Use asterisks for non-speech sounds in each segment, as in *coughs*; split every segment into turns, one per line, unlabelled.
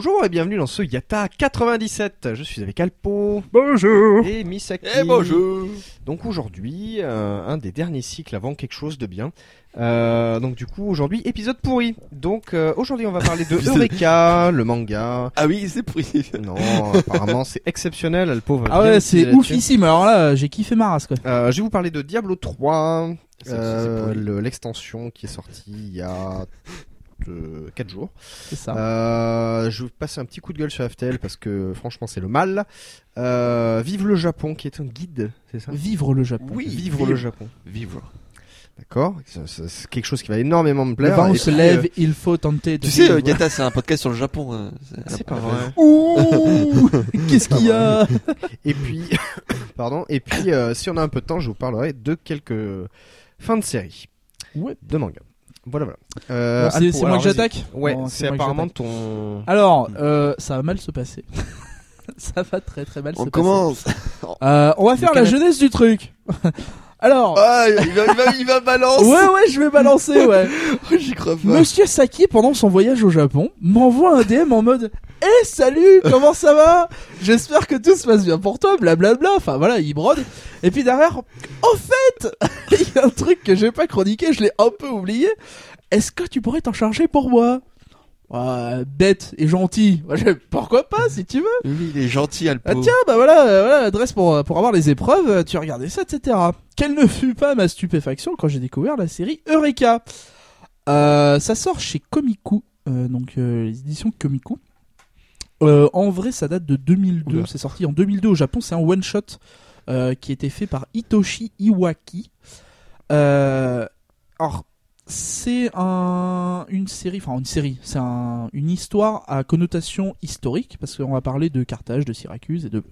Bonjour et bienvenue dans ce Yata 97. Je suis avec Alpo
Bonjour
et Misaki.
Eh bonjour
Donc aujourd'hui, euh, un des derniers cycles avant quelque chose de bien. Euh, donc du coup aujourd'hui épisode pourri. Donc euh, aujourd'hui on va parler de *laughs* Eureka, le manga.
Ah oui, c'est pourri. *laughs*
Non, apparemment c'est exceptionnel. Alpo va
Ah
bien
ouais, c'est
là-dessus.
oufissime. Alors là, j'ai kiffé ma race quoi.
Euh, je vais vous parler de Diablo 3,
Ça aussi,
euh,
c'est pourri.
le- l'extension qui est sortie il y a 4 jours.
C'est ça.
Euh, je vais vous passer un petit coup de gueule sur FTL parce que franchement c'est le mal. Euh, Vive le Japon qui est un guide, c'est ça?
Vivre le Japon.
Oui,
Vivre
vive.
le Japon.
Vivre.
D'accord C'est- quelque chose qui va énormément me
Le
plaire.
vent
Et
se lève,
euh,
il faut tenter de
Tu sais, euh, Yata, c'est un podcast sur le Japon. hein.
c'est pas vrai.
Ouh Qu'est-ce qu'il y a? *laughs*
Et puis, *coughs* pardon. Et puis, euh, si on a un peu de temps, je vous parlerai de quelques fins de série.
Ouais.
De manga. Voilà, voilà. Euh,
Bon, C'est moi
alors,
que j'attaque
Ouais,
Bon,
c'est apparemment ton.
Alors, euh, ça va mal se passer. *laughs* ça va très très mal
On
se
commence.
passer. Euh, on va faire la jeunesse du truc. *laughs* Alors,
Ah, il va, il va, il va *laughs* balancer.
ouais ouais, je vais balancer, ouais.
J'y crois pas.
Monsieur Saki, pendant son voyage au Japon, m'envoie un DM en mode Eh salut, comment ça va? J'espère que tout se passe bien pour toi, blablabla. Enfin voilà, il brode. Et puis derrière, au fait, *laughs* il y a un truc que j'ai pas chroniqué, je l'ai un peu oublié. Est-ce que tu pourrais t'en charger pour moi? Bête et gentil. *laughs* Pourquoi pas, si tu veux
Oui, il est gentil, Alpo.
ah tiens, bah voilà, euh, voilà l'adresse pour, euh, pour avoir les épreuves, tu regardais ça, etc. Quelle ne fut pas ma stupéfaction quand j'ai découvert la série Eureka? Euh, Ça sort chez Komiku, euh, donc euh, les éditions Komiku. Euh, en vrai, ça date de 2002,
Oula.
c'est sorti en 2002 au Japon, c'est un one-shot euh, qui a été fait par Hitoshi Iwaki. Euh, alors, c'est un, une série, enfin une série, c'est un, une histoire à connotation historique, parce qu'on va parler de Carthage, de Syracuse et de,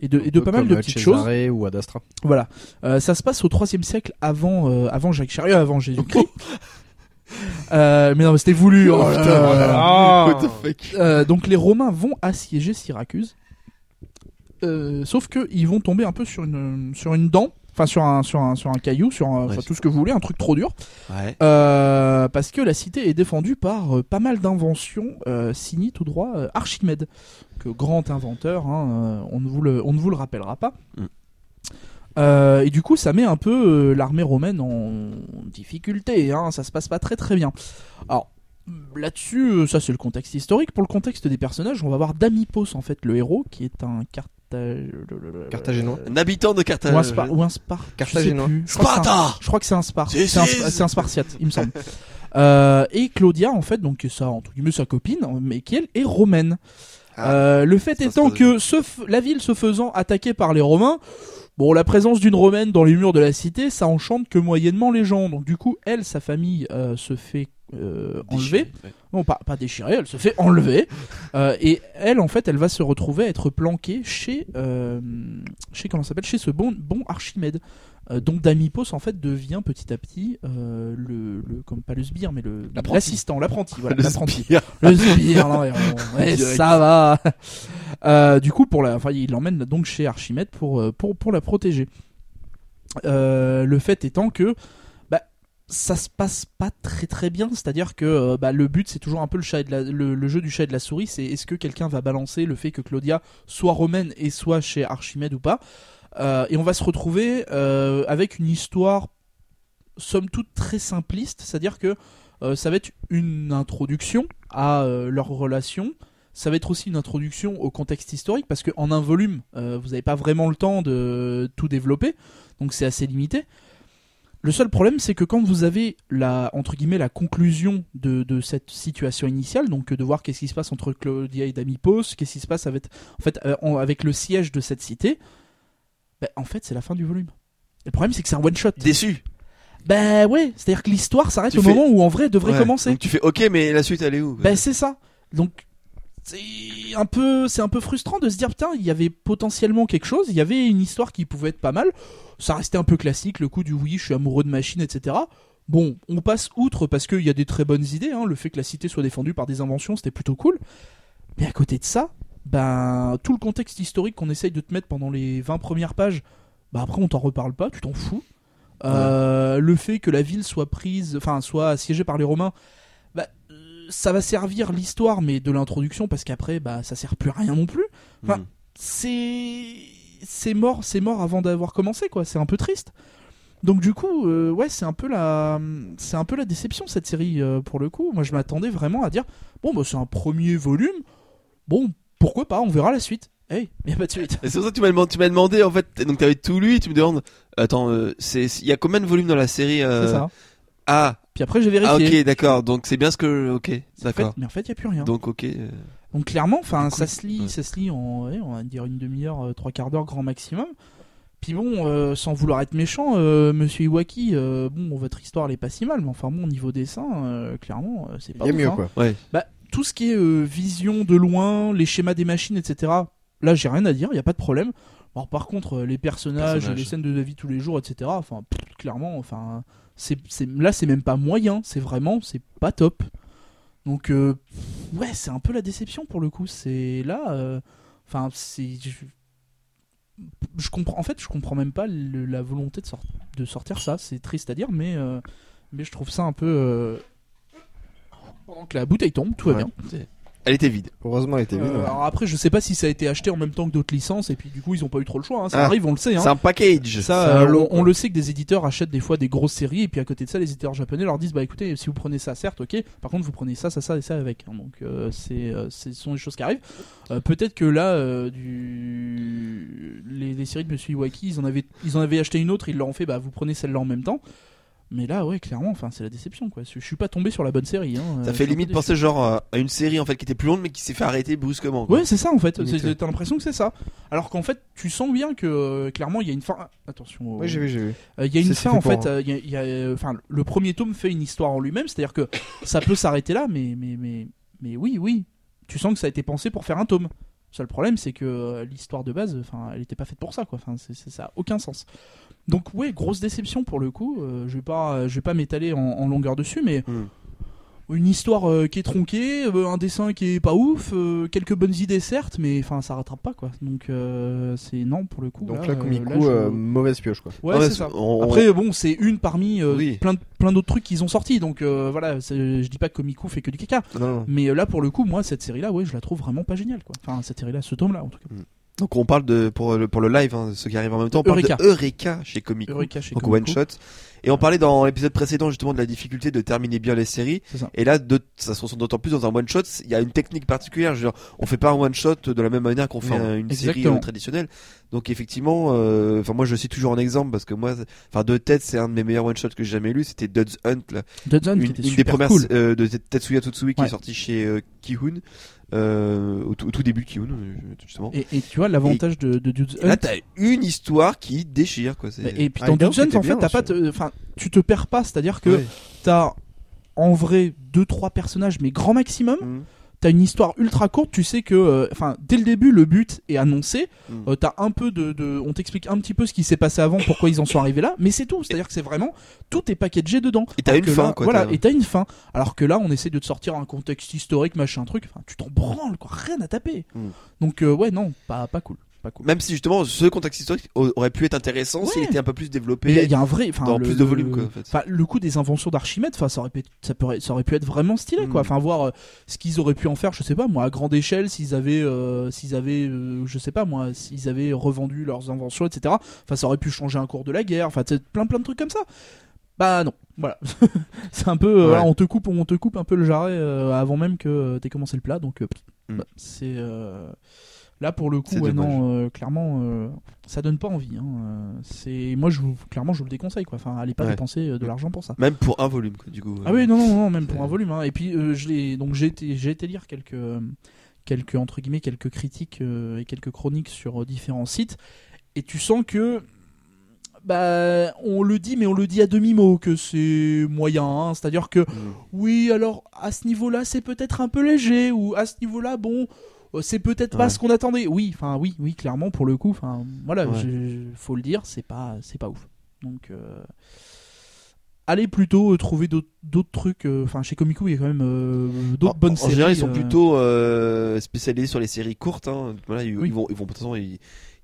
et de, et pas mal de petites choses.
ou Adastra.
Voilà. Euh, ça se passe au 3 siècle avant, avant Jacques Chariot, avant Jésus-Christ. *laughs* Euh, mais non, mais c'était voulu.
Oh,
là
putain,
là.
voilà. *laughs* What the fuck.
Euh, donc les Romains vont assiéger Syracuse. Euh, sauf que ils vont tomber un peu sur une sur une dent, enfin sur un sur un sur un caillou, sur un- enfin,
Ouais.
tout ce que vous voulez, un truc trop dur,
Ouais.
Euh, parce que la cité est défendue par euh, pas mal d'inventions euh, signées tout droit euh, Archimède, que grand inventeur, hein, euh, on ne vous le on ne vous le rappellera pas.
Mm.
Euh, et du coup, ça met un peu euh, l'armée romaine en difficulté. Hein, ça se passe pas très très bien. Alors là-dessus, euh, ça c'est le contexte historique. Pour le contexte des personnages, on va voir Damipos en fait, le héros, qui est un Carthage...
Carthaginois.
Un habitant de Carthage.
ou un, Spar- ou un Spar- je sais
Carthaginois.
plus. Je crois que c'est un-
Sparta
je crois que c'est un Spar. C'est un, Sp- Spartiate, il me semble. *laughs* Euh, et Claudia, en fait, donc ça, entre guillemets, sa copine, mais qui elle est romaine.
Ah,
Euh, le fait étant que ce f- la ville se faisant attaquer par les Romains, bon, la présence d'une romaine dans les murs de la cité, ça enchante que moyennement les gens. Donc du coup, elle, sa famille, euh, se fait euh, enlever.
Ouais.
Non, pas, pas déchirée, elle se fait enlever. *laughs* Euh, et elle, en fait, elle va se retrouver à être planquée chez, euh, chez comment s'appelle, chez ce bon, bon Archimède. Euh, donc Damipos, en fait, devient petit à petit euh, le, le, comme pas le sbire, mais le l'assistant, l'apprenti, voilà,
Le
l'apprenti.
sbire. *laughs*
Le sbire, non, mais on- *laughs* ouais,
Direct.
ça va. *laughs* Euh, du coup, pour la, enfin, il l'emmène donc chez Archimède pour, pour, pour la protéger. Le fait étant que bah, ça se passe pas très très bien, c'est-à-dire que bah, le but c'est toujours un peu le, chat et de la- le, le jeu du chat et de la souris, c'est est-ce que quelqu'un va balancer le fait que Claudia soit romaine et soit chez Archimède ou pas? Euh, et on va se retrouver euh, avec une histoire somme toute très simpliste, c'est-à-dire que euh, ça va être une introduction à leur relation. Ça va être aussi une introduction au contexte historique parce qu'en un volume, vous n'avez pas vraiment le temps de tout développer, donc c'est assez limité. Le seul problème, c'est que quand vous avez la entre guillemets la conclusion de, cette situation initiale, donc de voir qu'est-ce qui se passe entre Claudia et Damipos, qu'est-ce qui se passe avec en fait avec le siège de cette cité, bah, en fait c'est la fin du volume. Le problème, c'est que c'est un one shot.
Déçu.
Bah ouais, c'est-à-dire que l'histoire s'arrête au
fais-
moment où en vrai elle devrait
Ouais.
commencer.
Donc tu fais ok, mais la suite elle est où
Ben c'est ça. Donc c'est un peu c'est un peu frustrant de se dire putain, il y avait potentiellement quelque chose, il y avait une histoire qui pouvait être pas mal. Ça restait un peu classique, le coup du oui, je suis amoureux de machine, etc. Bon, on passe outre parce qu'il y a des très bonnes idées. Hein. Le fait que la cité soit défendue par des inventions, c'était plutôt cool. Mais à côté de ça, ben tout le contexte historique qu'on essaye de te mettre pendant les 20 premières pages, bah après on t'en reparle pas, tu t'en fous. Euh, Le fait que la ville soit prise, enfin soit assiégée par les Romains, euh, ça va servir l'histoire, mais de l'introduction, parce qu'après, bah, ça sert plus à rien non plus. enfin,
Hmm.
C'est c'est mort, c'est mort avant d'avoir commencé, quoi. C'est un peu triste. Donc du coup, euh, ouais, c'est un peu la, c'est un peu la déception cette série euh, pour le coup. Moi, je m'attendais vraiment à dire, bon, bah c'est un premier volume. Bon, pourquoi pas, on verra la suite. Hey, y a pas de suite.
C'est pour ça que tu m'as demandé, tu m'as demandé en fait, donc t'avais tout lu, tu me demandes, attends, euh, c'est, il y a combien de volumes dans la série euh,
C'est ça.
Ah,
Puis après, j'ai
ah
vérifié.
ok, d'accord, donc c'est bien ce que, ok,
En fait-
d'accord.
mais en fait, il y a plus rien. Donc,
Donc ok, euh,
clairement, enfin, ça se lit,
ouais.
ça se lit en, ouais, on va dire une demi-heure, euh, trois quarts d'heure grand maximum. Puis bon, euh, sans vouloir être méchant, euh, Monsieur Iwaki, euh, bon, votre histoire elle est pas si mal, mais enfin bon, niveau dessin, euh, clairement, euh, c'est pas
Il y a mieux
hein.
quoi.
ouais.
Bah, tout ce qui est euh, vision de loin, les schémas des machines, etc. Là, j'ai rien à dire, il y a pas de problème. Alors par contre, euh, les personnages, les scènes de la vie tous les jours, etc. Enfin, pff, clairement, enfin, c'est, c'est, là, c'est même pas moyen, c'est vraiment, c'est pas top. Donc, euh, ouais, c'est un peu la déception pour le coup. C'est là, euh, enfin, c'est, je, je comprends. En fait, je comprends même pas le- la volonté de, sort- de sortir ça. C'est triste à dire, mais, mais je trouve ça un peu. Pendant que la bouteille tombe, tout va
Ouais.
bien.
Elle était vide.
Heureusement, elle était vide.
Euh,
ouais.
alors après, je sais pas si ça a été acheté en même temps que d'autres licences et puis du coup ils ont pas eu trop le choix. hein. Ça
Ah.
arrive, on le sait. Hein.
C'est un package.
Ça,
c'est un
euh,
lot,
on, on le sait que des éditeurs achètent des fois des grosses séries et puis à côté de ça, les éditeurs japonais leur disent bah écoutez, si vous prenez ça, certes, ok. Par contre, vous prenez ça, ça, ça et ça avec. hein. Donc euh, c'est, euh, ce sont des choses qui arrivent. Euh, Peut-être que là, euh, du... les, les séries de Monsieur Iwaki, ils en avaient, ils en avaient acheté une autre, ils leur ont fait bah vous prenez celle-là en même temps. Mais là, ouais, clairement, enfin, c'est la déception, quoi. Je suis pas tombé sur la bonne série. Hein. Euh,
Ça
je
fait limite penser genre à- à une série en fait qui était plus longue mais qui s'est fait arrêter brusquement. quoi.
Ouais, c'est ça en fait. T'as l'impression que c'est ça. Alors qu'en fait, tu sens bien que euh, clairement il y a une fin. Attention.
Oui, j'ai vu, j'ai vu.
Euh, Il y a une fin en fait. euh, il y a- il y a, euh, Enfin, le premier tome fait une histoire en lui-même, c'est-à-dire que ça peut s'arrêter là, mais mais mais mais oui, oui. Tu sens que ça a été pensé pour faire un tome. Seul problème, c'est que euh, l'histoire de base, elle était pas faite pour ça, quoi. Enfin, c'est, ça aucun sens. Donc, ouais, grosse déception pour le coup. Euh, je vais pas, je vais pas m'étaler en, en longueur dessus, mais
Hmm.
Une histoire euh, qui est tronquée, euh, un dessin qui est pas ouf, euh, quelques bonnes idées certes, mais enfin, ça rattrape pas, quoi. Donc, euh, c'est non pour le coup.
Donc
là,
là,
euh, là, je-
euh, mauvaise pioche quoi.
Ouais,
mais
c'est ça.
on-
Après, bon, c'est une parmi euh,
Oui.
plein, de- plein d'autres trucs qu'ils ont sortis, donc euh, voilà, je dis pas que Komiku fait que du caca,
Non, non.
mais euh, là pour le coup, moi cette série-là, ouais, je la trouve vraiment pas géniale, quoi. Enfin, cette série-là, ce tome-là, en tout cas.
Donc on parle de pour le pour le live, hein, ceux qui arrivent en même temps, on parle
Eureka.
de Eureka chez Comic.
Eureka chez
Donc one shot. Et on parlait dans l'épisode précédent justement de la difficulté de terminer bien les séries. Et là, de, ça se ressent d'autant plus dans un one shot. Il y a une technique particulière. Je veux dire, on fait pas un one shot de la même manière qu'on fait
Non.
une série
Exactement.
euh, traditionnelle. Donc effectivement, euh, enfin moi je cite toujours en exemple parce que moi, enfin de tête c'est un de mes meilleurs one shots que j'ai jamais lu. C'était Dodds Hunt, là.
Dead Zone,
une,
qui était
une des premières
cool.
euh, de Tetsuya Totsui qui
Ouais.
est sortie chez euh, Kihun. Euh, au, tout- au tout début de Kihun euh, justement.
Et, et tu vois l'avantage de, de Dude's
Et là
Hunt.
t'as une histoire qui déchire quoi. c'est-
Et puis dans Dude's Hunt, en fait, t'as pas,
aussi.
te- enfin, tu te perds pas, c'est-à-dire que
Ouais.
t'as en vrai deux trois personnages, mais grand maximum.
Mm.
T'as une histoire ultra courte, tu sais que, euh, enfin, dès le début, le but est annoncé.
Mm.
Euh, t'as un peu de, de- on t'explique un petit peu ce qui s'est passé avant, pourquoi ils en sont arrivés là, mais c'est tout. C'est-à-dire que c'est vraiment tout est packagé dedans.
Et t'as une fin,
là-
quoi,
Voilà, et t'as une fin. Alors que là, on essaie de te sortir un contexte historique, machin truc. Enfin, tu t'en branles, quoi, rien à taper.
Mm.
Donc euh, ouais, non, pas pas cool, pas cool.
Même si justement ce contexte historique au- aurait pu être intéressant s'il
Ouais.
était un peu plus
il y,
développé.
il y a un vrai, enfin,
plus de volume, quoi, en fait.
Enfin, le coup des inventions d'Archimède, enfin, ça aurait pu, être- ça, pourrait- ça aurait pu être vraiment stylé, quoi.
Mm.
Enfin, voir euh, ce qu'ils auraient pu en faire, je sais pas, moi, à grande échelle, s'ils avaient, euh, s'ils avaient, euh, je sais pas, moi, s'ils avaient revendu leurs inventions, etc. Enfin, ça aurait pu changer un cours de la guerre. Enfin, plein, plein de trucs comme ça. Bah non, voilà. *laughs* c'est un peu,
Ouais.
voilà, on te coupe, on te coupe un peu le jarret avant même que t'aies commencé le plat, donc
Mm.
bah, c'est. Là, pour le coup, ouais, non, euh, clairement, euh, ça donne pas envie. Hein. C'est moi, je vous, clairement, je vous le déconseille, quoi. Enfin, allez pas
Ouais.
dépenser euh, de l'argent pour ça.
Même pour un volume, quoi, du coup.
Ah oui, non, non, non, même pour un volume. Hein. Et puis, je l'ai, donc j'ai été, j'ai été lire quelques, quelques entre guillemets, quelques critiques et quelques chroniques sur différents sites, et tu sens que, bah, on le dit, mais on le dit à demi mot que c'est moyen. hein. C'est-à-dire que,
Mm.
oui, alors à ce niveau-là, c'est peut-être un peu léger, ou à ce niveau-là, bon. Euh, C'est peut-être pas
Ouais.
ce qu'on attendait. Oui, enfin oui, oui, clairement pour le coup. Enfin voilà,
Ouais.
je- faut le dire, c'est pas, c'est pas ouf. Donc euh, allez plutôt euh, trouver d'autres trucs. euh, Enfin, chez Komiku, il y a quand même d'autres
En-
bonnes
en,
séries.
général, ils sont plutôt spécialisés sur les séries courtes. Hein. Voilà, ils,
Oui.
ils vont, ils vont, de toute façon, ils,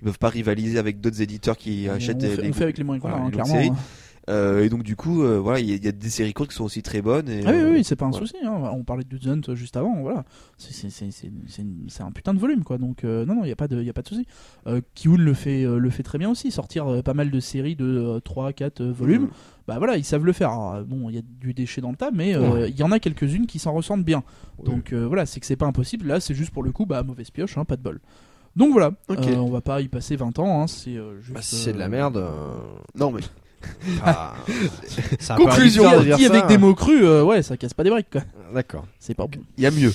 ils peuvent pas rivaliser avec d'autres éditeurs qui
on,
achètent
fait,
les,
on fait avec les moyens
voilà,
hein, clairement.
séries.
hein.
Euh, et donc du coup, euh, voilà, il y, a- il y a des séries courtes qui sont aussi très bonnes. Et,
Ah oui,
euh,
oui, oui, c'est pas un
voilà.
souci. hein. On parlait de Hunt juste avant. Voilà, c'est un putain de volume, quoi. Donc euh, non, non, il y a pas de, y a pas de souci. Euh, Kiun le fait, euh, le fait très bien aussi. Sortir euh, pas mal de séries de 3 4 volumes.
Mm.
Bah voilà, ils savent le faire. Alors, bon, il y a du déchet dans le tas, mais euh, il y en a quelques-unes qui s'en ressentent bien. Donc euh, voilà, c'est que c'est pas impossible. Là, c'est juste pour le coup, bah mauvaise pioche, hein, pas de bol. Donc voilà,
Ok.
Euh, on va pas y passer 20 ans. Hein, c'est euh, juste.
Bah, si c'est de la
euh,
merde. euh,
Non mais
ah,
Conclusion.
dire
Dit avec des mots crus, euh, ouais, ça casse pas des briques. quoi.
D'accord.
C'est pas bon.
il y a mieux,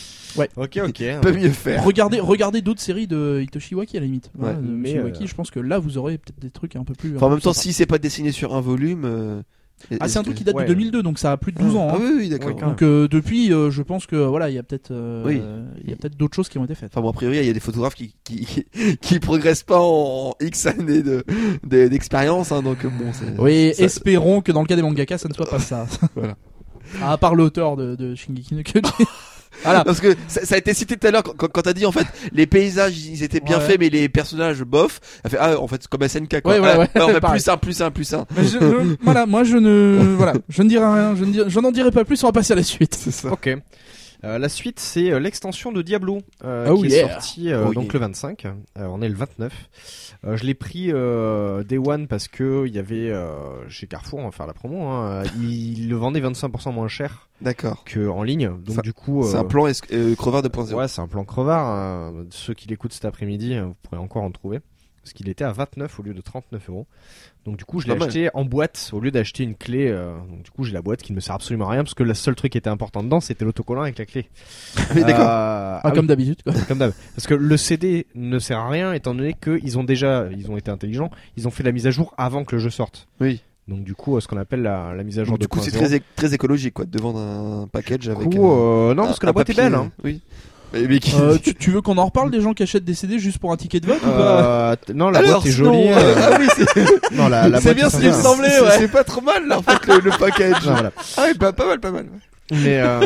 Ok, ok.
peut mieux faire.
Regardez, regardez d'autres séries de Hitoshi Waki à la limite.
Ouais,
mais,
Hitoshi Waki,
euh,
je pense que là vous aurez peut-être des trucs un peu plus.
Enfin, en même temps, si c'est pas dessiné sur un volume. euh,
Ah, c'est un truc qui date
Ouais.
de 2002, donc ça a plus de 12 ans.
Ah
hein.
oui, oui, d'accord.
Ouais,
Donc euh, depuis, euh, je pense que voilà, il y a peut-être, euh,
Oui.
il y a peut-être d'autres choses qui ont été faites.
Enfin bon, a priori, il y a des photographes qui qui, *laughs* qui progressent pas en X années de de- d'expérience, hein, donc bon. c'est-
Oui,
ça-
espérons que dans le cas des mangaka, ça ne soit pas ça. *laughs*
Voilà.
À part l'auteur de, de Shingeki no Kyojin. Voilà.
Parce que ça, ça a été cité tout à l'heure quand, quand, t'as dit en fait les paysages ils étaient bien
Ouais.
faits mais les personnages bof. Elle fait ah en fait c'est comme SNK quoi.
Ouais, voilà,
Ah,
ouais.
on fait
Pareil.
plus un plus un plus un.
Mais je- je- voilà, moi je ne, voilà, je ne dirai rien, je ne dirai- je n'en dirai pas plus, on va passer à la suite.
C'est ça.
Ok. Euh, la suite, c'est euh, l'extension de Diablo euh,
Oh
qui
yeah.
est sortie
Oh
donc
yeah.
le 25. Euh, on est le 29. Euh, je l'ai pris euh, Day One parce que il y avait euh, chez Carrefour, on va faire la promo. Hein, *laughs* ils le vendaient 25% moins cher
D'accord.
que en ligne. Donc
Ça-
du coup,
C'est un plan euh, crevard 2.0.
Ouais, c'est un plan crevard. hein. Ceux qui l'écoutent cet après-midi, euh, vous pourrez encore en trouver. Parce qu'il était à 29 au lieu de 39 euros. Donc du coup, je l'ai acheté en boîte au lieu d'acheter une clé. euh, donc du coup, j'ai la boîte qui ne me sert absolument à rien parce que le seul truc qui était important dedans, c'était l'autocollant avec la clé. *laughs*
Oui, d'accord.
Euh,
Ah,
ah
comme
oui,
d'habitude, quoi. *laughs*
comme d'hab. Parce que le CD ne sert à rien étant donné qu'ils ont déjà, ils ont été intelligents, ils ont fait la mise à jour avant que le jeu sorte.
Oui.
Donc du coup, euh, ce qu'on appelle la, la mise à jour
Donc,
de
du coup c'est très é- très écologique quoi de vendre un package avec.
coup,
un-
euh, non, parce que la boîte est belle. Hein.
Oui. Mais, mais qui-
Euh, tu, tu veux qu'on en reparle des gens qui achètent des CD juste pour un ticket de vote ou pas
Euh, non, la
Alors,
boîte est jolie.
euh,
euh, *laughs*
ah oui, c'est
non, la, la
c'est
boîte
bien ce qu'il me semblait,
c'est-
ouais.
c'est pas trop mal là en fait le, le package.
Non, voilà.
Ah oui, pas, pas mal, pas mal.
Mais euh,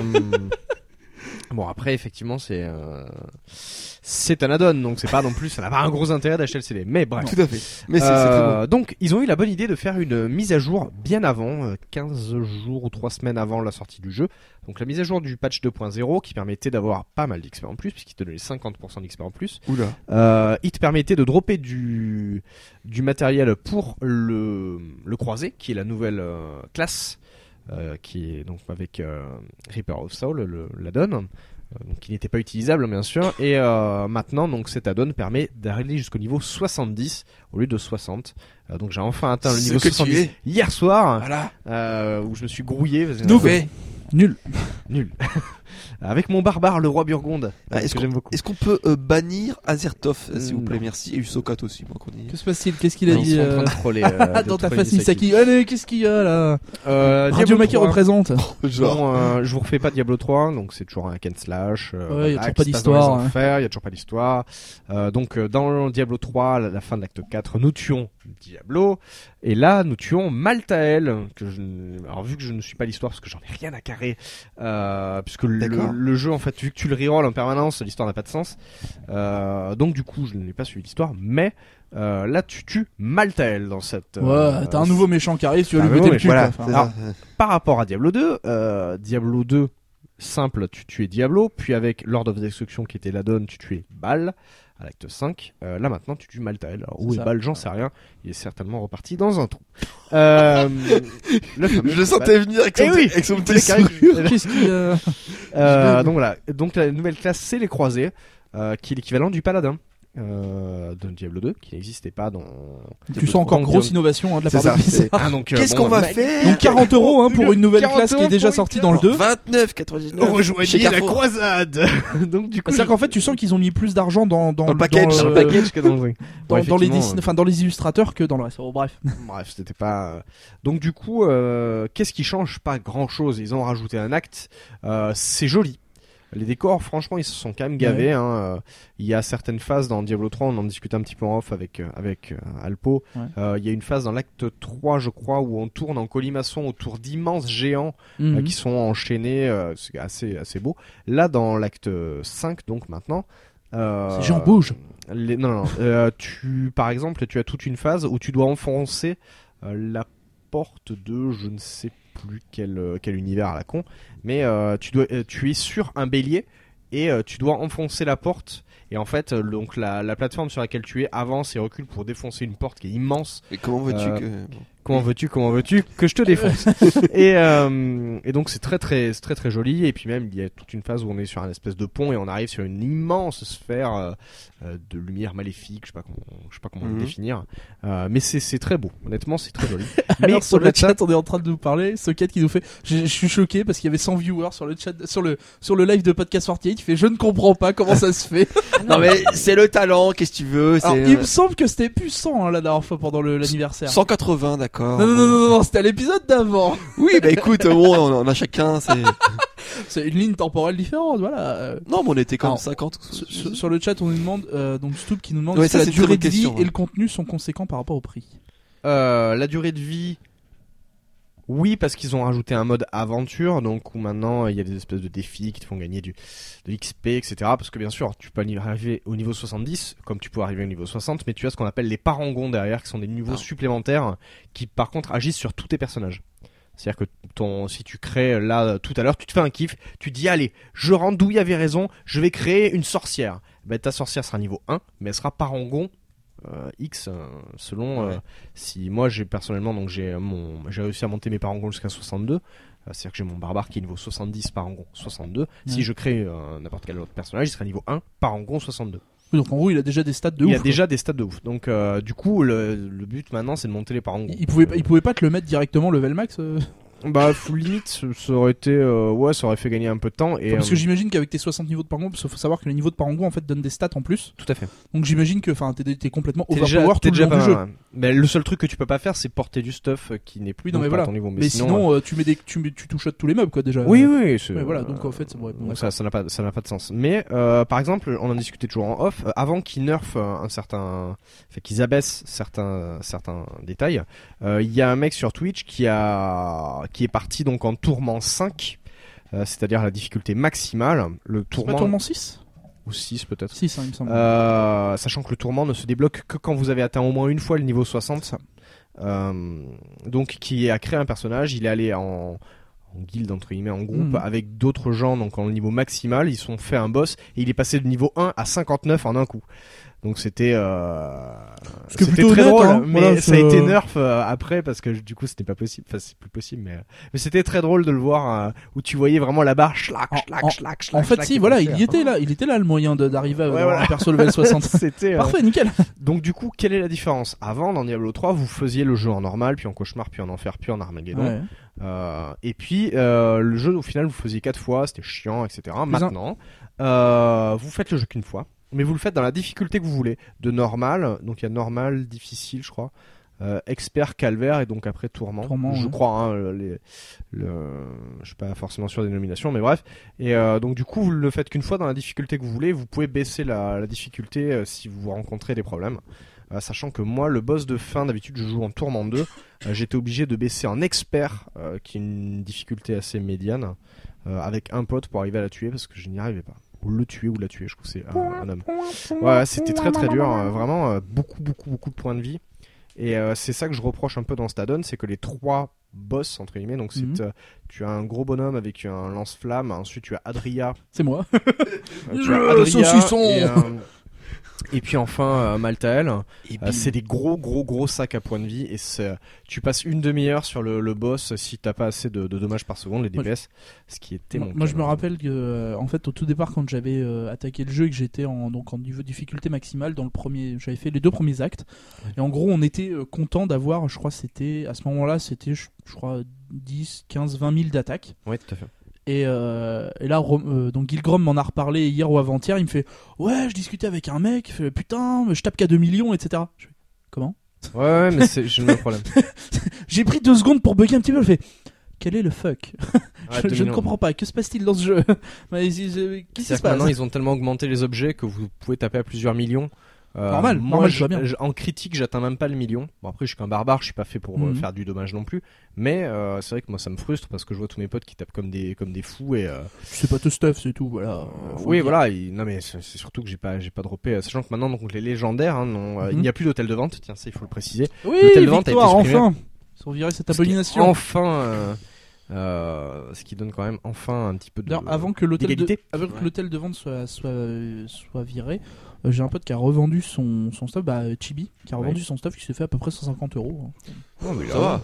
bon, après, effectivement, c'est euh, c'est un add-on, donc c'est pas non plus, ça n'a pas un gros intérêt d'acheter le CD. Mais bref.
Tout à fait. Mais c'est c'est très bon.
Euh, donc, ils ont eu la bonne idée de faire une mise à jour bien avant, euh, 15 jours ou 3 semaines avant la sortie du jeu. Donc, la mise à jour du patch 2.0 qui permettait d'avoir pas mal d'XP en plus, puisqu'il te donnait 50% d'XP en plus.
Oula.
Euh, il te permettait de dropper du, du matériel pour le, le croisé, qui est la nouvelle euh, classe, euh, qui est donc avec euh, Reaper of Soul, le, l'add-on, euh, donc qui n'était pas utilisable bien sûr. Et euh, maintenant, donc cet add-on permet d'arriver jusqu'au niveau 70 au lieu de 60. Euh, donc j'ai enfin atteint le niveau
que tu
70
es.
hier soir,
Voilà.
euh, où je me suis grouillé. parce que-.
Nul.
Nul. *laughs* avec mon barbare, le roi Burgonde,
Ah, est-ce qu'on peut euh, bannir Azertov, euh, s'il vous plaît,
non.
merci, et Usokat aussi, moi qu'on y.
Que se passe-t-il? Qu'est-ce qu'il a dit
sont en train
euh,
troller, *laughs* euh,
dans ta face Misaki Allez, qu'est-ce qu'il y a là?
Euh,
Radio
Diablo
Maki
3.
représente. *laughs*
Genre.
Bon, euh, je vous refais pas Diablo 3, donc c'est toujours un Ken slash. euh,
Ouais, y a toujours pas
passe
d'histoire, hein.
enfers, y a toujours pas d'histoire. Euh, donc euh, dans Diablo 3, à la, la fin de l'acte 4, nous tuons Diablo, et là nous tuons Maltael. Que je, ne- alors vu que je ne suis pas l'histoire parce que j'en ai rien à carrer, euh, puisque le, Le jeu en fait vu que tu le reroll en permanence, l'histoire n'a pas de sens. Euh, donc du coup je n'ai pas suivi l'histoire, mais euh, là tu tues Maltael dans cette. euh,
Ouais, t'as un nouveau méchant qui arrive, tu vas lui botter le cul.
Voilà,
quoi.
par rapport à Diablo 2, euh, Diablo 2 simple, tu tuais Diablo, puis avec Lord of Destruction qui était la donne, tu tuais Bal à l'acte 5. Euh, là maintenant, tu tues Maltael. Alors où est. Bal, j'en sais rien. Il est certainement reparti dans un trou. Euh, *laughs* le fameux
Je le sentais venir avec son,
Eh oui.
avec son
Bal. *laughs*
petit sourire.
Qu'est-ce qu'il euh,
donc voilà. Donc la nouvelle classe, c'est les croisés, euh, qui est l'équivalent du paladin. Euh, de Diablo 2 qui n'existait pas dans.
Tu sens encore grosse
euh,
innovation hein, de la part de
ça.
Blizzard.
Ah, donc, euh,
Qu'est-ce
bon,
qu'on va
mec,
faire
Donc 40 euros hein, pour une nouvelle
40
classe qui est déjà sortie dans le 2.
29,99 chez
Rejoignez la croisade. *laughs* donc du coup,
C'est-à-dire qu'en fait, tu sens qu'ils ont mis plus d'argent dans, dans,
Dans le package,
dans,
dans
le-
le package que dans le
dans, dans les
effectivement,
dessin- enfin, dans les illustrateurs que dans le reste. Oh, bref.
Bref, c'était pas. euh, Donc du coup, euh, qu'est-ce qui change Pas grand-chose? Ils ont rajouté un acte. Euh, c'est joli. Les décors, franchement, ils se sont quand même gavés. hein. Euh, Il y a certaines phases dans Diablo 3, on en discutait un petit peu en off avec euh, avec euh, Alpo.
Ouais.
Euh, Il y a une phase dans l'acte 3, je crois, où on tourne en colimaçon autour d'immenses géants euh,
Mhm.
qui sont enchaînés. euh, c'est assez assez beau. Là, dans l'acte 5, donc maintenant. Euh,
Ces gens bougent.
les- non, non, non. Euh, *laughs* tu, par exemple, tu as toute une phase où tu dois enfoncer euh, la porte de je ne sais plus quel, euh, quel univers à la con, mais euh, tu, dois, euh, tu es sur un bélier et tu dois enfoncer la porte. Et en fait, donc la, la plateforme sur laquelle tu es avance et recule pour défoncer une porte qui est immense.
Mais comment veux-tu
Euh,
que.
Comment veux-tu, comment veux-tu que je te défonce? *laughs* Et, euh, et donc c'est très très c'est très très joli. Et puis même il y a toute une phase où on est sur un espèce de pont et on arrive sur une immense sphère euh, euh, de lumière maléfique. Je sais pas comment je sais pas comment
Mhm.
le définir. Euh, mais c'est c'est très beau. Honnêtement c'est très joli. *laughs* mais
Alors sur le
ça-
chat, on est en train de nous parler. Socket qui nous fait. Je, je suis choqué parce qu'il y avait 100 viewers sur le chat, sur le sur le live de podcast 48. Il fait. Je ne comprends pas comment ça se fait. *laughs*
Non mais c'est le talent, qu'est-ce que tu veux
Alors, il
euh,
me semble que c'était plus 100 hein, la dernière fois pendant l'anniversaire.
180 d'accord.
Non, non, non, non, non, c'était à l'épisode d'avant.
Oui bah écoute, bon, on on a chacun c'est... *laughs*
C'est une ligne temporelle différente, voilà.
Non mais on était comme
Alors,
50.
Sur, sur- sur le chat, on nous demande, euh, donc Stoop qui nous demande
Ouais,
si
ça,
la durée de vie
question,
et
ouais.
le contenu sont conséquents par rapport au prix.
Euh, la durée de vie. Oui, parce qu'ils ont rajouté un mode aventure, donc où maintenant il y a des espèces de défis qui te font gagner du, de XP, etc. Parce que bien sûr, tu peux arriver au niveau 70, comme tu peux arriver au niveau 60, mais tu as ce qu'on appelle les parangons derrière, qui sont des niveaux
Ah.
supplémentaires, qui par contre agissent sur tous tes personnages. C'est-à-dire que ton, si tu crées là tout à l'heure, tu te fais un kiff, tu dis allez, je il avait raison, je vais créer une sorcière. Ben, ta sorcière sera niveau 1, mais elle sera parangon euh, X euh, selon euh,
Ouais.
si moi j'ai personnellement donc j'ai mon j'ai réussi à monter mes parangons jusqu'à 62 euh, c'est-à-dire que j'ai mon barbare qui est niveau 70 parangon 62
Ouais.
si je crée n'importe quel autre personnage il sera niveau 1 parangon 62
Oui, donc en gros, il a déjà des stats de
il
ouf.
y a
quoi.
déjà des stats de ouf donc euh, du coup le, le but maintenant c'est de monter les parangons
Il, il pouvait, pas- il pouvait pas te le mettre directement level max euh,
bah full limite ça- aurait été euh, ouais ça aurait fait gagner un peu de temps et
Parce que
euh,
j'imagine qu'avec tes 60 niveaux de parangon, parce qu'il faut savoir que les niveaux de parangon en fait donnent des stats en plus.
tout à fait
Donc j'imagine que enfin t'es, t'es complètement
T'es
overpower
déjà,
tout
t'es
le
déjà
long
pas
du jeu.
mal, mais le seul truc que tu peux pas faire c'est porter du stuff euh, qui n'est plus
Oui, non, mais
pas
voilà.
à ton niveau mais,
Mais
sinon,
sinon, euh, tu mets des, tu mets, tu touches tous les meubles quoi déjà.
Oui, oui. c'est-
voilà, donc, en fait, c'est- ouais, bon,
donc ça, ça n'a pas, ça n'a pas de sens. Mais euh, par exemple, on en discutait toujours en off. euh, avant qu'ils nerfent euh, un certain, enfin qu'ils abaissent certains, certains détails, euh, il y a un mec sur Twitch qui a, qui est parti donc en tourment 5 euh, c'est-à-dire la difficulté maximale, le
pas
tourment,
tourment 6
ou 6 peut-être.
6 hein, il me semble.
Euh, sachant que le tourment ne se débloque que quand vous avez atteint au moins une fois le niveau 60. Euh, donc qui a créé un personnage, il est allé en, en guilde entre guillemets en groupe
Mhm.
avec d'autres gens donc en niveau maximal, ils sont fait un boss et il est passé de niveau 1 à 59 en un coup. Donc c'était euh, c'était très
honnête,
drôle,
hein.
mais
Voilà,
ça a été
euh,
nerf euh, après parce que du coup c'était pas possible, enfin c'est plus possible mais mais c'était très drôle de le voir euh, où tu voyais vraiment la barre schlac
En-
schlac
en-
schlac schlac.
En fait,
schlac,
si, voilà, il y était là, il était là le moyen d'arriver à
Ouais, voilà.
un perso level *laughs* 60.
C'était
Parfait, nickel.
donc du coup, quelle est la différence? Avant, dans Diablo 3, vous faisiez le jeu en normal, puis en cauchemar, puis en enfer, puis en Armageddon.
Ouais.
Euh, et puis euh, le jeu, au final, vous faisiez quatre fois, c'était chiant, etc. Maintenant, euh, vous faites le jeu qu'une fois, mais vous le faites dans la difficulté que vous voulez. De normal, donc il y a normal, difficile, je crois. euh, expert, calvaire et donc après tourment.
Tourment,
je
ouais.
crois. Hein, les, le, je suis pas forcément sûr des nominations, mais bref. Et euh, donc du coup, vous le faites qu'une fois dans la difficulté que vous voulez. Vous pouvez baisser la, la difficulté euh, si vous rencontrez des problèmes. Sachant que moi, le boss de fin, d'habitude, je joue en tourment 2. Euh, J'étais obligé de baisser en expert, qui est une difficulté assez médiane, avec un pote pour arriver à la tuer parce que je n'y arrivais pas. Ou le tuer ou la tuer, je trouve que c'est un, un homme. Ouais, c'était très très dur, euh, vraiment euh, beaucoup beaucoup beaucoup de points de vie. Et euh, c'est ça que je reproche un peu dans cet add-on, c'est que les trois boss entre guillemets, donc c'est
Mhm.
euh, tu as un gros bonhomme avec un lance-flamme, ensuite tu as Adria,
C'est moi.
euh, *laughs* tu as
Le
Adria
saucisson.
et, euh, Et puis enfin euh, Maltael, Euh, c'est des gros gros gros sacs à points de vie et c'est- tu passes une demi-heure sur le, le boss si t'as pas assez de, de dommages par seconde les
Moi,
DPS, ce qui était
Moi,
mon
moi,
cas,
je me rappelle que, euh, en fait, au tout départ, quand j'avais euh, attaqué le jeu et que j'étais en, donc, en niveau difficulté maximale dans le premier, j'avais fait les deux premiers actes. Et en gros, on était euh, content d'avoir, je crois, c'était, à ce moment-là, c'était, je, je crois, 10, 15, 20 000 d'attaques.
Ouais, tout à fait.
Et, euh, et là, euh, donc Gilgrom m'en a reparlé hier ou avant-hier. Il me fait Ouais, je discutais avec un mec, il fait, putain, je tape qu'à 2 millions, etc. Je fais, Comment?
Ouais, ouais, mais c'est j'ai le même problème. *laughs*
J'ai pris deux secondes pour bugger un petit peu. Je fais Quel est le fuck? *laughs*
Ouais,
je, je ne comprends pas. Que se passe-t-il dans ce jeu? *laughs* Qu'est-ce qui se
que maintenant
passe?
ils ont tellement augmenté les objets que vous pouvez taper à plusieurs millions. Euh,
Normal,
moi,
normal,
je-
va bien.
je- en critique, j'atteins même pas le million. Bon après, je suis qu'un barbare, je suis pas fait pour euh,
Mhm.
faire du dommage non plus. Mais euh, c'est vrai que moi, ça me frustre parce que je vois tous mes potes qui tapent comme des comme des fous et
C'est pas tout stuff, c'est tout. Voilà.
Oui, voilà. il- non, mais c'est surtout que j'ai pas, j'ai pas droppé. Sachant que maintenant, donc les légendaires, hein, non, euh, il
Mhm.
n'y a plus d'hôtel de vente. Tiens, ça, il faut le préciser.
Oui,
L'hôtel de vente a été supprimé.
enfin Ils ont viré cette abomination.
Enfin, euh, euh, ce qui donne quand même enfin un petit peu de.
D'ailleurs, avant que l'hôtel de, avant que l'hôtel de vente soit, soit, euh, soit viré, euh, j'ai un pote qui a revendu son, son stuff, bah, Chibi, qui a
Ouais.
revendu son stuff qui s'est fait à peu près 150 euros.
Non, mais
Ça
là,
va.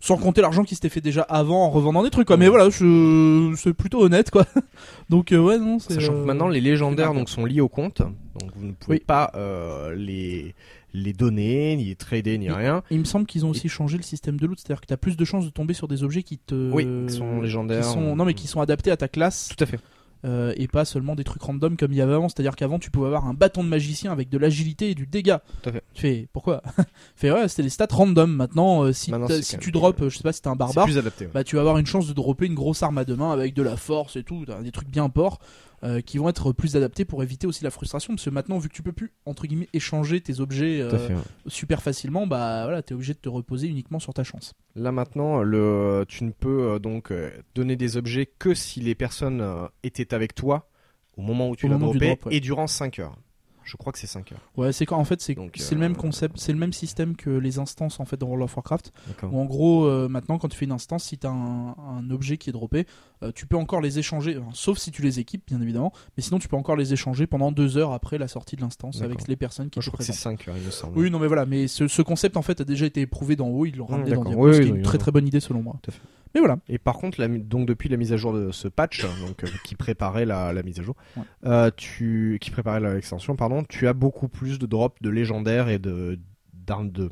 Sans compter l'argent qui s'était fait déjà avant en revendant des trucs, quoi. Mais voilà, je- c'est plutôt honnête, quoi. *laughs* Donc, euh, ouais, non, c'est.
Sachant
euh,
que maintenant les légendaires donc sont liés au compte, donc vous ne pouvez
Oui.
pas euh, les les donner, ni les trader, ni rien.
Il me semble qu'ils ont aussi changé le système de loot, c'est-à-dire que tu as plus de chances de tomber sur des objets qui te.
Oui, qui sont légendaires.
qui sont- non, mais qui sont adaptés à ta classe.
Tout à fait.
euh, et pas seulement des trucs random comme il y avait avant. C'est-à-dire qu'avant, tu pouvais avoir un bâton de magicien avec de l'agilité et du dégât.
Tout à fait.
Tu fais pourquoi? *laughs* Fait ouais, c'était des stats random. Maintenant, euh, si,
Maintenant,
tu drops, euh, je sais pas si t'es un barbare,
plus adapté. ouais.
bah tu vas avoir une chance de dropper une grosse arme à deux mains avec de la force et tout, des trucs bien ports. Euh, qui vont être plus adaptés pour éviter aussi la frustration parce que maintenant vu que tu peux plus entre guillemets échanger tes objets euh,
fait, ouais.
super facilement bah voilà t'es obligé de te reposer uniquement sur ta chance
Là maintenant, le, tu ne peux euh, donc donner des objets que si les personnes euh, étaient avec toi au moment où tu l'as droppé
drop, ouais.
et durant 5 heures. Je crois que c'est 5 heures.
ouais c'est quand en fait c'est
Donc,
le
euh,
même concept c'est le même système que les instances en fait dans World of Warcraft où en gros euh, maintenant quand tu fais une instance si t'as un, un objet qui est droppé euh, tu peux encore les échanger sauf si tu les équipes bien évidemment mais sinon tu peux encore les échanger pendant deux heures après la sortie de l'instance avec les personnes qui
Moi, je crois que c'est
présentes
5 heures, il me semble.
oui non mais voilà mais ce, ce concept en fait a déjà été éprouvé d'en haut ils l'ont ramené dans
d'accord.
Diablo
Oui,
ce qui
oui,
est une
oui,
très très bonne idée selon moi
Tout à fait.
mais voilà
Et par contre, la, donc depuis la mise à jour de ce patch, donc euh, qui préparait la, la mise à jour,
Ouais.
euh, tu qui préparait l'extension, pardon, tu as beaucoup plus de drops de légendaires et de d'armes de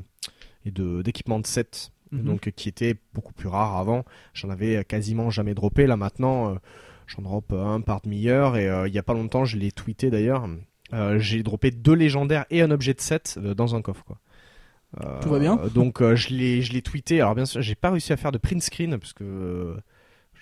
et de d'équipements de set,
Mhm.
donc qui étaient beaucoup plus rares avant. J'en avais quasiment jamais droppé. Là maintenant, euh, j'en drop un par demi-heure et euh, il y a pas longtemps, je l'ai tweeté d'ailleurs. euh, j'ai droppé deux légendaires et un objet de set dans un coffre quoi.
Tout va bien
Donc je l'ai je l'ai tweeté. Alors bien sûr, j'ai pas réussi à faire de print screen parce que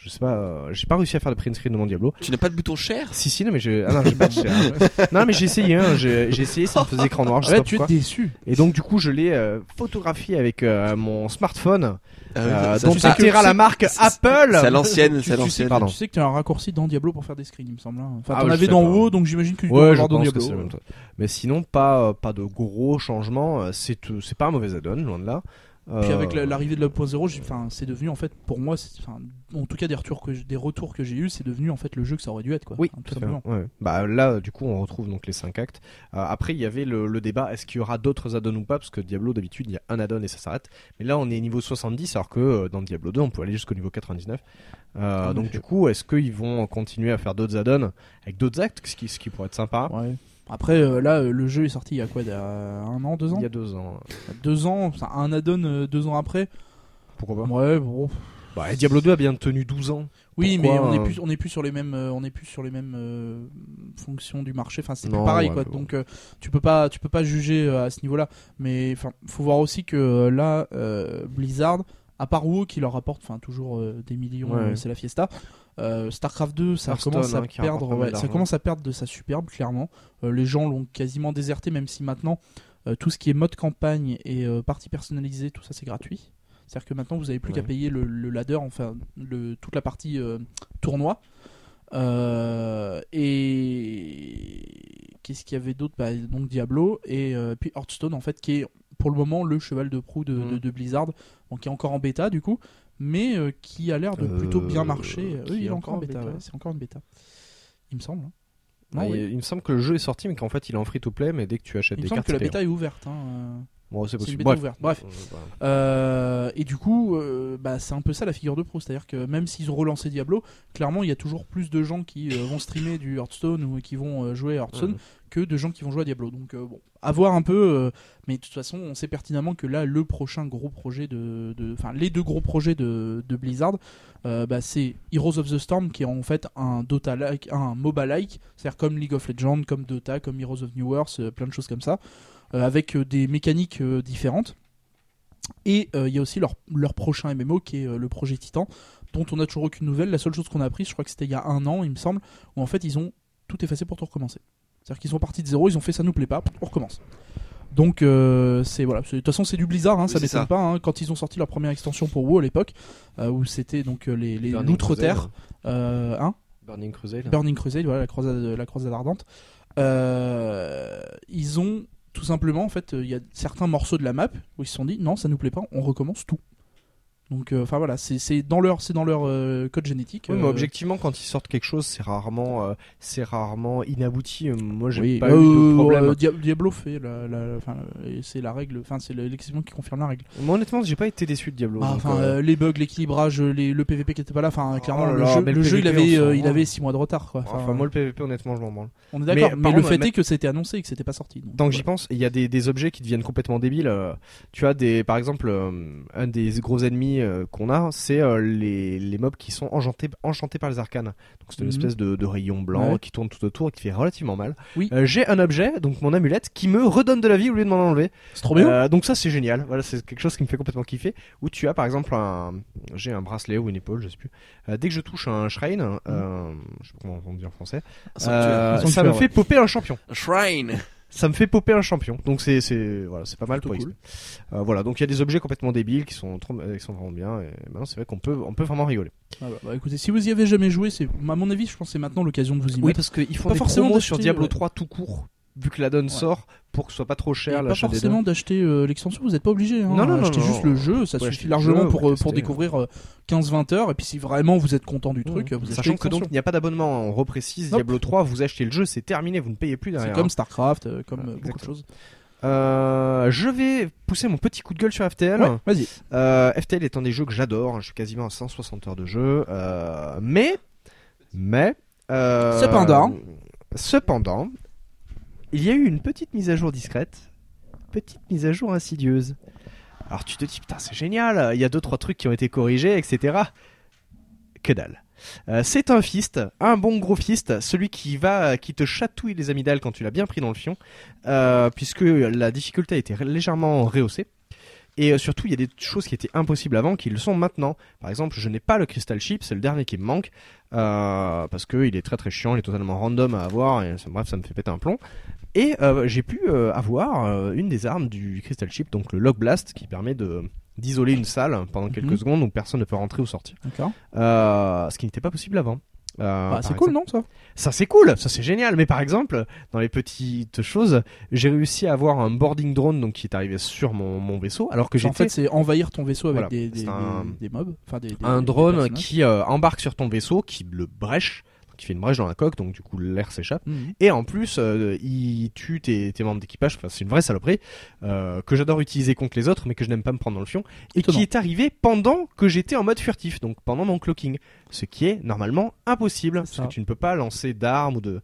je sais pas, euh, j'ai pas réussi à faire de print screen de mon Diablo.
Tu n'as pas de bouton cher
Si si non mais j'ai ah non j'ai pas de share. *laughs* non mais j'ai essayé hein, j'ai j'ai essayé ça me faisait écran noir je sais
ouais,
pas
tu es
pourquoi.
déçu
Et donc du coup je l'ai euh, photographié avec euh, mon smartphone
Ah
euh, dont
tu sais que-
était la marque
c'est-
Apple.
C'est à l'ancienne, c'est à
tu sais,
l'ancienne.
Pardon.
tu sais que tu as un raccourci dans Diablo pour faire des screens, il me semble. hein. Enfin,
Ah
t'en
ouais, je
avais
sais
dans
pas.
haut, donc j'imagine que tu dois
Ouais, je
avoir dans
pense que
Diablo.
c'est le même truc. Mais sinon pas euh, pas de gros changements, euh, c'est c'est pas un mauvais add-on loin de là.
Puis
Euh,
avec la- l'arrivée de l'Up.0, j'ai- enfin, c'est devenu en fait, pour moi, en tout cas des retours que, des retours que j'ai eu, c'est devenu en fait le jeu que ça aurait dû être, quoi.
Oui,
Hein,
tout
simplement.
Ouais. Bah là, du coup, on retrouve donc les 5 actes. Euh, après, il y avait le, le débat est-ce qu'il y aura d'autres add-ons ou pas? Parce que Diablo, d'habitude, il y a un add-on et ça s'arrête. Mais là, on est niveau 70, alors que euh, dans Diablo 2, on peut aller jusqu'au niveau 99. Euh,
En
donc, du coup, est-ce qu'ils vont continuer à faire d'autres add-ons avec d'autres actes? Ce qui, ce qui pourrait être sympa
Ouais. Après, euh, là, euh, le jeu est sorti il y a quoi, il y a un an, deux ans
Il y a deux ans.
Deux ans, un add-on euh, deux ans après.
Pourquoi pas
Ouais, bon.
bah, et Diablo 2 a bien tenu 12 ans.
Oui,
Pourquoi,
mais on est
euh,
plus, on est plus sur les mêmes, euh, on est plus sur les mêmes euh, fonctions du marché. Enfin, c'est plus
Non,
pareil,
ouais,
quoi.
mais bon.
Donc, tu peux pas, tu peux pas juger euh, à ce niveau-là. Mais enfin, faut voir aussi que euh, là, euh, Blizzard, à part WoW qui leur rapporte, enfin, toujours euh, des millions,
Ouais.
euh, c'est la fiesta. Euh, Starcraft 2, ça commence à
hein,
perdre, ouais, ça commence à perdre de sa superbe, clairement. Euh, les gens l'ont quasiment déserté, même si maintenant euh, tout ce qui est mode campagne et partie personnalisée, tout ça c'est gratuit. C'est-à-dire que maintenant vous avez plus
Ouais.
qu'à payer le, le ladder, enfin le, toute la partie tournoi. Et qu'est-ce qu'il y avait d'autre? Bah, Donc Diablo et puis Hearthstone en fait qui est pour le moment le cheval de proue de, de- de Blizzard, donc qui est encore en bêta du coup, mais euh, qui a l'air de plutôt bien
Euh,
marcher. oui, il
est
encore en bêta, ouais, c'est encore une bêta. Il me semble. hein. Non,
Ah,
oui.
il, me semble que le jeu est sorti, mais qu'en fait il est en free to play, mais dès que tu achètes
Il me
des
semble
cartes,
que la bêta est ouverte. hein, euh.
Bon, c'est
une
possible.
bêta
Bref.
ouverte. Bref.
Euh, voilà.
Euh, et du coup, euh, bah, c'est un peu ça la figure de pro. C'est-à-dire que même s'ils ont relancé Diablo, clairement, il y a toujours plus de gens qui euh, vont streamer du Hearthstone ou qui vont euh, jouer à Hearthstone. Que de gens qui vont jouer à Diablo. Donc, euh, bon, à voir un peu. euh, mais de toute façon, on sait pertinemment que là, le prochain gros projet de. Enfin, les deux gros projets de, Blizzard, euh, bah, c'est Heroes of the Storm qui est en fait un Dota-like, un MOBA-like. C'est-à-dire comme League of Legends, comme Dota, comme Heroes of New Earth, euh, plein de choses comme ça. avec des mécaniques différentes. Et il y a aussi leur, leur prochain MMO qui est le projet Titan, dont on n'a toujours aucune nouvelle. La seule chose qu'on a appris, je crois que c'était il y a un an, il me semble, où en fait ils ont tout effacé pour tout recommencer. C'est-à-dire qu'ils sont partis de zéro, ils ont fait ça nous plaît pas, on recommence. Donc euh, c'est voilà, c'est- de toute façon c'est du Blizzard, hein,
Oui,
ça m'étonne pas. hein. quand ils ont sorti leur première extension pour WoW à l'époque, euh, où c'était donc euh, les, les
Burning
l'outre-terre,
Crusade.
euh, hein,
Burning Crusade.
Burning Crusade, voilà la croisade, la croisade ardente. Euh, ils ont tout simplement en fait, euh, il y a certains morceaux de la map où ils se sont dit non, ça nous plaît pas, on recommence tout. Donc euh, enfin voilà, c'est dans leur c'est dans leur euh, code génétique.
Oui, mais
euh,
objectivement, quand ils sortent quelque chose, c'est rarement, c'est rarement inabouti. Moi, j'ai
oui,
pas eu de problème.
Dia- Diablo fait la, la- c'est la règle, enfin c'est l'exception qui confirme la règle.
Moi, honnêtement, j'ai pas été déçu de Diablo.
Ah,
donc,
les bugs, l'équilibrage, les- le PVP qui était pas là, enfin clairement
là
le jeu,
mais
le
le
jeu, il avait il avait 6 mois de retard quoi.
Enfin, moi, le PVP, honnêtement, je m'en branle.
on est d'accord,
mais
le fait est que c'était annoncé et que c'était pas sorti. Donc,
Tant que
ouais.
j'y pense, il y a des, des objets qui deviennent complètement débiles. tu as des, par exemple, un des gros ennemis euh, qu'on a, c'est euh, les, les mobs qui sont enchantés, enchantés par les arcanes. Donc c'est une
Mhm.
espèce de, de rayon blanc
Ouais.
qui tourne tout autour et qui fait relativement mal.
Oui.
Euh, J'ai un objet, donc mon amulette, qui me redonne de la vie au lieu de m'en enlever.
c'est trop bien.
Euh, donc ça c'est génial. Voilà, c'est quelque chose qui me fait complètement kiffer. Où tu as par exemple un, j'ai un bracelet ou une épaule, je sais plus. Euh, dès que je touche un shrine, euh, je sais pas comment on dit en français, euh,
Un sanctuaire,
ça me fait popper un champion.
Shrine. *laughs*
Ça me fait popper un champion. Donc c'est c'est voilà, c'est pas mal pour
cool.
Euh, voilà, donc il y a des objets complètement débiles qui sont trop, euh, qui sont vraiment bien. Et maintenant c'est vrai qu'on peut on peut vraiment rigoler.
Ah bah, bah, écoutez, si vous y avez jamais joué, c'est à mon avis, je pense que c'est maintenant l'occasion de vous y
Oui,
mettre.
parce qu'ils font
Pas
des
forcément
promos sur Diablo
ouais.
3 tout court. Vu que la donne sort pour que ce soit pas trop cher
pas
l'achat
forcément d'acheter euh, l'extension, vous n'êtes pas obligé. Hein,
Non, non, non,
Achetez
non,
juste le jeu, ça suffit largement
jeu,
pour, euh, pour découvrir euh, 15-20 heures. Et puis si vraiment vous êtes content du truc, vous
Sachant que donc il n'y a pas d'abonnement, on reprécise. Diablo 3, vous achetez le jeu, c'est terminé, vous ne payez plus
C'est
derrière.
comme StarCraft, euh, comme
Voilà,
euh, beaucoup de choses.
Euh, je vais pousser mon petit coup de gueule sur FTL.
Ouais, vas-y.
Euh, FTL est un des jeux que j'adore. hein, Je suis quasiment à 160 heures de jeu. Euh, mais, mais, euh,
Cependant.
cependant, il y a eu une petite mise à jour discrète, petite mise à jour insidieuse. Alors tu te dis putain c'est génial, il y a deux trois trucs qui ont été corrigés, etc. Que dalle. Euh, c'est un fist, un bon gros fist, celui qui va, qui te chatouille les amygdales quand tu l'as bien pris dans le fion, euh, puisque la difficulté a été légèrement rehaussée. Et euh, surtout, il y a des choses qui étaient impossibles avant qui le sont maintenant. Par exemple, je n'ai pas le Crystal Chip, c'est le dernier qui me manque, parce qu'il est très très chiant, il est totalement random à avoir, bref, ça me fait péter un plomb. Et euh, j'ai pu euh, avoir euh, une des armes du Crystal Chip, donc le Log Blast, qui permet de d'isoler une salle pendant quelques
Mhm.
secondes où personne ne peut rentrer ou sortir.
D'accord.
Ce qui n'était pas possible avant. Euh,
Bah, c'est cool, non, ça?
Ça c'est cool, ça c'est génial. Mais par exemple, dans les petites choses, j'ai réussi à avoir un boarding drone donc qui est arrivé sur mon, mon vaisseau, alors que
En
j'étais
fait, c'est envahir ton vaisseau avec
Voilà,
des, des,
un-
mobs. Enfin, des, des-
un drone qui euh, embarque sur ton vaisseau, qui le brèche, qui fait une brèche dans la coque, donc du coup l'air s'échappe.
Mhm.
Et en plus, euh, il tue tes, tes membres d'équipage. Enfin, c'est une vraie saloperie euh, que j'adore utiliser contre les autres, mais que je n'aime pas me prendre dans le fion. Et
Étonnant.
qui est arrivé pendant que j'étais en mode furtif, donc pendant mon clocking. Ce qui est normalement impossible, parce
ça.
que tu ne peux pas lancer d'armes ou de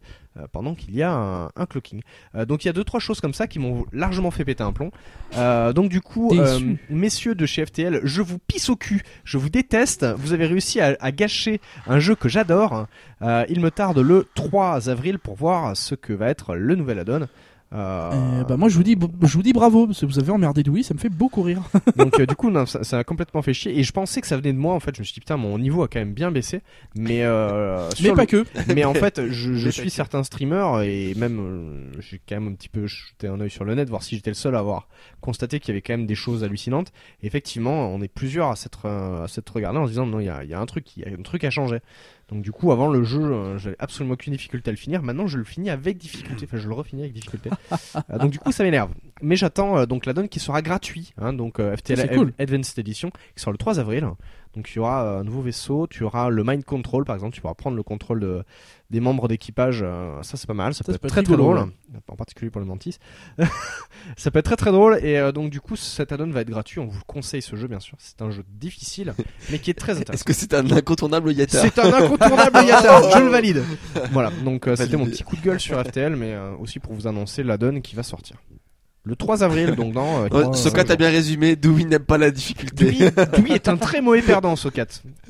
pendant qu'il y a un, un clocking. Euh, donc il y a deux trois choses comme ça qui m'ont largement fait péter un plomb. Euh, donc du coup, euh, messieurs de chez FTL, je vous pisse au cul, je vous déteste. Vous avez réussi à, à gâcher un jeu que j'adore. Euh, il me tarde le 3 avril pour voir ce que va être le nouvel add-on. Euh,
bah moi je vous dis je vous dis bravo parce que vous avez emmerdé Dewey ça me fait beaucoup rire. *laughs*
Donc euh, du coup non, ça, ça a complètement fait chier et je pensais que ça venait de moi en fait. Je me suis dit putain mon niveau a quand même bien baissé mais euh, *laughs*
mais pas
le-
que. *laughs*
mais en fait je, suis certains streamers et même euh, j'ai quand même un petit peu jeté un œil sur le net voir si j'étais le seul à avoir constaté qu'il y avait quand même des choses hallucinantes. Et effectivement on est plusieurs à s'être euh, à s'être regardé en se disant non il y a, il y a un truc il y a un truc à changer donc du coup avant le jeu euh, j'avais absolument aucune difficulté à le finir. Maintenant je le finis avec difficulté. Enfin je le refinis avec difficulté. *laughs* Euh, donc du coup ça m'énerve. Mais j'attends euh, donc la donne qui sera gratuit hein, donc FTL
cool.
Advanced Edition qui sort le 3 avril Donc il y aura un nouveau vaisseau, tu auras le mind control par exemple, tu pourras prendre le contrôle de, des membres d'équipage. euh, ça c'est pas mal, ça, peut être très très drôle, en particulier pour le mantis. *laughs* ça peut être très très drôle et euh, donc du coup cet add-on va être gratuit. On vous le conseille ce jeu bien sûr. C'est un jeu difficile mais qui est très *laughs* intéressant.
Est-ce que c'est un incontournable Yata
C'est un incontournable Yata, je le valide. Voilà, donc euh, c'était mon petit coup de gueule sur FTL, mais euh, aussi pour vous annoncer la donne qui va sortir. Le 3 avril, donc dans... euh,
Ouais,
trois-
Soka, t'as bien résumé. Dewey n'aime pas la difficulté.
Dewey, Dewey est un très mauvais perdant, Sokat.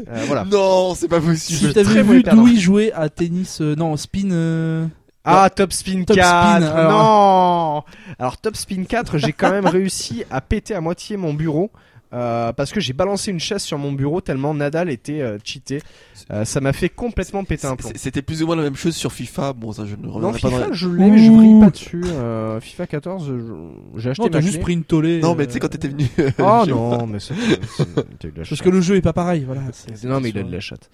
Euh, voilà.
Non, c'est pas
Si
possible.
t'avais
très
vu. Dewey jouer à tennis, euh, non, spin. euh,
Ah, Top Spin
Top
4
Spin, alors.
Non Alors Top Spin 4, j'ai quand même *laughs* réussi à péter à moitié mon bureau. Euh, parce que j'ai balancé une chaise sur mon bureau tellement Nadal était euh, cheaté. Euh, ça m'a fait complètement péter un plomb.
C'était plus ou moins la même chose sur FIFA. Bon, ça, je ne
Non,
reviendrai pas dans
FIFA,
la-
je l'ai, mais je brille pas dessus. Euh, FIFA 14, je- j'ai acheté
Non, t'as juste pris une tollée.
Non, mais tu sais, quand t'étais venu.
Oh non, mais c'est.
Parce que le jeu est pas pareil, voilà.
Non, mais il a de la chatte.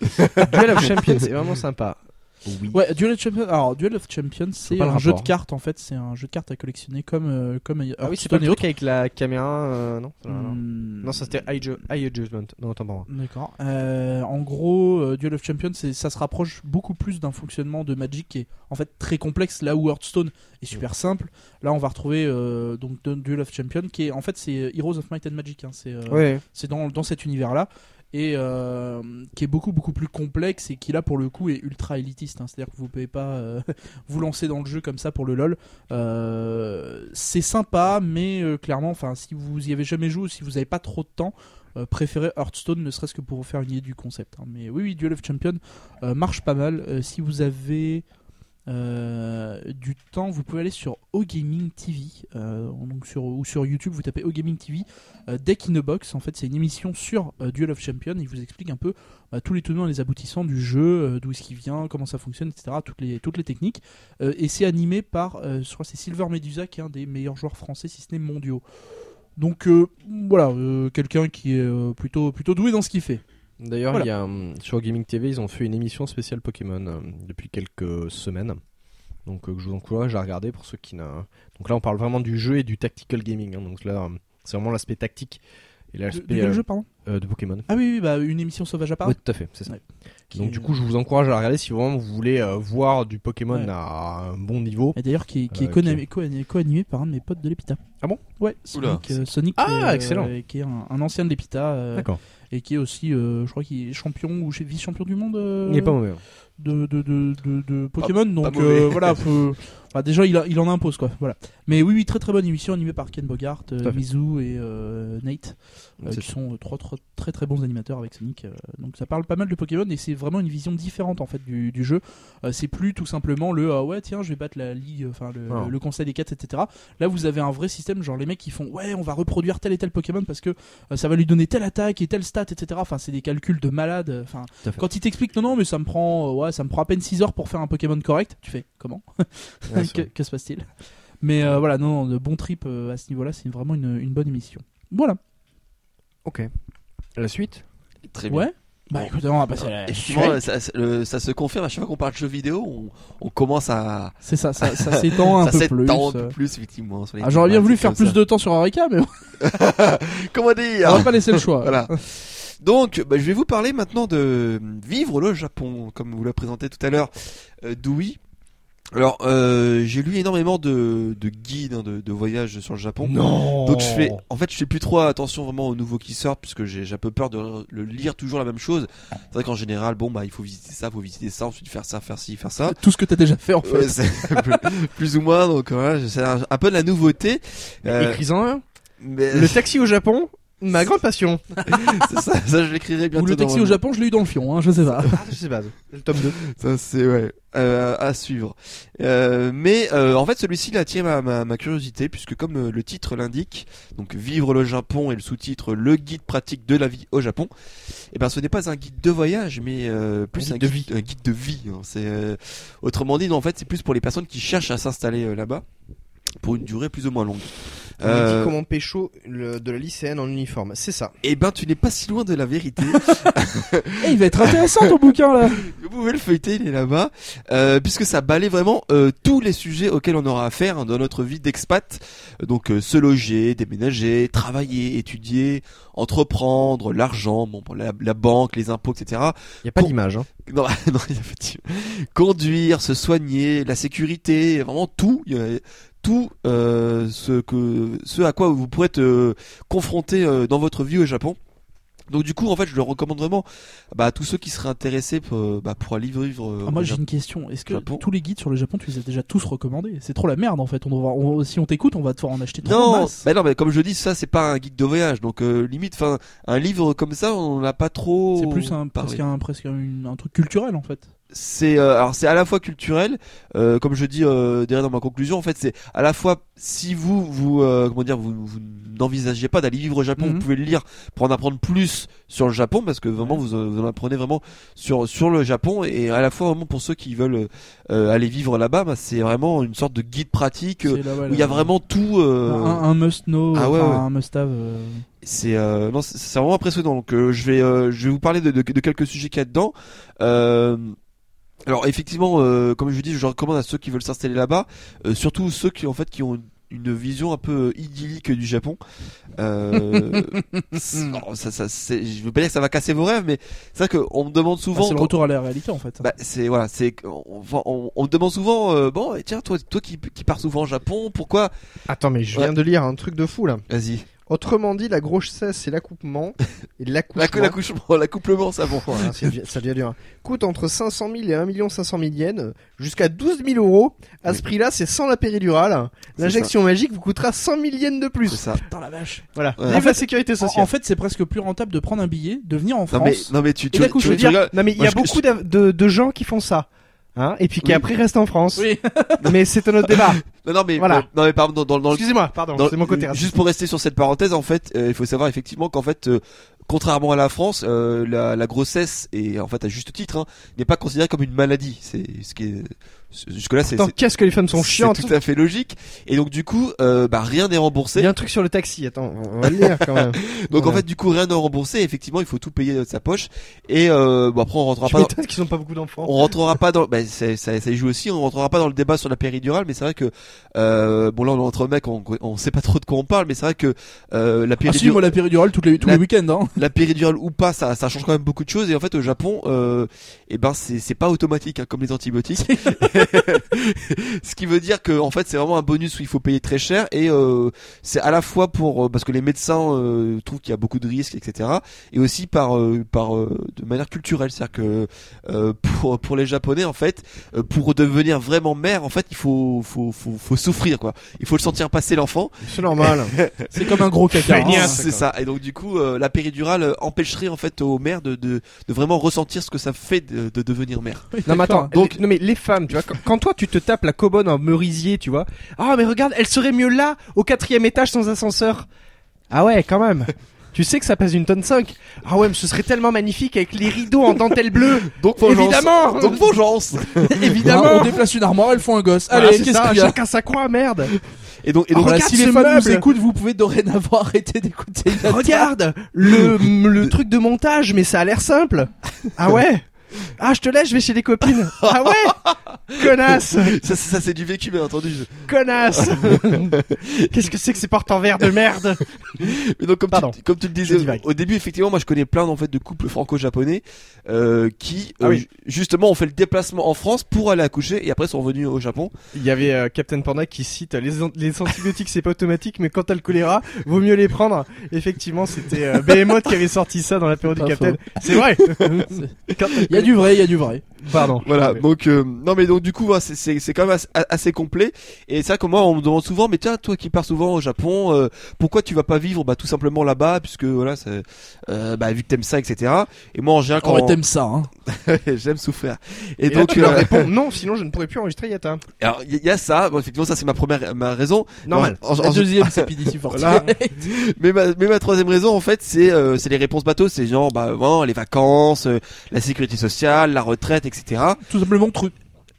Duel of Champions, c'est vraiment sympa. Oui.
Ouais, Duel of Champions. Alors, Duel of Champions, c'est
pas
un jeu de
rapport.
cartes en fait. C'est un jeu de cartes à collectionner comme euh, comme
Ah oui, c'est pas le truc avec la caméra, euh, non.
Hmm.
Non, ça c'était High, High Judgment. Non, attends, pardon.
D'accord. Euh, en gros, euh, Duel of Champions, c'est- ça se rapproche beaucoup plus d'un fonctionnement de Magic qui est en fait très complexe. Là où Hearthstone est super simple, là on va retrouver euh, donc Duel of Champions qui est en fait c'est Heroes of Might and Magic. hein. C'est euh,
Ouais.
c'est dans, dans cet univers-là et euh, qui est beaucoup beaucoup plus complexe et qui là pour le coup est ultra élitiste. hein. C'est-à-dire que vous pouvez pas euh, *laughs* vous lancer dans le jeu comme ça pour le lol. Euh, c'est sympa, mais clairement, enfin si vous y avez jamais joué ou si vous avez pas trop de temps. préférez Hearthstone ne serait-ce que pour vous faire une idée du concept hein. mais oui oui Duel of Champions marche pas mal si vous avez du temps, vous pouvez aller sur OGaming TV, euh, donc sur, ou sur YouTube, vous tapez OGaming TV, euh, Deck in a Box, en fait c'est une émission sur euh, Duel of Champions, il vous explique un peu bah, tous les tenants et les aboutissants du jeu, euh, d'où est-ce qu'il vient, comment ça fonctionne, etc., toutes les, toutes les techniques, Euh, et c'est animé par, euh, je crois c'est Silver Medusa qui est un des meilleurs joueurs français, si ce n'est mondiaux. Donc euh, voilà, euh, quelqu'un qui est euh, plutôt, plutôt doué dans ce qu'il fait.
D'ailleurs,
Voilà.
il y a hum, sur Gaming TV, ils ont fait une émission spéciale Pokémon euh, depuis quelques semaines. Donc, euh, que je vous encourage à regarder pour ceux qui n'a. Donc là, on parle vraiment du jeu et du tactical gaming. hein. Donc là, hum, c'est vraiment l'aspect tactique et l'aspect
de quel
euh,
jeu, pardon?
euh, de Pokémon.
Ah oui, oui, bah, une émission sauvage à part.
Oui, tout à fait, c'est ça.
Ouais. Qui
Donc du coup, je vous encourage à la regarder si vraiment vous voulez euh, voir du Pokémon
Ouais.
à un bon niveau.
Et d'ailleurs, qui, qui
Euh,
est co-animé co- co-animé par un de mes potes de l'Epita.
Ah bon?
Ouais. Sonic, euh, Sonic
Ah,
qui est, euh,
excellent.
qui est un, un ancien de l'Epita euh,
D'accord.
Et qui est aussi, euh, je crois qu'il est champion ou vice-champion du monde euh,
Il est pas mauvais.
De, de, de, de, de Pokémon. donc euh, voilà, *laughs* faut- enfin, déjà il, a- il en impose quoi. Voilà. Mais oui, oui, très très bonne émission animée par Ken Bogart, euh. Mizu et euh, Nate, euh, qui sont trois, trois très très bons animateurs avec Sonic. euh, donc ça parle pas mal de Pokémon et c'est vraiment une vision différente en fait du, du jeu. Euh, c'est plus tout simplement le ah ouais tiens je vais battre la ligue, enfin le, le conseil des 4 etc. Là vous avez un vrai système genre les mecs qui font ouais on va reproduire tel et tel Pokémon parce que euh, ça va lui donner telle attaque et telle stat etc. Enfin c'est des calculs de malade. Enfin quand il t'explique non non mais ça me prend euh, ouais ça me prend à peine 6 heures pour faire un Pokémon correct, tu fais comment *laughs*
Ouais,
que, que se passe-t-il Mais euh, voilà non, non de bon trip euh, à ce niveau-là c'est vraiment une, une bonne émission. Voilà.
Ok. La suite
Très bien.
Ouais. Bah écoute on va passer à la
Effectivement,
suite.
ça, ça- le- ça se confirme à chaque fois qu'on parle de jeux vidéo, on, on commence à
C'est ça ça, ça s'étend *laughs* un
ça
peu
s'étend
plus.
un peu
euh.
plus effectivement.
Ah, J'aurais bien voulu faire plus de temps sur Arika mais
ça. *laughs* Comment
on
dire
va pas laisser le choix.
Voilà. Donc, bah, je vais vous parler maintenant de vivre le Japon, comme vous l'a présenté tout à l'heure, euh, Dewey. Alors, euh, j'ai lu énormément de, de guides hein, de, de voyage sur le Japon.
Non
Donc je fais, en fait, je fais plus trop attention vraiment aux nouveaux qui sortent puisque j'ai j'ai un peu peur de le lire toujours la même chose. C'est vrai qu'en général, bon bah il faut visiter ça, faut visiter ça, ensuite faire ça, faire ci, faire ça.
Tout ce que t'as déjà fait en fait.
Ouais, *laughs* plus, plus ou moins donc voilà, c'est un, un peu de la nouveauté. Euh,
Écris-en un.
mais
Le taxi au Japon, ma grande passion. *laughs*
c'est ça, ça je l'écrirai bientôt.
Ou le taxi au Japon, je l'ai eu dans le fion, hein, je sais pas.
Ah, je sais pas. *laughs* Le tome 2.
Ça c'est ouais euh, à suivre. Euh, mais euh, en fait celui-ci il a attiré ma, ma, ma curiosité puisque comme euh, le titre l'indique, donc vivre le Japon et le sous-titre le guide pratique de la vie au Japon. Et ben ce n'est pas un guide de voyage mais euh, plus
Un
un
guide de
un guide de vie. hein. C'est euh, autrement dit non, en fait c'est plus pour les personnes qui cherchent à s'installer euh, là-bas. Pour une durée plus ou moins longue.
On
Euh,
dit comment pécho le- de la lycéenne en uniforme. C'est ça.
Eh ben, tu n'es pas si loin de la vérité.
Eh, il va être intéressant ton *laughs* bouquin là.
Vous pouvez le feuilleter, il est là-bas, euh, puisque ça balaye vraiment euh, tous les sujets auxquels on aura affaire hein, dans notre vie d'expat. Euh, Donc euh, se loger, déménager, travailler, étudier, entreprendre, l'argent, bon, la, la banque, les impôts, etc.
Il y a pas
Con-
d'image. Hein. *laughs*
Non, non, il y a effectivement. Conduire, se soigner, la sécurité, vraiment tout. il y a tout euh, ce que ce à quoi vous pourrez être confronté euh, dans votre vie au Japon. Donc du coup, en fait, je le recommande vraiment bah, à tous ceux qui seraient intéressés pour, euh, bah, pour aller vivre.
Ah, moi j'ai une question. Est-ce que
Japon.
tous les guides sur le Japon, tu les as déjà tous recommandés? C'est trop la merde en fait. On on- si on t'écoute, on va devoir en acheter
Non, bah non, mais comme je dis, ça c'est pas un guide de voyage, donc euh, limite, enfin, un livre comme ça, on n'a pas trop.
C'est plus un, presque, un, presque un, un truc culturel en fait.
C'est euh, alors c'est à la fois culturel euh, comme je dis euh, derrière dans ma conclusion en fait c'est à la fois si vous vous euh, comment dire vous, vous n'envisagez pas d'aller vivre au Japon
Mhm.
vous pouvez le lire pour en apprendre plus sur le Japon parce que vraiment vous, vous en apprenez vraiment sur sur le Japon et à la fois vraiment pour ceux qui veulent euh, aller vivre là-bas bah, c'est vraiment une sorte de guide pratique
C'est là, ouais,
où il y a vraiment tout euh,
un, un must know,
Ah ouais,
enfin,
ouais.
un must have.
c'est euh, non c'est c'est vraiment impressionnant donc euh, je vais euh, je vais vous parler de, de, de quelques sujets qu'il y a dedans euh, alors effectivement euh, comme je vous dis je recommande à ceux qui veulent s'installer là-bas euh, surtout ceux qui en fait qui ont une- une vision un peu euh, idyllique du Japon euh, c'est- alors, *laughs* ça, ça, c'est- je veux pas dire que ça va casser vos rêves mais c'est vrai qu'on me demande
Ah,
souvent
c'est le
quand-
retour à la réalité en fait.
bah, c'est voilà, c'est on, on, on me demande souvent euh, bon et tiens toi toi qui qui pars souvent au Japon, pourquoi
Attends, mais je
Ouais.
viens de lire un truc de fou là.
Vas-y.
Autrement dit, la grossesse *laughs* c'est l'accouplement et
La-
l'accouchement.
L'accouchement, l'accouplement, ça bon.
Voilà, c'est- ça devient dur. Coûte entre 500 000 et 1 500 000 yens, jusqu'à 12 000 euros. À
Oui.
ce prix-là, c'est sans la péridurale.
C'est
L'injection magique vous coûtera 100 000 yens de
C'est
plus.
ça.
Putain la vache.
Voilà.
Ouais.
Vive
En fait-
la sécurité sociale.
en fait, c'est presque plus rentable de prendre un billet, de venir en
Non mais
France.
non mais tu tu, tu,
je veux
tu
dire, non mais il y a
je-
beaucoup de, de, de gens qui font ça. Hein, et puis qui
Oui.
après restent en France.
Oui. *laughs*
mais c'est un autre débat. *laughs*
Non non mais
Voilà.
euh, non mais pardon dans, dans,
Excusez-moi, pardon, c'est mon côté raciste.
juste pour rester sur cette parenthèse en fait, euh, il faut savoir effectivement qu'en fait euh, contrairement à la France, euh, la, la grossesse et en fait à juste titre hein, n'est pas considérée comme une maladie. C'est ce qui est jusque là c'est
Attends,
c'est-
qu'est-ce que les femmes sont
c'est
chiantes.
tout à fait logique et donc du coup euh, bah rien n'est
Il
remboursé.
y a un truc sur le taxi. Attends, on va le lire quand même. *laughs*
Donc en fait du coup rien n'est remboursé. Effectivement il faut tout payer de sa poche et euh, bon après on rentrera pas. Dans...
qu'ils ont pas beaucoup d'enfants.
On rentrera pas dans, bah, c'est- ça, ça y joue aussi. On rentrera pas dans le débat sur la péridurale, mais c'est vrai que euh, bon là on est entre mecs, on, on sait pas trop de quoi on parle, mais c'est vrai que euh, la
Ah si,
péridurale,
moi la péridurale tous les tous
La-
les week-ends. Hein.
la péridurale ou pas, ça, ça change quand même beaucoup de choses. Et en fait au Japon, euh, eh ben c'est c'est pas automatique hein, comme les antibiotiques. *laughs* *laughs* Ce qui veut dire que en fait c'est vraiment un bonus où il faut payer très cher et euh, c'est à la fois pour euh, parce que les médecins euh, trouvent qu'il y a beaucoup de risques, etc. Et aussi par euh, par euh, de manière culturelle, c'est-à-dire que euh, pour pour les Japonais en fait, euh, pour devenir vraiment mère, en fait il faut faut faut, faut souffrir quoi. Il faut le sentir passer l'enfant.
C'est normal. *laughs*
C'est comme un gros caca. hein.
C'est ça. Et donc du coup euh, la péridurale empêcherait en fait aux mères de de, de vraiment ressentir ce que ça fait de, de devenir mère.
Non mais attends, donc non mais les femmes, tu vois, quand, toi tu te tapes la cobonne en merisier, tu vois, ah mais regarde, elle serait mieux là, au quatrième étage sans ascenseur. Ah ouais, quand même. tu sais que ça pèse une tonne 5 Ah ouais, mais ce serait tellement magnifique avec les rideaux en dentelle bleue. *laughs*
Donc
Évidemment.
Donc vengeance. *laughs*
Évidemment.
on déplace une armoire, elles font un gosse. Allez,
c'est
qu'est-ce
ça,
qu'il y a
chacun sa croix, merde.
Et donc et
Oh,
donc
Voilà,
regarde
si les femmes nous écoutent, vous pouvez dorénavant *laughs* arrêter d'écouter.
Regarde le, le truc de montage, mais ça a l'air simple. Ah ouais. Ah, je te laisse, je vais chez les copines. *laughs* Ah ouais Connasse
ça, ça, c'est du vécu bien entendu.
Connasse *laughs* Qu'est-ce que c'est que ces portes en verre de merde
Mais donc comme
Pardon.
tu, comme tu le disais au, au début effectivement moi je connais plein en fait de couples franco-japonais euh, qui
Ah
euh,
oui.
ju- justement ont fait le déplacement en France pour aller accoucher et après sont revenus au Japon.
Il y avait euh, Captain Panda qui cite les, les antibiotiques c'est pas automatique mais quand t'as le choléra vaut mieux les prendre. Effectivement c'était euh, Behemoth qui avait sorti ça dans la période du Captain. C'est vrai. *laughs* Quand-
Il y a du vrai, il y a du vrai.
Pardon.
Voilà donc euh, non mais donc du coup voilà, c'est c'est c'est quand même assez, assez complet et c'est vrai que moi on me demande souvent mais tiens toi qui pars souvent au Japon euh, pourquoi tu vas pas vivre bah tout simplement là-bas puisque voilà c'est euh, bah vu que t'aimes ça etc et moi en général
Quand
quand
t'aimes ça, hein. *laughs*
j'aime souffrir
Et,
et,
là,
donc
tu leur
euh,
réponds non sinon je ne pourrais plus enregistrer Yata.
alors il y, y a ça bon, effectivement ça c'est ma première ma raison
Normal.
En- en- en-
deuxième, *laughs* c'est PDC
Voilà. *laughs* Mais ma, mais ma troisième raison, en fait, c'est euh, c'est les réponses bateaux. C'est genre, bah, vraiment, les vacances, euh, la sécurité sociale, la retraite, etc.
Tout simplement.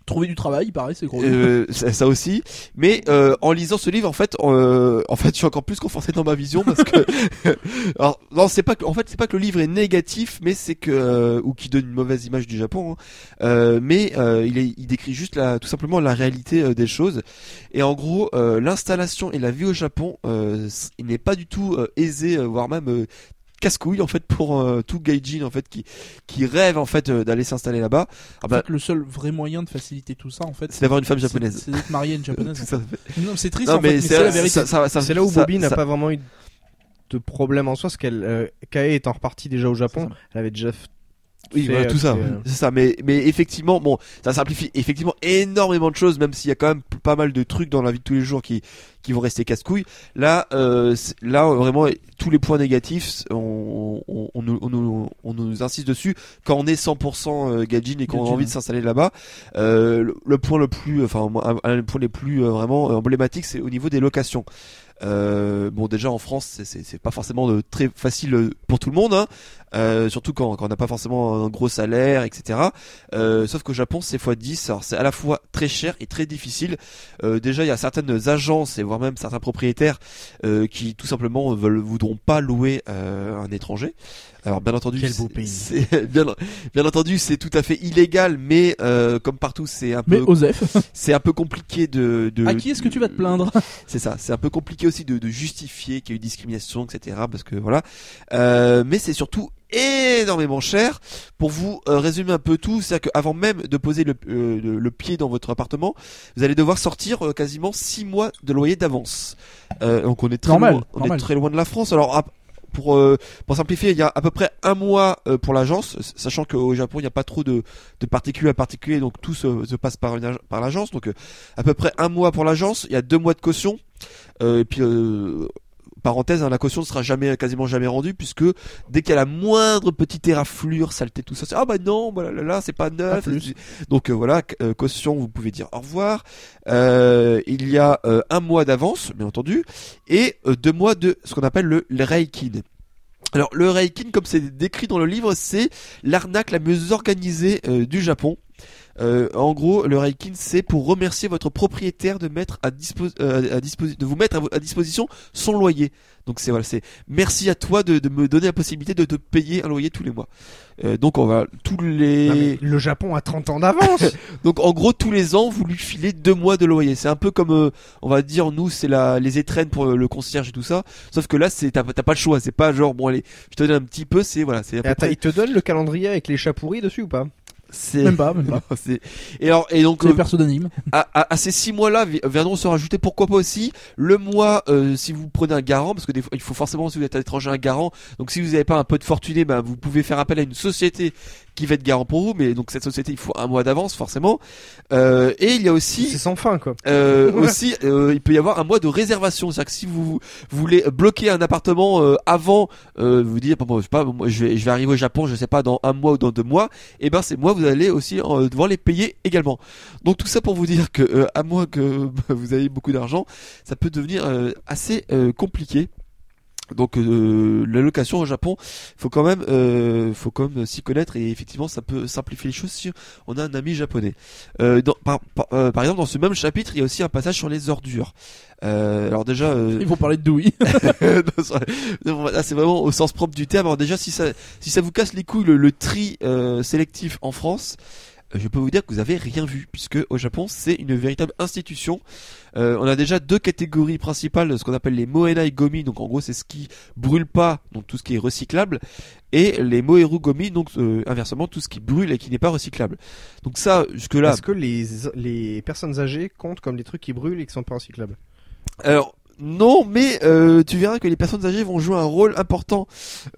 Trouver du travail, il paraît, c'est gros.
Euh, ça, ça aussi. Mais euh, en lisant ce livre, en fait, euh, en fait, je suis encore plus conforté dans ma vision parce que, *laughs* alors non, c'est pas que, en fait, c'est pas que le livre est négatif, mais c'est que ou qui donne une mauvaise image du Japon. hein. Mais il, est, il décrit juste la, tout simplement la réalité des choses. Et en gros, l'installation et la vie au Japon, il n'est pas du tout aisé, voire même casse-couille en fait pour euh, tout gaijin en fait qui qui rêve en fait euh, d'aller s'installer là-bas. Ah
En
bah,
fait, le seul vrai moyen de faciliter tout ça, en fait,
c'est d'avoir une femme japonaise.
C'est d'être marié à une *laughs* japonaise.
Tout ça.
Non, c'est triste,
Non
en fait,
mais
mais c'est la vérité.
C'est là où Bobby n'a pas vraiment eu de problème en soi, parce qu'elle, euh, Kae étant repartie déjà au Japon, elle avait déjà
Oui, voilà,
euh,
tout ça,
c'est, euh,
c'est ça. Mais, mais effectivement, bon, ça simplifie effectivement énormément de choses, même s'il y a quand même pas mal de trucs dans la vie de tous les jours qui, qui vont rester casse-couilles. Là, euh, là, vraiment, tous les points négatifs, on, on, on, nous- on, nous- on nous insiste dessus quand on est 100% euh, gadjin et qu'on a envie de s'installer là-bas. Euh, le, le point le plus, enfin, un, un des points les plus euh, vraiment emblématiques, c'est au niveau des locations. Euh, bon, déjà en France, c'est- pas forcément très facile euh, pour tout le monde, hein. Euh, surtout quand, quand on n'a pas forcément un gros salaire, etc. Euh, sauf qu'au Japon, c'est x 10. Alors c'est à la fois très cher et très difficile. Euh, déjà, il y a certaines agences et voire même certains propriétaires euh, qui tout simplement veulent voudront pas louer euh, un étranger. Alors bien entendu,
Quel beau
c'est-
pays.
c'est- *laughs* bien, bien entendu, c'est tout à fait illégal, mais euh, comme partout, c'est un
Mais
peu, *laughs* c'est un peu compliqué de. de
à qui est-ce que tu vas te plaindre?
C'est ça, c'est un peu compliqué aussi de, de justifier qu'il y a eu discrimination, etc. Parce que voilà, Euh, mais c'est surtout énormément cher. Pour vous euh, résumer un peu tout, c'est-à-dire qu'avant même de poser le, euh, le, pied dans votre appartement, vous allez devoir sortir euh, quasiment 6 mois de loyer d'avance. Donc on est très
Normal,
loin, on
normal.
est très loin de la France. Alors ap- pour pour simplifier, il y a à peu près un mois pour l'agence, sachant qu'au Japon il n'y a pas trop de, de particulier à particulier, donc tout se, se passe par une par l'agence. Donc à peu près un mois pour l'agence, il y a deux mois de caution. Euh, et puis euh, parenthèse, hein, la caution ne sera jamais quasiment jamais rendue puisque dès qu'il y a la moindre petite éraflure, saleté, tout ça, c'est ah bah non, voilà là, là c'est pas neuf. Donc euh, voilà, euh, caution, vous pouvez dire au revoir. Euh, il y a un mois d'avance, bien entendu, et deux mois de ce qu'on appelle le, le reikin. Alors le reikin, comme c'est décrit dans le livre, c'est l'arnaque la mieux organisée du Japon. Euh, en gros, le Reikin, c'est pour remercier votre propriétaire de mettre à, euh, à disposi- de vous mettre à, à disposition son loyer. Donc c'est voilà, c'est merci à toi de, de me donner la possibilité de te payer un loyer tous les mois. Euh, donc on va tous les
Non, mais le Japon a 30 ans d'avance. *laughs*
donc en gros tous les ans vous lui filez deux mois de loyer. C'est un peu comme euh, on va dire nous c'est la les étrennes pour euh, le concierge et tout ça. Sauf que là c'est t'as pas le choix. C'est pas genre bon allez je te donne un petit peu. C'est voilà c'est près-
il te donne le calendrier avec les chats pourris dessus ou pas?
C'est
Même pas, même pas. *laughs*
c'est- et alors et donc
C'est les
euh,
persos d'anime.
à, à- à ces six mois-là vi- viendront se rajouter pourquoi pas aussi le mois euh, si vous prenez un garant parce que des fois, il faut forcément si vous êtes à l'étranger un garant donc si vous n'avez pas un peu de fortuné ben, vous pouvez faire appel à une société qui va être garant pour vous mais donc cette société il faut un mois d'avance forcément euh, et il y a aussi
C'est sans fin quoi.
euh, *laughs*
Ouais.
aussi, euh, il peut y avoir un mois de réservation. C'est-à-dire que si vous voulez bloquer un appartement euh, avant, euh, vous dire, bon, je sais pas, moi, je vais, je vais arriver au Japon, je sais pas, dans un mois ou dans deux mois, et ben ces mois, vous allez aussi euh, devoir les payer également. Donc tout ça pour vous dire que, euh, à moins que *laughs* vous ayez beaucoup d'argent, ça peut devenir euh, assez euh, compliqué. Donc euh, la location au Japon, faut quand même, euh, faut quand même s'y connaître et effectivement ça peut simplifier les choses si on a un ami japonais. Euh, dans- par, par- euh, par exemple, dans ce même chapitre, il y a aussi un passage sur les ordures. Euh, alors déjà, euh,
Ils vont parler de *laughs*
là, c'est vraiment au sens propre du terme. Alors déjà, si ça, si ça vous casse les couilles le, le tri euh, sélectif en France, je peux vous dire que vous avez rien vu, puisque au Japon, c'est une véritable institution. Euh, on a déjà deux catégories principales, ce qu'on appelle les moenai gomi, donc en gros c'est ce qui brûle pas, donc tout ce qui est recyclable, et les moeru gomi, donc euh, inversement tout ce qui brûle et qui n'est pas recyclable. Donc ça, jusque là,
Est-ce que les, les personnes âgées comptent comme des trucs qui brûlent et qui sont pas recyclables?
Alors non, mais euh, tu verras que les personnes âgées vont jouer un rôle important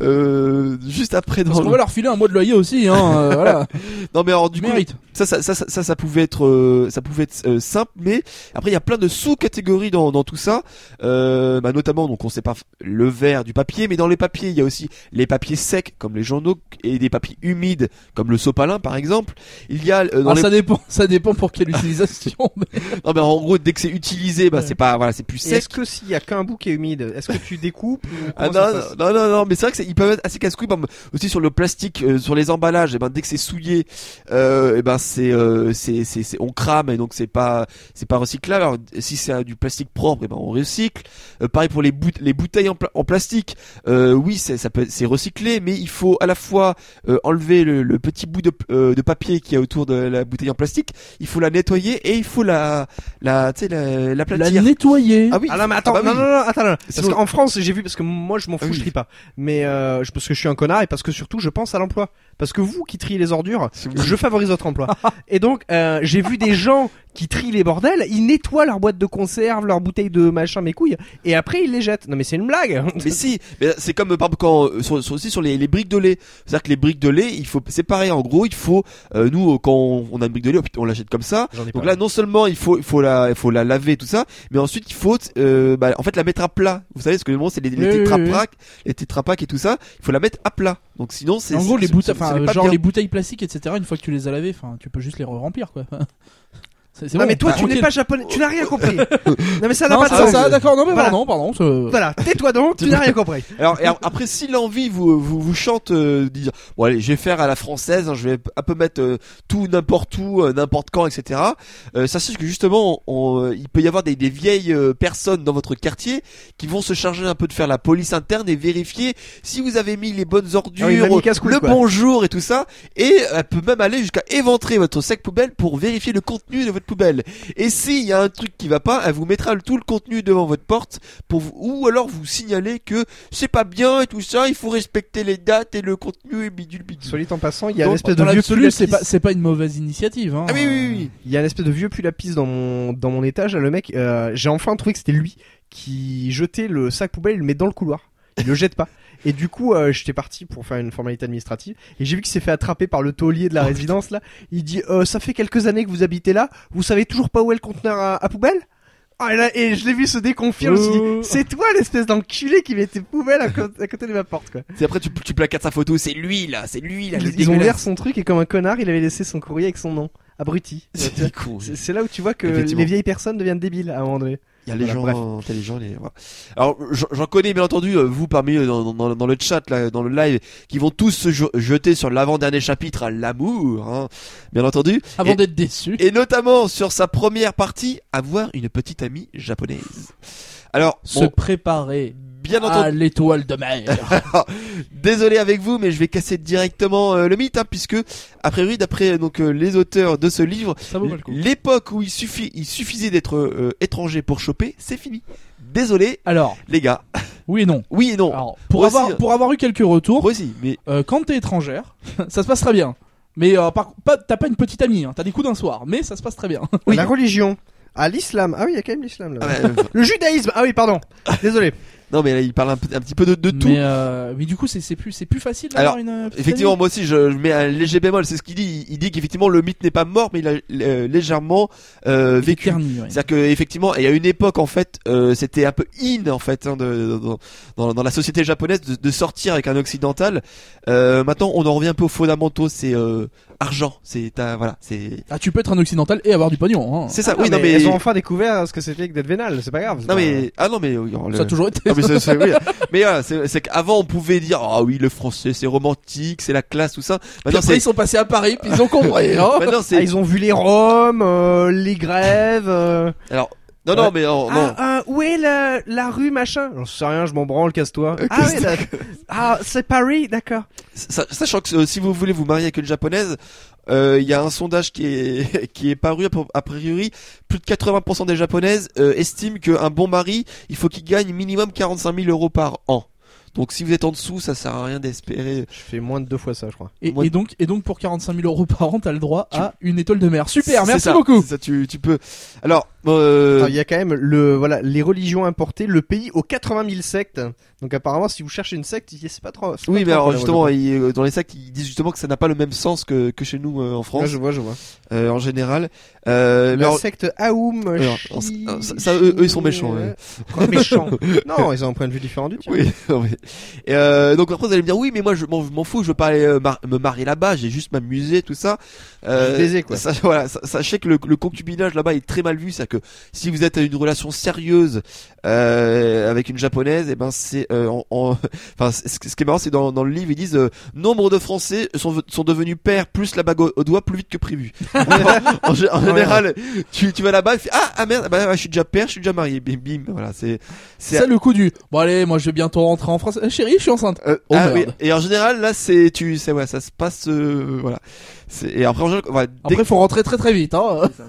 euh, juste après dans
Parce qu'on
le-
va leur filer un mois de loyer aussi, hein. euh, *laughs* voilà.
Non mais alors du coup
Mérite.
ça ça, ça ça ça ça pouvait être euh, ça pouvait être euh, simple mais après il y a plein de sous-catégories dans dans tout ça euh, bah, notamment donc on sait pas le verre du papier mais dans les papiers il y a aussi les papiers secs comme les journaux et des papiers humides comme le sopalin par exemple il y a euh, dans
Ah,
les
ça dépend, *laughs* ça dépend pour quelle utilisation. mais-
non mais en gros dès que c'est utilisé bah c'est pas voilà c'est plus sec
Est-ce que s'il y a qu'un bout qui est humide, est-ce que tu découpes ou
Ah non, non, non, non, mais c'est vrai que c'est- ils peuvent être assez casse-couilles. Aussi sur le plastique, euh, sur les emballages, et ben dès que c'est souillé, euh, et ben c'est euh, c'est c'est c'est- on crame et donc c'est pas c'est pas recyclable. Alors si c'est du plastique propre, et ben on recycle. Euh, pareil pour les boute- les bouteilles en, pla- en plastique. Euh, oui, c'est ça peut c'est recyclé, mais il faut à la fois euh, enlever le, le petit bout de euh, de papier qui est autour de la bouteille en plastique. Il faut la nettoyer et il faut la la tu sais la
La
l'aplatir.
nettoyer.
ah oui.
Ah mais attends,
Ah bah
non,
oui.
non non attends, non, parce
Sinon-
qu'en France j'ai vu parce que moi je m'en fous,
Ah oui.
je trie pas, mais euh, parce que je suis un connard et parce que surtout je pense à l'emploi, parce que vous qui triez les ordures, je favorise votre emploi. *laughs* et donc euh, j'ai vu des gens qui trient les bordels, ils nettoient leur boîte de conserve, leur bouteille de machin mes couilles, et après ils les jettent. Non mais c'est une blague. *laughs*
Mais si, mais c'est comme par quand euh, sur, sur- aussi sur les, les briques de lait. C'est-à-dire que les briques de lait, il faut c'est pareil en gros, il faut euh, nous euh, quand on, on a une brique de lait, on l'achète comme ça. Donc là non seulement il faut il faut la il faut la laver tout ça, mais ensuite il faut euh, bah, en fait la mettre à plat. Vous savez ce que le moment c'est les, les
Oui, oui,
Tetra
oui.
Pak, les Tetra Pak et tout ça, il faut la mettre à plat. Donc sinon c'est
En gros, les bouteilles, enfin, genre
bien.
les bouteilles plastiques, etc. Une fois que tu les as lavées, enfin, tu peux juste les re-remplir, quoi. *laughs* C'est c'est
Non
bon,
mais toi tu
tranquille.
n'es pas japonais, tu n'as rien compris. *laughs* non mais ça n'a
Non,
pas de
ça,
sens.
ça, d'accord, non mais
Voilà.
pardon, pardon.
Voilà, tais-toi donc, tu n'as rien compris. *laughs*
Alors et après si l'envie vous vous, vous chante euh, dire bon allez je vais faire à la française, hein, je vais un peu mettre euh, tout n'importe où, euh, n'importe quand, etc. Euh, sachez que justement on- euh, il peut y avoir des, des vieilles euh, personnes dans votre quartier qui vont se charger un peu de faire la police interne et vérifier si vous avez mis les bonnes ordures,
Ah oui, mamie casse-couille,
le
quoi.
bonjour et tout ça. Et elle peut même aller jusqu'à éventrer votre sac poubelle pour vérifier le contenu de votre poubelle. Et s'il y a un truc qui va pas, elle vous mettra tout le contenu devant votre porte pour vous, ou alors vous signaler que c'est pas bien et tout ça, il faut respecter les dates et le contenu et bidule bidule.
Soit dit en passant, il y a
Donc,
une espèce
dans
de vieux
l'absolu, c'est
pull
pas, c'est pas une mauvaise initiative. Hein.
Ah oui, oui, oui.
Il y a une espèce de vieux pull à pisse dans mon dans mon étage. Le mec, euh, j'ai enfin trouvé que c'était lui qui jetait le sac poubelle, il le met dans le couloir. Il le jette pas. *laughs* Et du coup, euh, j'étais parti pour faire une formalité administrative et j'ai vu qu'il s'est fait attraper par le taulier de la résidence là. Il dit euh, ça fait quelques années que vous habitez là, vous savez toujours pas où est le conteneur à, à poubelle? Ah, et, là, et je l'ai vu se déconfier. je me suis dit,
Euh.
c'est toi l'espèce d'enculé qui mettait poubelle à, côté- à côté de ma porte quoi.
C'est après tu, tu placardes sa photo, c'est lui là, c'est lui là.
Ils, ils ont ouvert son truc et comme un connard, il avait laissé son courrier avec son nom. Abruti.
C'est
là où tu vois que les vieilles personnes deviennent débiles à un moment donné.
Il y a les
Voilà,
gens intelligents, les. voilà. Alors j'en connais bien entendu euh, vous parmi dans, dans, dans le chat là, dans le live, qui vont tous se jeter sur l'avant-dernier chapitre à l'amour, hein, bien entendu,
Avant d'être déçu.
et notamment sur sa première partie, avoir une petite amie japonaise. Alors
Se
bon,
préparer
bien
à
entendu,
l'étoile de mer. *laughs*
désolé avec vous, mais je vais casser directement euh, le mythe, hein, puisque a priori d'après donc euh, les auteurs de ce livre,
Ça vaut pas le coup.
l'époque où il suffit, il suffisait d'être euh, étranger pour choper, c'est fini. Désolé,
Alors,
les gars.
oui et non. *laughs*
Oui et non.
Alors, pour
Moi
avoir,
hein.
pour avoir eu quelques retours,
Moi aussi, mais
euh, quand t'es étrangère, *laughs* ça se passe très bien. Mais euh, par, pas, t'as pas une petite amie, hein. t'as des coups d'un soir, mais ça se passe très bien.
Oui.
La religion. Ah, l'islam. Ah oui, il y a quand même l'islam là.
ah bah, euh,
Le judaïsme. Ah oui, pardon. Désolé.
Non mais là il parle un, petit peu de, de tout.
Mais, euh, mais du coup, c'est c'est plus, c'est plus facile d'avoir
Alors,
une. euh,
Effectivement, moi aussi, je, je mets un léger bémol. C'est ce qu'il dit. Il, dit qu'effectivement, le mythe n'est pas mort, mais il a euh, légèrement euh, vécu.
Ouais.
C'est-à-dire que effectivement, il y a une époque en fait, euh, c'était un peu in en fait hein, de, dans, dans, dans la société japonaise de, de sortir avec un occidental. Euh, maintenant, on en revient un peu aux fondamentaux. C'est euh, argent. C'est voilà. C'est
Ah, tu peux être un occidental et avoir du pognon. Hein.
c'est ça.
Ah,
oui, non mais
elles ont enfin découvert ce que c'était que d'être vénal. C'est pas grave.
non
pas-
mais ah non mais le-
Ça a toujours été.
Ah, mais c'est- c'est- oui. Mais voilà, c'est c'est qu'avant on pouvait dire ah oui le français c'est romantique, c'est la classe tout ça. Maintenant
après,
c'est
ils sont passés à Paris, puis ils ont compris. *laughs* Hein.
maintenant
Ah,
c'est
ils ont vu les Roms, euh, les grèves. euh.
alors non non mais non, non.
Ah, euh, où est la, la rue machin? J'en sais rien, je m'en branle, casse-toi. Ah oui, ah c'est Paris, d'accord.
Sa- Sachant que euh, si vous voulez vous marier avec une japonaise, euh, il y a un sondage qui est *laughs* qui est paru a pri- a priori plus de 80% des japonaises euh, estiment qu'un bon mari il faut qu'il gagne minimum 45 000 euros par an. Donc si vous êtes en dessous, ça sert à rien d'espérer.
Je fais moins de deux fois ça, je crois.
Et, donc, et donc pour 45 000 euros par an, t'as le droit à une étoile de mer. Super,
C'est
merci
ça,
beaucoup.
Ça, tu, tu peux. Alors, euh,
Attends, Il y a quand même le voilà les religions importées, le pays aux 80 000 sectes. Donc apparemment, si vous cherchez une secte, c'est pas trop.
oui,
pas
mais alors justement, il- euh, dans les sacs, ils disent justement que ça n'a pas le même sens que, que chez nous euh, en France,
je vois, je vois.
euh, en général. Euh,
La
alors-
secte Aoum. Chi-
ça- ça, eux- eux, ils sont méchants, ouais.
Méchants. *laughs* non, ils ont un point de vue différent du tien.
Oui, *laughs* non, mais- Et euh, donc après vous allez me dire oui mais moi je m'en fous je veux pas aller euh, mar- me marier là-bas j'ai juste m'amuser tout ça
Juste baiser, quoi.
ça, voilà sachez que le, le concubinage là-bas est très mal vu c'est que que si vous êtes à une relation sérieuse euh, avec une japonaise, et ben c'est euh, en, en- *laughs* enfin ce qui est marrant c'est dans, dans le livre ils disent euh, nombre de Français sont, sont devenus pères plus la bague au, au doigt plus vite que prévu. *laughs* en, gé- en général, tu, tu vas là-bas et fais ah ah merde bah, je suis déjà père, je suis déjà marié, bim bim voilà c'est
C'est ça le coup du. Bon allez, moi je vais bientôt rentrer en France. Euh, chérie, je suis enceinte.
euh,
Oh,
ah, oui. Et en général là c'est tu sais ouais ça se passe euh, voilà. Et après en général, voilà, dès
Après, faut rentrer très très vite. Hein.
Ça,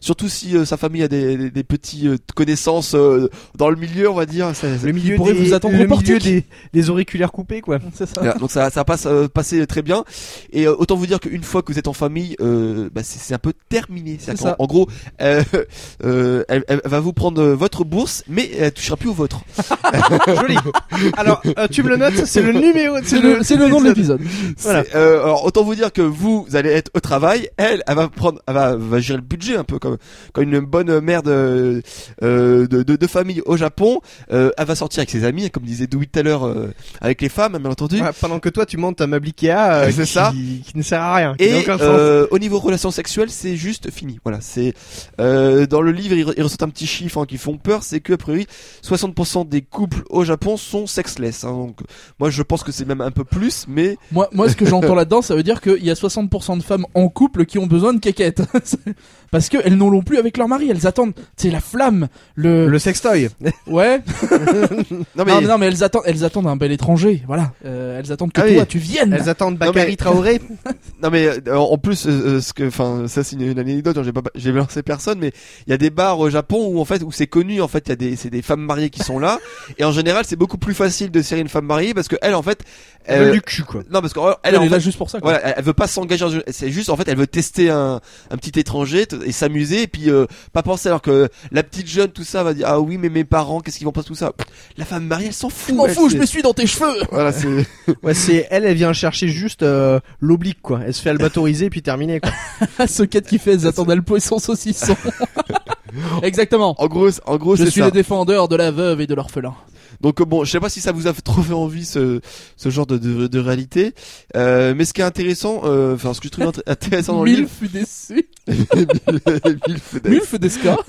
Surtout si euh, sa famille a des, des, des petits euh, connaissances euh, dans le milieu, on va dire. ça-
Le milieu
pourrait
des,
vous attendre
le
au
milieu des, des auriculaires coupés, quoi.
C'est ça.
Voilà, donc ça, ça passe euh, passer très bien. Et euh, autant vous dire qu'une fois que vous êtes en famille, euh, bah, c'est c'est un peu terminé. En, gros, euh, euh, elle, elle va vous prendre votre bourse, mais elle touchera plus au vôtre. *laughs*
Joli. Alors, euh, tu me le notes, c'est le numéro.
C'est le, c'est le nom de l'épisode.
Voilà.
Euh, alors autant vous dire que vous, vous allez être au travail, elle, elle va prendre, elle va, va gérer le budget un peu comme, comme une bonne mère de, euh, de, de, de famille au Japon. Euh, elle va sortir avec ses amis, comme disait Dewey tout à l'heure, euh, avec les femmes, bien entendu.
Ouais, pendant que toi, tu montes un meuble Ikea euh, *laughs*
C'est
qui,
ça.
qui ne sert à rien. qui
Et
aucun sens.
euh, au niveau relations sexuelles, c'est juste fini. Voilà, c'est euh, dans le livre, il, re- il ressort un petit chiffre hein, qui font peur, c'est que a priori 60% des couples au Japon sont sexless. hein. donc, moi, je pense que c'est même un peu plus, mais
Moi, moi, ce que j'entends là-dedans, ça veut dire qu'il y a 60% de femmes en couple qui ont besoin de quéquettes. *laughs* Parce qu'elles n'en l'ont plus avec leur mari. Elles attendent, c'est la flamme, le,
Le sextoy. *laughs*
ouais. *laughs*
non mais,
Non, mais non, mais elles attendent, elles attendent un bel étranger. Voilà. Euh, elles attendent que
Ah oui.
toi, tu viennes.
Elles attendent Bakary
mais-
Traoré.
non mais euh, en plus, euh, ce que, enfin, ça c'est une, une anecdote. hein, J'ai pas, j'ai lancé personne, mais il y a des bars au Japon où en fait, où c'est connu. En fait, il y a des, c'est des femmes mariées qui sont là, et en général, c'est beaucoup plus facile de serrer une femme mariée parce que elle, en fait,
Elle
euh,
du cul, quoi.
non parce qu'elle,
Elle, est
fait,
là juste pour ça. Quoi.
Voilà, elle veut pas s'engager dans une- c'est juste en fait elle veut tester un, un petit étranger et s'amuser et puis euh, pas penser alors que la petite jeune tout ça va dire ah oui mais mes parents qu'est-ce qu'ils vont penser tout ça la femme mariée elle s'en fout
Je m'en fous, je me suis dans tes cheveux.
voilà c'est *laughs*
Ouais, c'est elle, elle vient chercher juste euh, l'oblique, quoi. Elle se fait albatoriser puis terminé, quoi. *laughs*
Ce quête qui fait, elles attendent Alpo et son saucisson. *laughs* Exactement.
en gros c'est- en gros
Je
c'est
suis
ça
le défendeur de la veuve et de l'orphelin.
Donc euh, bon je sais pas si ça vous a *laughs* trop fait envie ce ce genre de de, de réalité euh, mais ce qui est intéressant euh, enfin ce que je trouve int- intéressant dans le livre
Milf déçu. *laughs*
Milf,
Desca. *laughs*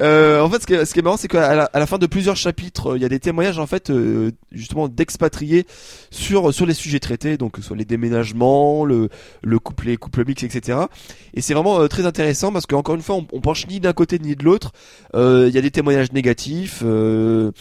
Euh, en fait, ce qui est, ce qui est marrant, c'est qu'à la, à la fin de plusieurs chapitres, il y a des témoignages en fait, euh, justement, d'expatriés sur sur les sujets traités, donc que ce soit les déménagements, le le couple, les couples mixtes, etc. Et c'est vraiment euh, très intéressant parce qu'encore une fois, on, on penche ni d'un côté ni de l'autre. Il y a des témoignages négatifs. euh,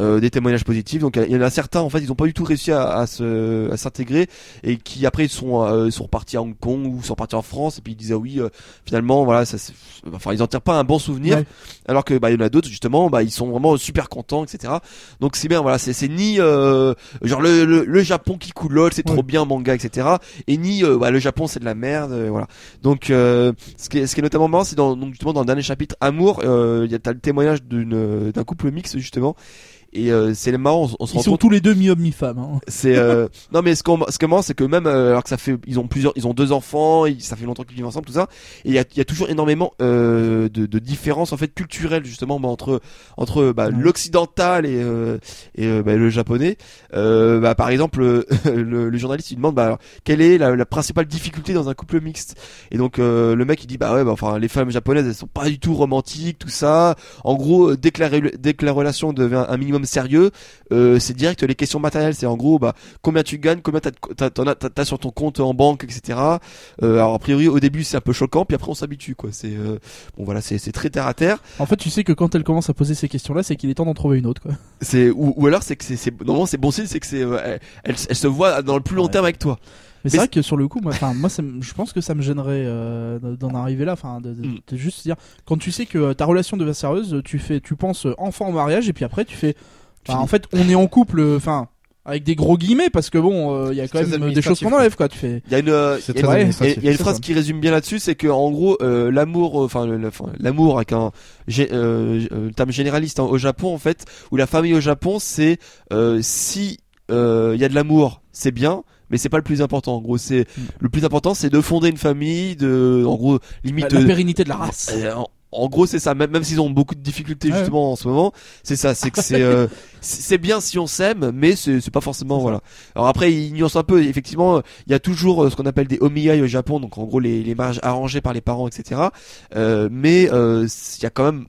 euh, des témoignages positifs. Donc il y en a certains en fait ils ont pas du tout réussi à, à se à s'intégrer et qui après ils sont euh, sont repartis à Hong Kong ou sont repartis en France et puis ils disaient ah oui euh, finalement voilà ça c'est- enfin ils en tirent pas un bon souvenir.
Ouais.
alors que bah il y en a d'autres justement bah ils sont vraiment super contents etc donc c'est bien voilà c'est c'est ni euh, genre le, le le Japon qui coule lol c'est trop bien manga etc et ni euh, bah, le Japon c'est de la merde euh, voilà. Donc euh, ce qui est ce qui est notamment marrant c'est dans donc justement dans le dernier chapitre amour euh, il y a t'as le témoignage d'une d'un couple mixte justement et euh, c'est marrant on, on se
Ils
rend
sont
compte
tous les deux mi-homme mi-femme. Hein. *laughs*
c'est euh... non mais ce qu'on ce marrant c'est que même euh, alors que ça fait ils ont plusieurs ils ont deux enfants ils- ça fait longtemps qu'ils vivent ensemble tout ça et il y a, y a toujours énormément euh, de, de différences en fait culturelles justement bah, entre entre bah,
Ouais.
l'occidental et euh, et bah, le japonais euh, bah, par exemple *laughs* le, le journaliste il demande bah alors, quelle est la, la principale difficulté dans un couple mixte? Et donc euh, le mec il dit bah ouais bah, enfin les femmes japonaises elles sont pas du tout romantiques tout ça en gros dès que la, dès que la relation devient un minimum sérieux euh, c'est direct les questions matérielles c'est en gros bah combien tu gagnes combien t'as t'as, sur ton compte en banque etc euh, alors a priori au début c'est un peu choquant puis après on s'habitue quoi c'est euh, bon voilà c'est c'est très terre à terre
En fait, tu sais que quand elle commence à poser ces questions-là, c'est qu'il est temps d'en trouver une autre. Quoi.
c'est ou, ou alors c'est que c'est c'est normalement c'est bon signe c'est que c'est euh, elle, elle, elle se voit dans le plus long
Ouais.
terme avec toi
Mais c'est vrai que sur le coup, moi, moi, ça je pense que ça me gênerait euh, d'en arriver là, enfin, de, de-
Mm.
de juste dire quand tu sais que euh, ta relation devient sérieuse, tu fais, tu penses euh, enfant en mariage et puis après tu fais, en fait, on est en couple, enfin, avec des gros guillemets parce que bon, euh, il y a quand même des choses qu'on enlève quoi. Tu fais,
il y a une euh, il y a une- y a phrase
ça.
qui résume bien là-dessus, c'est que en gros euh, l'amour, enfin l'amour avec un terme généraliste hein, au Japon en fait, où la famille au Japon c'est euh, si euh, il y a de l'amour, c'est bien, mais c'est pas le plus important. En gros, c'est
Mm.
le plus important, c'est de fonder une famille, de en gros
la,
limite
la
de-
pérennité de la race.
euh, en- en gros, c'est ça. Même, même s'ils ont beaucoup de difficultés
Ouais.
justement en ce moment, c'est ça. C'est que c'est euh, *laughs* c'est bien si on s'aime, mais c'est pas forcément voilà. Alors après, ils nuancent un peu. Effectivement, il y a toujours euh, ce qu'on appelle des omiyai au Japon, donc en gros les les mariages arrangés par les parents, etc. Euh, mais euh, il y a quand même,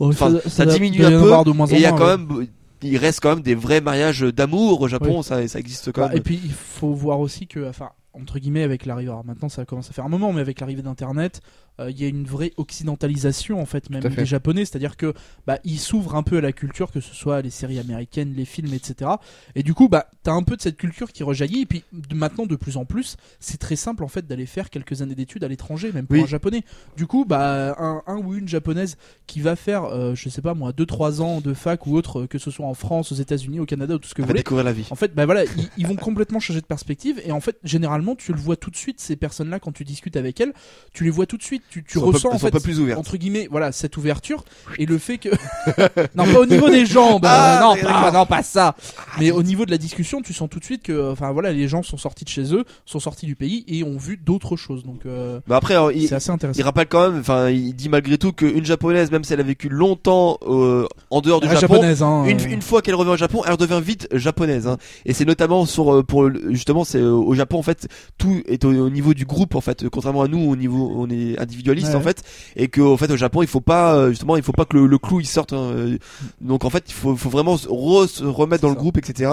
Oh,
enfin, ça, diminue un peu.
de moins
et il y a quand
ouais.
même, il reste quand même des vrais mariages d'amour au Japon. Ça ça existe quand
Bah,
même.
et puis il faut voir aussi que, enfin, entre guillemets, avec l'arrivée, alors maintenant ça commence à faire un moment, mais avec l'arrivée d'Internet, il y a une vraie occidentalisation en fait, même
fait.
des Japonais, c'est-à-dire que bah ils s'ouvrent un peu à la culture, que ce soit les séries américaines, les films, etc. Et du coup, bah t'as un peu de cette culture qui rejaillit. Et puis de- maintenant, de plus en plus, c'est très simple en fait d'aller faire quelques années d'études à l'étranger, même pour
Oui.
un japonais. Du coup, bah un, un ou une japonaise qui va faire, euh, je sais pas moi, 2-3 ans de fac ou autre, euh, que ce soit en France, aux États-Unis, au Canada ou tout ce que vous voulez.
découvrir la vie.
En fait, bah voilà, ils, ils vont complètement changer de perspective et en fait, généralement, tu le vois tout de suite ces personnes-là quand tu discutes avec elles, tu les vois tout de suite, tu, ressens
elles
en fait
peu plus
entre guillemets, voilà, cette ouverture et le fait que *laughs* non pas au niveau des jambes,
Ah,
euh, non, pas, non pas ça, mais au niveau de la discussion, tu sens tout de suite que, enfin voilà, les gens sont sortis de chez eux, sont sortis du pays et ont vu d'autres choses, donc euh,
Mais après, alors, il,
c'est assez intéressant.
il rappelle quand même, enfin, il dit malgré tout qu'une japonaise, même si elle a vécu longtemps euh, en dehors du Japon,
japonaise, hein,
une,
euh,
une fois qu'elle revient au Japon, elle redevient vite japonaise. Hein. Et c'est notamment sur euh, pour justement, c'est euh, au Japon en fait, tout est au, au niveau du groupe en fait. Contrairement à nous, au niveau on est individualiste
Ouais,
en fait, et que en fait au Japon, il faut pas euh, justement, il faut pas que le, le clou il sorte. hein. Euh, Donc en fait, il faut, faut vraiment se, re- se remettre dans le groupe, etc.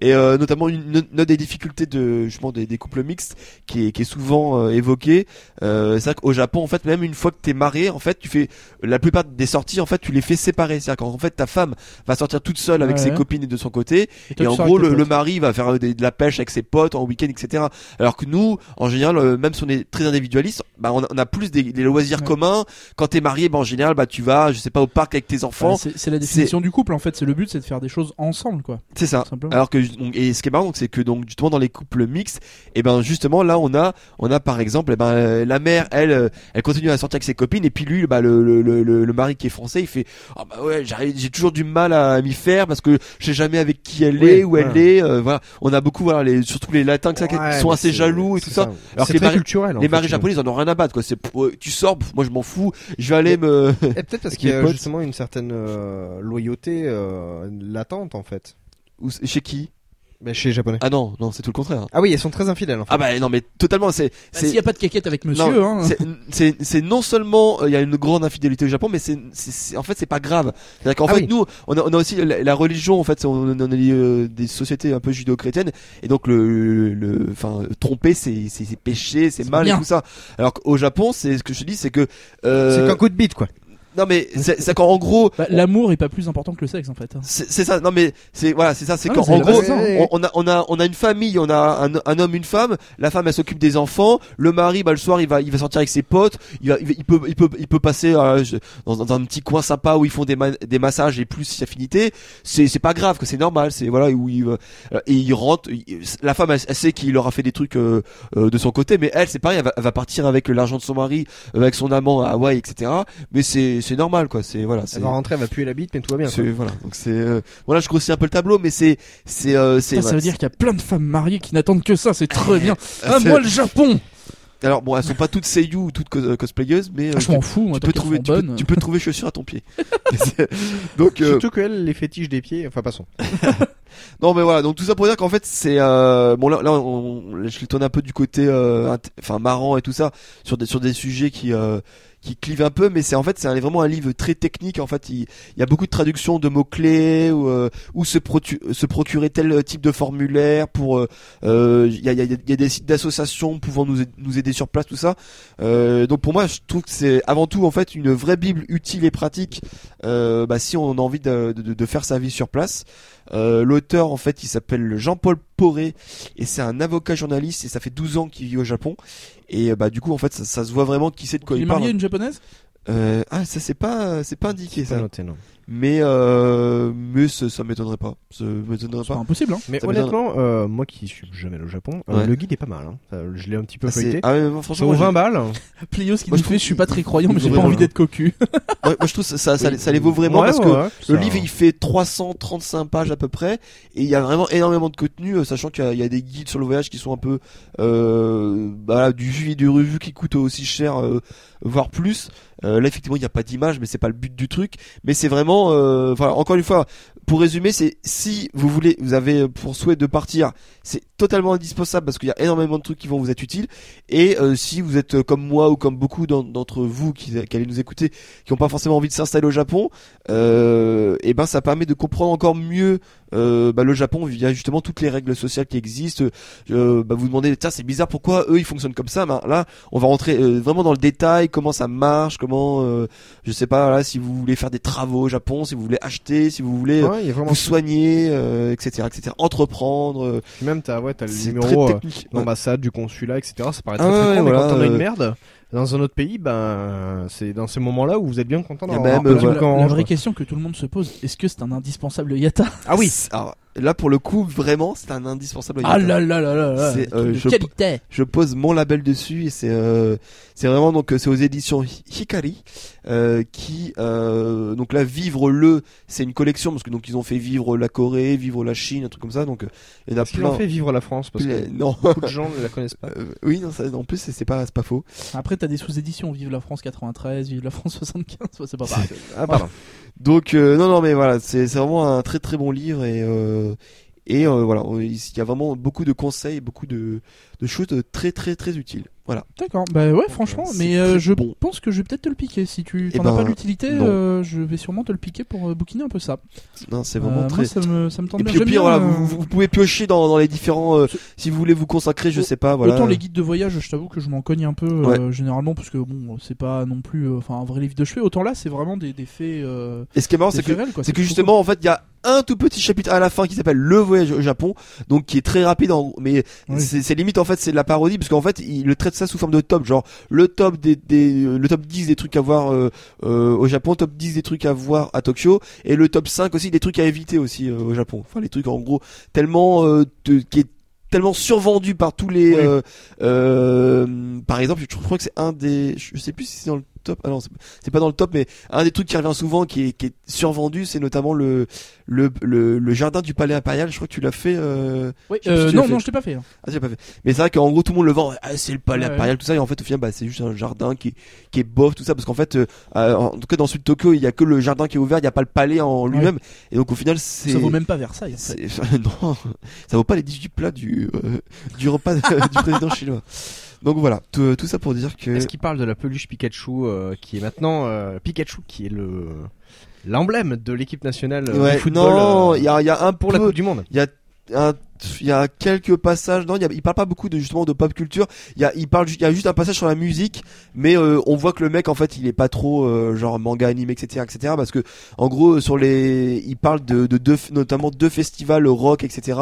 Et euh, notamment une, une des difficultés de justement des, des couples mixtes qui est, qui est souvent euh, évoquée. Euh, c'est vrai qu'au Japon, en fait, même une fois que t'es marié, en fait, tu fais la plupart des sorties, en fait, tu les fais séparer. C'est-à-dire qu'en fait, ta femme va sortir toute seule avec
Ouais,
ses copines et de son côté,
et toi,
et
tu
en gros, le, mari va faire des- de la pêche avec ses potes en week-end, etc. Alors que nous, en général, même si on est très individualiste, bah, on, a, on a plus des, des loisirs
Ouais.
communs. Quand t'es marié, bah, en général, bah, tu vas, je sais pas, au parc avec tes enfants.
c'est c'est la définition du couple en fait, c'est le but, c'est de faire des choses ensemble quoi.
C'est ça. Alors que et ce qui est marrant, c'est que donc justement dans les couples mixtes, et ben justement là on a on a par exemple, eh ben la mère, elle, euh, elle continue à sortir avec ses copines, et puis lui, bah le le le, le, le mari qui est français, il fait ah bah ouais, j'ai toujours du mal à m'y faire parce que je sais jamais avec qui elle
Oui,
est, où elle est. euh, voilà, on a beaucoup voilà les surtout les latins ça, qui sont assez jaloux et tout ça. Alors que les maris-
culturel.
Les maris japonais, ils en ont rien à battre quoi. C'est tu sors, moi je m'en fous, je vais aller me. *laughs*
Et peut-être parce qu'il y a
potes.
justement une certaine euh, loyauté euh, latente en fait.
Ou- Chez qui?
Mais chez les japonais.
Ah non, non, c'est tout le contraire.
Ah oui, elles sont très infidèles en fait.
Ah bah non mais totalement, c'est
Bah,
c'est
S'il y a pas de caquette avec monsieur,
Non,
hein.
c'est- c'est c'est non seulement euh, il y a une grande infidélité au Japon, mais c'est c'est- c'est- en fait c'est pas grave. C'est-à-dire qu'en
Ah
fait
oui.
nous on a, on a aussi la, la religion en fait on, on a euh, des sociétés un peu judéo-chrétiennes et donc le le enfin tromper c'est c'est c'est péché c'est
C'est
mal
bien.
et tout ça. Alors qu'au Japon c'est ce que je te dis c'est que euh,
C'est qu'un coup de bite quoi.
Non mais c'est c'est qu'en gros
Bah, L'amour est pas plus important que le sexe en fait.
c'est c'est ça. Non mais c'est voilà c'est ça. C'est
Ah, c'est
en gros
hein.
on, on a on a on a une famille on a un, un homme une femme. La femme elle s'occupe des enfants. Le mari bah le soir il va il va sortir avec ses potes. Il va il, peut il peut il peut passer euh, dans, dans un petit coin sympa où ils font des ma- des massages et plus si affinité. C'est c'est pas grave que c'est normal. C'est voilà où il euh, et il rentre il- la femme elle, elle sait qu'il aura fait des trucs euh, euh, de son côté mais elle c'est pareil elle va, elle va partir avec l'argent de son mari euh, avec son amant à Hawaï etc mais c'est c'est normal quoi c'est voilà c'est
Elle va rentrer, elle va puer la bite, mais tout va bien. quoi.
voilà donc c'est euh, voilà je grossis un peu le tableau mais c'est c'est euh, c'est
Ça, veut dire qu'il y a plein de femmes mariées qui n'attendent que ça, c'est très bien. *laughs* Ah, moi le Japon *laughs*
alors bon elles sont pas toutes seiyuu ou toutes cos- cosplayeuses mais euh,
Ah, Je
tu,
m'en fous,
tu peux trouver tu peux,
bonnes.
tu peux trouver *laughs* chaussures à ton pied donc euh,
Surtout qu'elle, les fétiches des pieds, enfin passons.
non mais voilà donc tout ça pour dire qu'en fait c'est euh, bon là là on, je le tourne un peu du côté euh, enfin marrant et tout ça sur des sur des sujets qui euh, qui clivent un peu mais c'est en fait c'est vraiment un livre très technique. En fait il, y a beaucoup de traductions de mots clés ou euh, ou se, procurer tel type de formulaire pour euh, euh, il y a des sites d'associations pouvant nous aider, sur place tout ça. Euh, donc pour moi je trouve que c'est avant tout en fait une vraie bible utile et pratique euh, bah, si on a envie de, de, de faire sa vie sur place. Euh, L'auteur, en fait, il s'appelle Jean-Paul Poré et c'est un avocat journaliste et ça fait 12 ans qu'il vit au Japon. Et euh, bah du coup, en fait, ça, ça se voit vraiment qui sait de quoi
Il
il,
est marié
parle.
une japonaise?
Euh, ah, ça c'est pas, c'est pas indiqué
Pas
ça.
noté, non.
Mais euh, mais ça, ça m'étonnerait pas. Ça m'étonnerait
C'est pas
pas.
impossible, hein.
Mais
Ça
honnêtement, euh, moi qui suis jamais allé au Japon, euh,
Ouais.
le guide est pas mal. Hein. Je l'ai un petit peu
Ah, c'est-
feuilleté.
ah, ouais,
Ça
franchement,
vaut
moi,
20 balles. *laughs*
Plios qui
Moi, je
fait, je suis pas très croyant, mais j'ai pas envie d'être cocu. *laughs*
moi, je trouve ça, ça, ça,
Oui.
ça les vaut vraiment
Ouais,
parce
ouais,
que
ouais,
le
ça-
livre il fait 335 pages à peu près et il y a vraiment énormément de contenu, euh, sachant qu'il y, a- il y a des guides sur le voyage qui sont un peu euh, bah, du vu et du revu qui coûtent aussi cher, euh, voire plus. Euh, là effectivement il n'y a pas d'image, mais c'est pas le but du truc. Mais c'est vraiment, euh, enfin encore une fois, pour résumer, c'est si vous voulez, vous avez pour souhait de partir, c'est totalement indispensable parce qu'il y a énormément de trucs qui vont vous être utiles. Et euh, si vous êtes euh, comme moi ou comme beaucoup d'en- d'entre vous qui, qui allez nous écouter, qui n'ont pas forcément envie de s'installer au Japon, euh, et ben ça permet de comprendre encore mieux euh, bah, le Japon via justement toutes les règles sociales qui existent. Euh, bah, vous demandez, tiens c'est bizarre pourquoi eux ils fonctionnent comme ça? Ben, là on va rentrer euh, vraiment dans le détail, comment ça marche, comment, euh, je sais pas, là si vous voulez faire des travaux au Japon, si vous voulez acheter, si vous voulez
Ouais, il y a vraiment
vous soigner, euh, etc., etc. Entreprendre, euh,
Puis même t'as ouais, t'as le numéro
très
euh, l'ambassade, du consulat, etc. Ça paraît
Ah
très très
ouais,
grand, mais
voilà,
quand on a une
euh,
merde dans un autre pays, ben c'est dans ces moments-là où vous êtes bien content d'avoir
même,
un
euh, voilà.
la
range,
vraie question que tout le monde se pose, est-ce que c'est un indispensable Yata?
Ah oui.
Alors, là pour le coup, vraiment, c'est un indispensable.
Ah là là là là là
C'est, euh, je-
qualité
je pose mon label dessus et c'est euh, c'est vraiment donc c'est aux éditions Hi- Hikari euh, qui euh, donc là vivre le c'est une collection parce que donc ils ont fait vivre la Corée, vivre la Chine, un truc comme ça donc il y en a
Est-ce qu'ils
plein.
ont fait vivre la France? Parce que
Non,
beaucoup de gens ne la connaissent pas.
Euh, oui non ça en plus c'est pas c'est pas faux.
Après t'as des sous-éditions, Vive la France 93, Vive la France 75, ouais, c'est pas pareil.
Ah pardon.
Donc euh, non non mais voilà c'est c'est vraiment un très très bon livre et euh, et euh, voilà il y a vraiment beaucoup de conseils, beaucoup de de choses très très très utiles. Voilà.
D'accord, bah ouais franchement, mais euh, je
bon.
pense que je vais peut-être te le piquer, si tu
Eh
t'en as
ben,
pas l'utilité, euh, je vais sûrement te le piquer pour euh, bouquiner un peu ça.
Non c'est vraiment
Euh,
très
Moi ça me, ça me tente
Et
bien.
puis au pire,
bien,
voilà,
euh,
vous, vous pouvez piocher dans, dans les différents. euh, si vous voulez vous consacrer, je sais pas, voilà.
Autant les guides de voyage, je t'avoue que je m'en cogne un peu
Ouais.
euh, généralement parce que bon, c'est pas non plus euh, enfin un vrai livre de chevet. Autant là, c'est vraiment des, des faits. Euh,
Et ce qui est marrant, c'est que c'est que justement, en fait, il y a un tout petit chapitre à la fin qui s'appelle le voyage au Japon, donc qui est très rapide, en, mais
Oui.
c'est limite en fait, c'est de la parodie parce qu'en fait, il le traite ça sous forme de top, genre le top des, des le top 10 des trucs à voir euh, euh, au Japon, top 10 des trucs à voir à Tokyo, et le top 5 aussi des trucs à éviter aussi euh, au Japon. Enfin, les trucs en gros tellement euh, de- qui est tellement survendu par tous les
Oui.
euh, euh, par exemple je crois que c'est un des je sais plus si c'est dans le top ah non c'est- pas dans le top mais un des trucs qui revient souvent qui est, qui est survendu c'est notamment le, le le le jardin du palais impérial je crois que tu l'as fait euh...
Oui,
si
euh, non,
fait.
non, je l'ai pas fait. hein.
ah j'ai pas fait mais c'est vrai qu'en gros tout le monde le vend ah, c'est le palais
Ouais,
impérial tout ça et en fait au final bah, c'est juste un jardin qui est, qui est bof tout ça parce qu'en fait euh, en tout cas dans le sud de Tokyo il y a que le jardin qui est ouvert il y a pas le palais en lui-même et donc au final c'est
Ça vaut même pas Versailles. *laughs*
Non, ça vaut pas les 18 plats du, du repas *laughs* du président chinois. Donc voilà, tout, tout ça pour dire que.
Est-ce qu'il parle de la peluche Pikachu euh, qui est maintenant euh, Pikachu qui est le l'emblème de l'équipe nationale euh,
Ouais,
de football
non,
euh,
il y a, il y a un
pour la Coupe du Monde.
Il y a un, il y a quelques passages. Non, il, y a, il parle pas beaucoup de justement de pop culture. Il y a, il parle, il y a juste un passage sur la musique, mais euh, on voit que le mec en fait, il est pas trop euh, genre manga, anime, etc., etc. Parce que en gros, sur les, il parle de, de deux, notamment deux festivals rock, etc.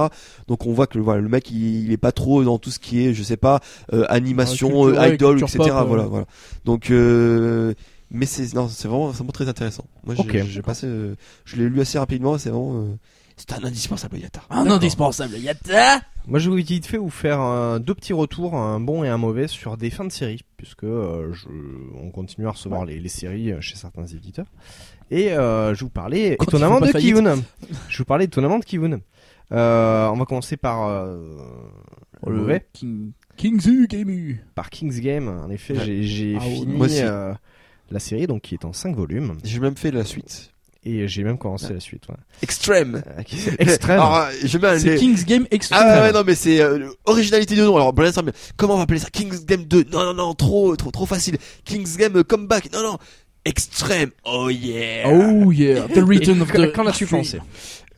Donc on voit que voilà, le mec, il, il est pas trop dans tout ce qui est, je sais pas, euh, animation,
culture,
euh, idol, etc.
pop, euh.
Voilà, voilà. Donc euh, mais c'est non, c'est vraiment, c'est vraiment très intéressant. Moi, j'ai, passé, euh, je l'ai lu assez rapidement. C'est vraiment, euh, c'est un indispensable Yata.
Un indispensable Yata
Moi, je vais vite fait vous faire euh, deux petits retours, un bon et un mauvais, sur des fins de série, puisque euh, je, on continue à recevoir les, les séries euh, chez certains éditeurs. Et euh, je vais vous parler
Quand
étonnamment de. Kivun. je vais vous parler étonnamment de Kivun. Euh, on va commencer par le mauvais,
King... Kingsu Gaming.
par King's Game. En effet,
Ouais.
j'ai
Ah,
fini la série, donc qui est en 5 volumes,
J'ai même fait la suite.
Et j'ai même commencé la suite. ouais.
Extrême.
Euh, *laughs* Extrême.
Alors, euh, je mets
C'est
les-
King's Game Extreme.
Ah ouais, non mais c'est euh, originalité de nom. Alors brainstorm, mais comment on va appeler ça? King's Game 2 Non non non, trop trop trop facile. King's Game euh, Comeback. Non non. Extrême. Oh yeah.
Oh yeah, *laughs* The Return
Et
of the
Qu'en as-tu
Extreme.
pensé?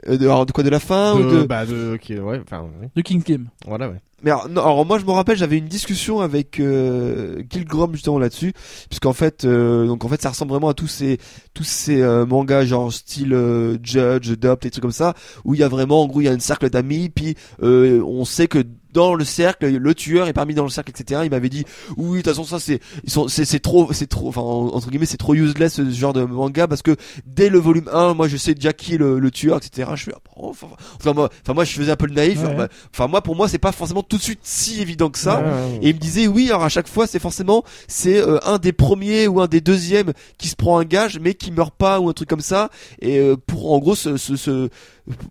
Euh, de, alors, de quoi de la fin ou de
bah, de, qui- ouais, enfin, oui.
De King's Game.
Voilà, ouais.
Mais alors, non, alors, moi je me rappelle j'avais une discussion avec euh, Gilgrom justement là-dessus. Puisqu'en fait euh, donc en fait ça ressemble vraiment à tous ces tous ces euh, mangas genre style euh, Judge, Adopt et trucs comme ça où il y a vraiment en gros il y a un cercle d'amis puis euh, on sait que dans le cercle le tueur est parmi dans le cercle etc il m'avait dit oui de toute façon ça c'est ils sont c'est c'est trop c'est trop enfin entre guillemets c'est trop useless ce genre de manga parce que dès le volume 1 moi je sais déjà qui est le, le tueur etc je suis ah, enfin, moi enfin moi je faisais un peu le naïf
Ouais.
enfin moi pour moi c'est pas forcément tout de suite si évident que ça.
Ouais, ouais, ouais.
et il me disait oui alors à chaque fois c'est forcément c'est euh, un des premiers ou un des deuxièmes qui se prend un gage mais qui meurt pas ou un truc comme ça. Et euh, pour en gros ce, ce, ce-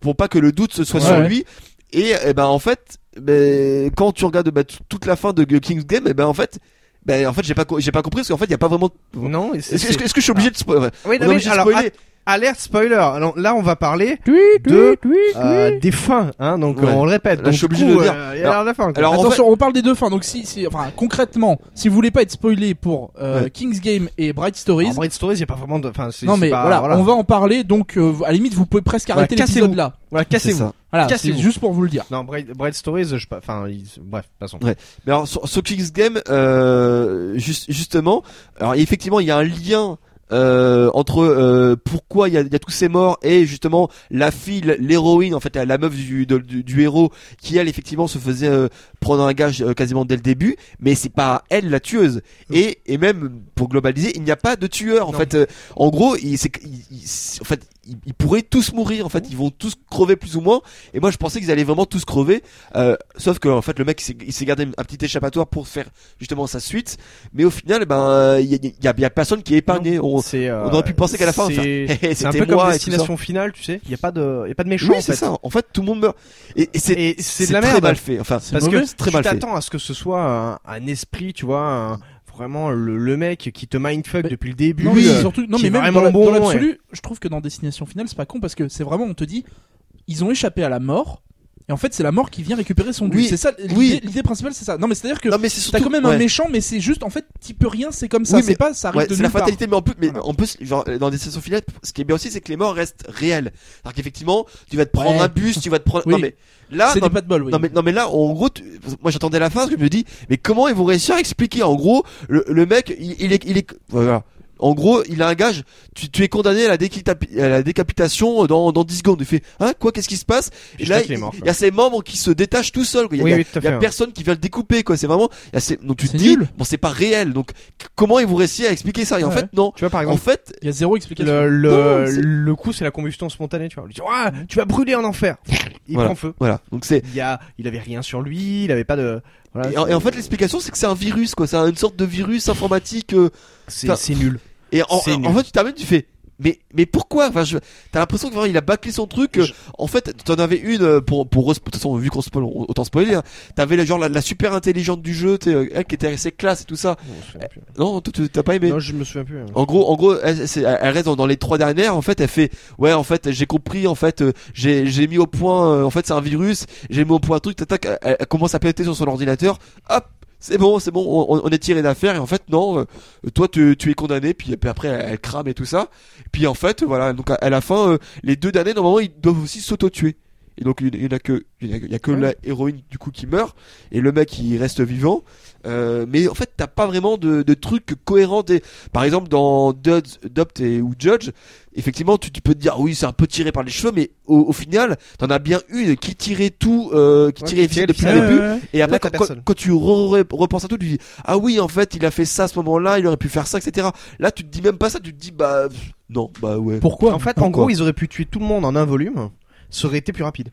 pour pas que le doute se soit sur lui. Et eh ben en fait ben, quand tu regardes bah, toute la fin de King's Game et ben en fait Ben en fait j'ai pas j'ai pas compris parce qu'en fait il y a pas vraiment.
Non,
Est-ce que, je suis obligé de spoiler
Oui,
On
non, mais
de
alors,
spoiler
alerte spoiler. Alors, là, on va parler
Tweet,
De,
tweet, tweet,
euh,
tweet.
des fins, hein. Donc,
Ouais.
on le répète.
Là,
donc,
je suis obligé
coup,
de le dire.
euh, Il y a l'air de la fin.
Alors, en
Attention, on parle des deux fins. Donc si, si enfin concrètement, si vous voulez pas être spoilé pour euh,
Ouais.
King's Game et Bright Stories,
Bright Stories, il y a pas vraiment de. Enfin, c'est.
non mais
pas-
voilà, on va en parler. Donc euh, à la limite, vous pouvez presque arrêter
Ouais,
l'épisode
cassez-vous.
là.
Voilà, cassez-vous.
Voilà, c'est juste pour vous le dire.
Non, Bright, Bright Stories, je sais pas. Enfin, bref, passons.
Ouais. Mais alors sur, sur King's Game, euh, juste- justement, alors effectivement il y a un lien. euh, entre euh, pourquoi il y a, il y a tous ces morts et justement la fille, l'héroïne en fait la meuf du, de- du, du héros qui elle effectivement se faisait euh, prendre un gage euh, quasiment dès le début mais c'est pas elle la tueuse et, et même pour globaliser il n'y a pas de tueur en
Non.
fait Euh, en gros il, c'est, il- il- c'est- en fait ils, ils pourraient tous mourir en fait ils vont tous crever plus ou moins et moi je pensais qu'ils allaient vraiment tous crever euh, sauf que en fait le mec il s'est, gardé un petit échappatoire pour faire justement sa suite mais au final ben il y y a- y a personne qui est épargné on,
euh,
aurait pu penser qu'à la fin, on va *laughs*
c'est un peu comme
moi tout
destination finale, tu sais. Il y a pas de, il y a pas de méchant.
oui
en
c'est
fait.
ça en fait tout le monde meurt et, et c'est
de la
très
merde.
mal fait enfin
C'est
Parce
mauvais.
que
très
tu t'attends à ce que ce soit un, un esprit, tu vois, un- vraiment le, le mec qui te mindfuck
Mais-
depuis le début.
Non,
Oui,
mais
euh,
surtout, non
qui
mais
est
même
vraiment
dans
bon,
dans l'absolu, je trouve que dans Destination Finale, c'est pas con parce que c'est vraiment, on te dit, ils ont échappé à la mort. Et en fait, c'est la mort qui vient récupérer son dû.
Oui,
C'est ça, l'idée,
oui.
principale, c'est ça. Non, mais c'est-à-dire que t'as quand même
ouais.
un méchant, mais c'est juste, en fait, t'y peux rien, c'est comme ça.
Oui,
c'est pas, ça arrive
Ouais,
de
c'est la
part.
fatalité, mais en plus, mais
Voilà.
en plus, genre, dans des sessions finales, ce qui est bien aussi, c'est que les morts restent réels. Alors qu'effectivement, tu vas te prendre
Ouais.
un bus, tu vas te prendre, non mais, là,
C'est
non,
des pas de bol, oui.
non mais, non mais là, en gros, tu- moi j'attendais la fin, parce que je me dis, mais comment ils vont réussir à expliquer, en gros, le, le mec, il, il est, il est, voilà. En gros, il a un gage, tu, tu es condamné à la, à la décapitation dans, dans 10 secondes. Il fait, hein, quoi, qu'est-ce qui se passe? Et là, il, y a ses membres qui se détachent tout seuls, quoi. Il y a,
Oui,
il y a-
oui, tout à
il y a
fait, ouais.
personne qui vient le découper, quoi. C'est vraiment, il y a ces- donc tu te dis,
nul.
bon, c'est pas réel. Donc, comment ils vont réussir à expliquer ça? Et en fait, non.
Tu vois, par
En
exemple,
fait,
Il y a zéro explication.
le, le,
Non,
le coup, c'est la combustion spontanée, tu vois. On lui dit, Ouais, tu vas brûler en enfer. Il
Voilà.
prend feu.
voilà. Donc c'est,
Il y a, il avait rien sur lui, il avait pas de, voilà.
Et en, et en fait, l'explication, c'est que c'est un virus, quoi. C'est une sorte de virus informatique. euh,
c'est nul.
Et en, en fait, tu t'amènes, tu fais. Mais, mais pourquoi? Enfin, je, t'as l'impression que vraiment, il a bâclé son truc. euh,
Je-
En fait, t'en avais une euh, pour, pour, de toute façon, vu qu'on spoil, autant spoiler. Hein, T'avais genre la, la super intelligente du jeu, euh, elle qui était assez classe et tout ça. Non, t'as pas aimé?
Non, je me souviens plus. hein.
En gros, en gros, elle, elle reste dans, dans les trois dernières. En fait, elle fait, ouais, en fait, j'ai compris. En fait, j'ai, j'ai mis au point. en fait, c'est un virus. J'ai mis au point un truc. Tac, elle, elle commence à péter sur son ordinateur. Hop, c'est bon, c'est bon. On, est tiré d'affaire. Et en fait, non. euh, toi, tu, tu es condamné. Puis, après, elle, elle crame et tout ça. Puis en fait, voilà. Donc à, à la fin, euh, les deux derniers, normalement, ils doivent aussi s'auto-tuer. Et donc il y en a que il y a, il y a que
Ouais.
la héroïne du coup qui meurt et le mec il reste vivant. Euh, mais en fait t'as pas vraiment de, de trucs cohérents. Des... Par exemple dans Adopt et ou Judge, effectivement tu, tu peux te dire oui c'est un peu tiré par les cheveux, mais au, au final t'en as bien une qui tirait tout, euh, qui
Ouais,
tirait depuis
le
début.
Ouais, ouais.
Et après
Là,
quand, tu re- re- repenses à tout, tu dis ah oui en fait il a fait ça à ce moment-là, il aurait pu faire ça, etc. Là tu te dis même pas ça, tu te dis bah non bah ouais.
Pourquoi?
En fait, en gros, ils auraient pu tuer tout le monde en un volume. Ça aurait été plus rapide.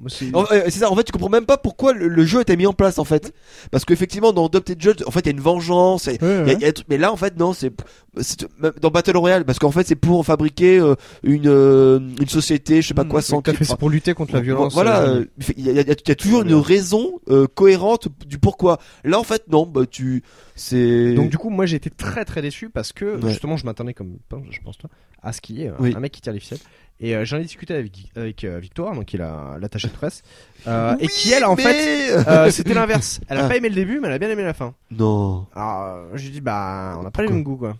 Moi, c'est-
En- euh, c'est ça, en fait, tu comprends même pas pourquoi le, le jeu a été mis en place, en fait. Parce qu'effectivement, dans Adopted Judge, en fait, il y a une vengeance, et-
Ouais,
il y a-
ouais.
il y a un truc- mais là, en fait, non, c'est, dans Battle Royale, parce qu'en fait, c'est pour fabriquer euh, une, euh, une société, je sais pas
Mm,
quoi, sans
c'est pour lutter contre la violence.
Voilà, il y, a, y toujours une raison euh, cohérente du pourquoi. Là, en fait, non, bah, tu, c'est.
Donc du coup, moi j'ai été très très déçu parce que
Ouais.
justement, je m'attendais comme je pense toi à ce qu'il y ait
Oui.
un mec qui tire les ficelles. Et euh, j'en ai discuté avec avec euh, Victoire, donc il a l'attaché de presse, euh, *laughs* et qui elle en
mais-
fait, *laughs* c'était l'inverse. Elle a
Ah.
pas aimé le début, mais elle a bien aimé la fin.
Non.
Alors j'ai dit bah on n'a pas les mêmes goûts quoi.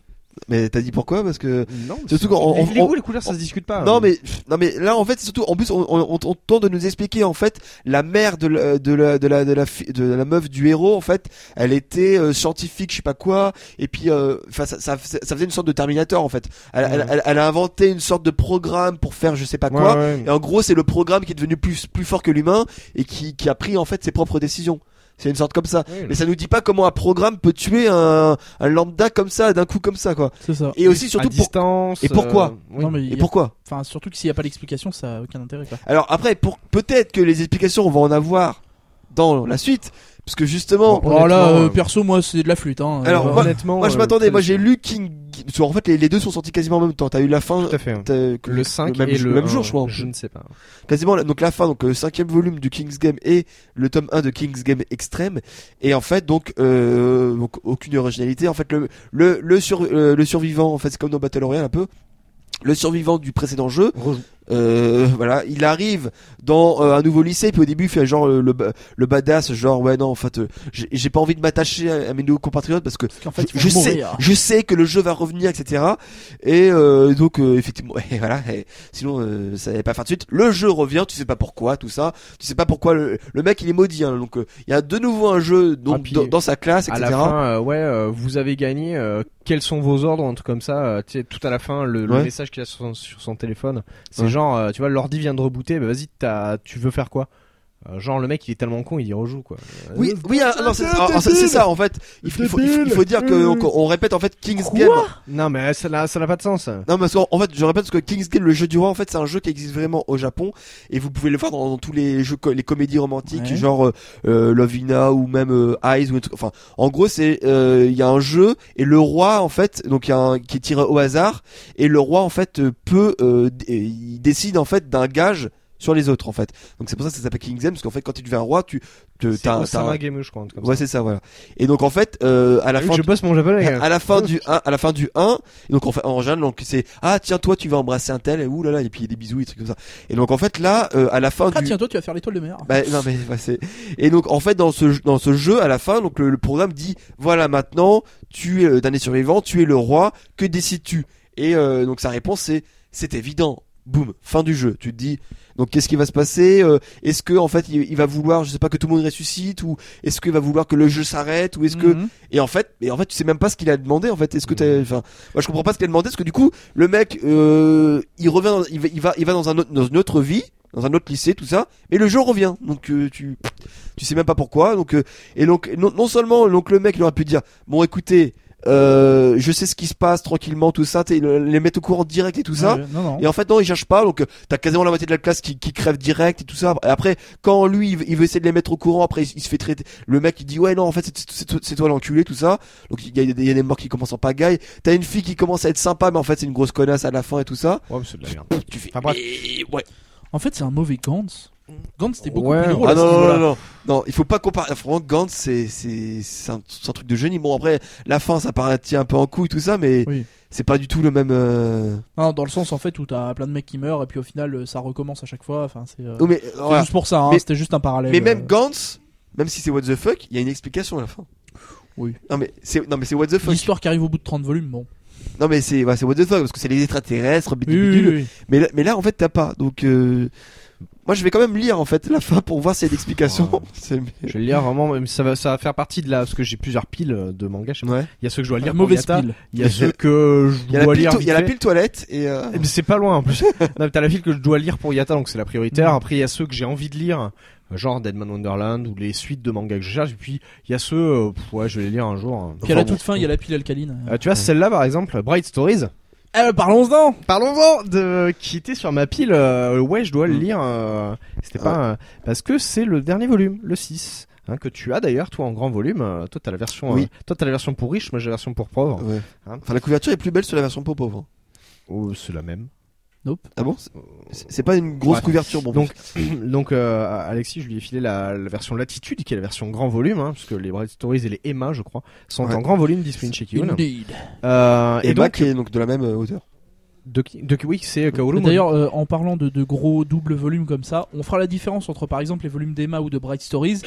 Mais t'as dit pourquoi Parce que.
Non,
Surtout quand on-
les,
on-
les
on-
goûts, les couleurs, ça se discute pas.
Non
hein.
mais non mais là en fait c'est surtout en plus on, on, on- tente de nous expliquer en fait la mère de la de la de la de la, fi- de la meuf du héros en fait elle était euh, scientifique je sais pas quoi et puis euh, enfin ça, ça ça faisait une sorte de Terminator en fait elle, elle,
Ouais.
elle, elle a inventé une sorte de programme pour faire je sais pas
Ouais,
quoi
ouais.
et en gros c'est le programme qui est devenu plus plus fort que l'humain et qui qui a pris en fait ses propres décisions c'est une sorte comme ça mais ça nous dit pas comment un programme peut tuer un, un lambda comme ça d'un coup comme ça quoi
C'est ça.
et aussi
à
surtout pour
distance.
et pourquoi
euh, oui.
Non, mais il y
et
a-
pourquoi
Enfin, surtout que s'il n'y a pas d'explication, ça a aucun intérêt, quoi.
Alors après, pour peut-être que les explications on va en avoir dans la suite, parce que justement.
Bon,
Alors là, euh,
euh,
perso, moi, c'est de la flûte, hein.
Alors,
Euh,
moi-
honnêtement,
moi je m'attendais, moi j'ai lu King, qu'en fait, les, les deux sont sortis quasiment en même temps. T'as eu la fin.
Tout à fait.
t'as-
Le 5
même,
et
le
le
même
1,
jour, je crois.
Je ne sais pas.
quasiment la- donc la fin donc le cinquième volume du King's Game et le tome 1 de King's Game Extreme et en fait donc euh, donc aucune originalité en fait le le le, sur, euh, le survivant en fait c'est comme dans Battle Royale un peu le survivant du précédent jeu. Euh, voilà, il arrive dans euh, un nouveau lycée, puis au début il fait genre euh, le, le badass, genre ouais non en fait euh, j'ai pas envie de m'attacher à, à mes nouveaux compatriotes parce que
qu'en fait,
je, je sais, je sais que le jeu va revenir, etc. Et euh, donc euh, effectivement, *laughs* et voilà, et sinon euh, ça n'allait pas faire de suite. Le jeu revient, tu sais pas pourquoi, tout ça, tu sais pas pourquoi le, le mec il est maudit, hein, donc euh, il y a de nouveau un jeu donc,
Ah, puis,
dans, dans sa classe,
À
etc.
la fin, ouais, euh, vous avez gagné. Quels sont vos ordres, un truc comme ça. euh, tu sais, tout à la fin, le, le
Ouais.
message qu'il a sur son, sur son téléphone, c'est
Ouais.
genre, euh, tu vois, l'ordi vient de rebooter. Bah, vas-y, tu veux faire quoi? Genre, le mec, il est tellement con, il y rejoue quoi. Euh,
Oui, oui, ah, non, c'est alors, c'est- c'est ça en fait. Il faut, il faut, il faut- il faut dire que donc, on répète en fait King's Game.
Non, mais ça n'a ça n'a pas de sens.
Non, qu'en en fait, je répète parce que King's Game, le jeu du roi, en fait, c'est un jeu qui existe vraiment au Japon et vous pouvez le voir dans, dans tous les jeux, les comédies romantiques,
Ouais.
genre euh, euh, Lovina ou même euh, Eyes ou un truc- enfin, en gros, c'est euh, il y a un jeu et le roi, en fait, donc il y a un qui est tiré au hasard et le roi, en fait, euh, peut, euh, d- il décide en fait d'un gage sur les autres, en fait. Donc c'est pour ça que ça s'appelle King's Game parce qu'en fait, quand tu deviens un roi, tu, te,
C'est
t'as, un-
Game, je crois. comme
ouais,
ça.
c'est ça, voilà. Et donc en fait, euh, à la
Ah oui,
fin,
je bosse mon japonais. *laughs* gars.
à la fin du 1 à la fin du 1 et donc en fait en général donc c'est ah tiens toi tu vas embrasser un tel et ouh là là et puis il y a des bisous et des trucs comme ça et donc en fait là euh, à la fin
Ah
du
tiens, toi, tu vas faire l'étoile de mer.
bah, non mais ouais, c'est et donc en fait dans ce jeu- dans ce jeu à la fin donc le, le programme dit voilà maintenant tu es le dernier survivant tu es le roi que décides-tu? Et euh, donc sa réponse c'est c'est évident boum fin du jeu tu te dis donc qu'est-ce qui va se passer Euh, Est-ce que en fait il, il va vouloir je sais pas que tout le monde ressuscite ou est-ce qu'il va vouloir que le jeu s'arrête ou est-ce que
Mhm.
et en fait, et en fait, tu sais même pas ce qu'il a demandé. En fait, est-ce que t'as, enfin, moi je comprends pas ce qu'il a demandé parce que du coup, le mec, euh, il revient, dans- il va, il va, il va dans un autre, dans une autre vie, dans un autre lycée, tout ça, mais le jeu revient. Donc euh, tu, tu sais même pas pourquoi. Donc euh, et donc non, non seulement donc le mec il aurait pu dire, bon écoutez, euh, je sais ce qui se passe tranquillement, tout ça, t'es- le- les mettre au courant direct et tout ça.
Ouais, non, non.
Et en fait non, il cherche pas, donc t'as quasiment la moitié de la classe qui, qui crève direct et tout ça. Et après, quand lui, il veut, il veut essayer de les mettre au courant, après il, il se fait traiter. Le mec il dit ouais non, en fait c'est- c'est c'est toi- l'enculé, tout ça. Donc il y, a, il y a des morts qui commencent en pagaille. T'as une fille qui commence à être sympa, mais en fait c'est une grosse connasse à la fin et tout ça.
Ouais, mais c'est de la merde.
Tu fais.
Enfin, bref.
eh, ouais.
En fait, c'est un mauvais Gantz. Gantz, c'était beaucoup
Ouais.
plus drôle.
Ah non, non, non, non, non, il faut pas comparer. Franchement, Gantz, c'est, c'est, c'est un, truc de génie. Bon, après, la fin, ça paraît un peu en couille, tout ça, mais
Oui.
c'est pas du tout le même. Euh...
Non, dans le sens en fait où t'as plein de mecs qui meurent et puis au final euh, ça recommence à chaque fois. Enfin, c'est euh,
mais,
c'est
voilà.
juste pour ça. Hein,
Mais-
C'était juste un parallèle.
mais même
euh.
Gantz, même si c'est what the fuck, il y a une explication à la fin.
Oui.
Non, mais c'est, non, mais c'est what the fuck.
l'histoire qui arrive au bout de 30 volumes. Bon.
Non, mais c'est, what the fuck, parce que c'est les extraterrestres,
Oui, oui.
Mais, là, mais là, en fait, t'as pas. Donc, euh... moi, je vais quand même lire, en fait, la fin pour voir s'il y a d'explications.
Ouais. *laughs*
C'est-
Je vais lire vraiment, ça va, ça va faire partie de la, parce que j'ai plusieurs piles euh, de mangas chez moi.
Ouais.
Il y a ceux que je dois lire
Un
pour
mauvais
Yata,
spill.
il y a ceux que
Il y
je
a la
dois
pile,
lire
il y a la pile toilette et, euh...
Eh c'est pas loin en plus. *laughs* non, t'as la file que je dois lire pour Yata, donc c'est la prioritaire.
Mm.
Après, il y a ceux que j'ai envie de lire, euh, genre Deadman Wonderland ou les suites de mangas que je cherche. Et puis, il y a ceux, euh, pff, ouais, je vais les lire un jour. hein.
Puis à la
Enfin,
toute fin, il y a la pile alcaline.
Euh, tu vois, celle-là, par exemple, Bright Stories.
Eh, parlons-en.
Parlons-en de qui était sur ma pile. euh, ouais, je dois le
Mm.
lire. euh, C'était pas euh, parce que c'est le dernier volume, le 6. Hein, que tu as d'ailleurs toi en grand volume, Euh, toi t'as la version,
Oui.
euh, toi t'as la version pour riche, moi j'ai la version pour pauvre.
Ouais.
Hein
Enfin, la couverture est plus belle sur la version pour pauvre.
Oh, c'est la même.
Nope.
Ah bon? C'est pas une grosse
Ouais.
couverture, bon.
Donc, *clears throat* donc euh, Alexis, je lui ai filé la, la version Latitude, qui est la version grand volume, hein, puisque les Bright Stories et les Emma, je crois, sont
Ouais.
en grand volume disponibles chez Kiyun.
Indeed.
Euh,
et
donc,
qui est donc de la même euh, hauteur.
de, oui, c'est Kaoru.
D'ailleurs, euh, en parlant de, de gros doubles volumes comme ça, on fera la différence entre par exemple les volumes d'Emma ou de Bright Stories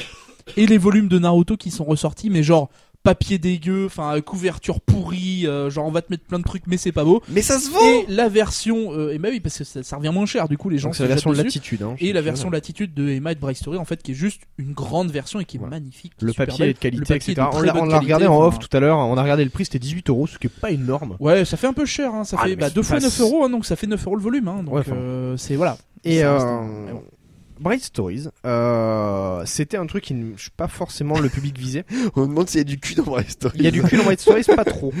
et les volumes de Naruto qui sont ressortis, mais genre papier dégueu, enfin euh, couverture pourrie, euh, genre on va te mettre plein de trucs mais c'est pas beau.
Mais ça se
Et la version euh, Emma oui parce que ça, ça revient moins cher du coup les gens
c'est la version. Latitude. Hein,
et la version latitude de Emma et de Bright Story en fait qui est juste une grande version et qui est
Voilà.
magnifique. qui
Le papier
belle.
est de qualité,
Le papier est
etc.
de
On l'a
bonne
on l'a regardé en off
enfin.
tout à l'heure. On a regardé le prix, c'était 18 euros, ce qui est pas énorme.
Ouais, ça fait un peu cher, hein. ça
Ah,
fait bah, deux fois
pas-
9 euros, hein, donc ça fait 9 euros le volume. Hein, donc euh, c'est voilà.
Et euh,
bon.
Bright Stories, euh, c'était un truc qui ne je suis pas forcément le public visé. *laughs*
On me demande s'il y a du cul dans ma story.
Il y a du cul dans Bright Stories, pas trop,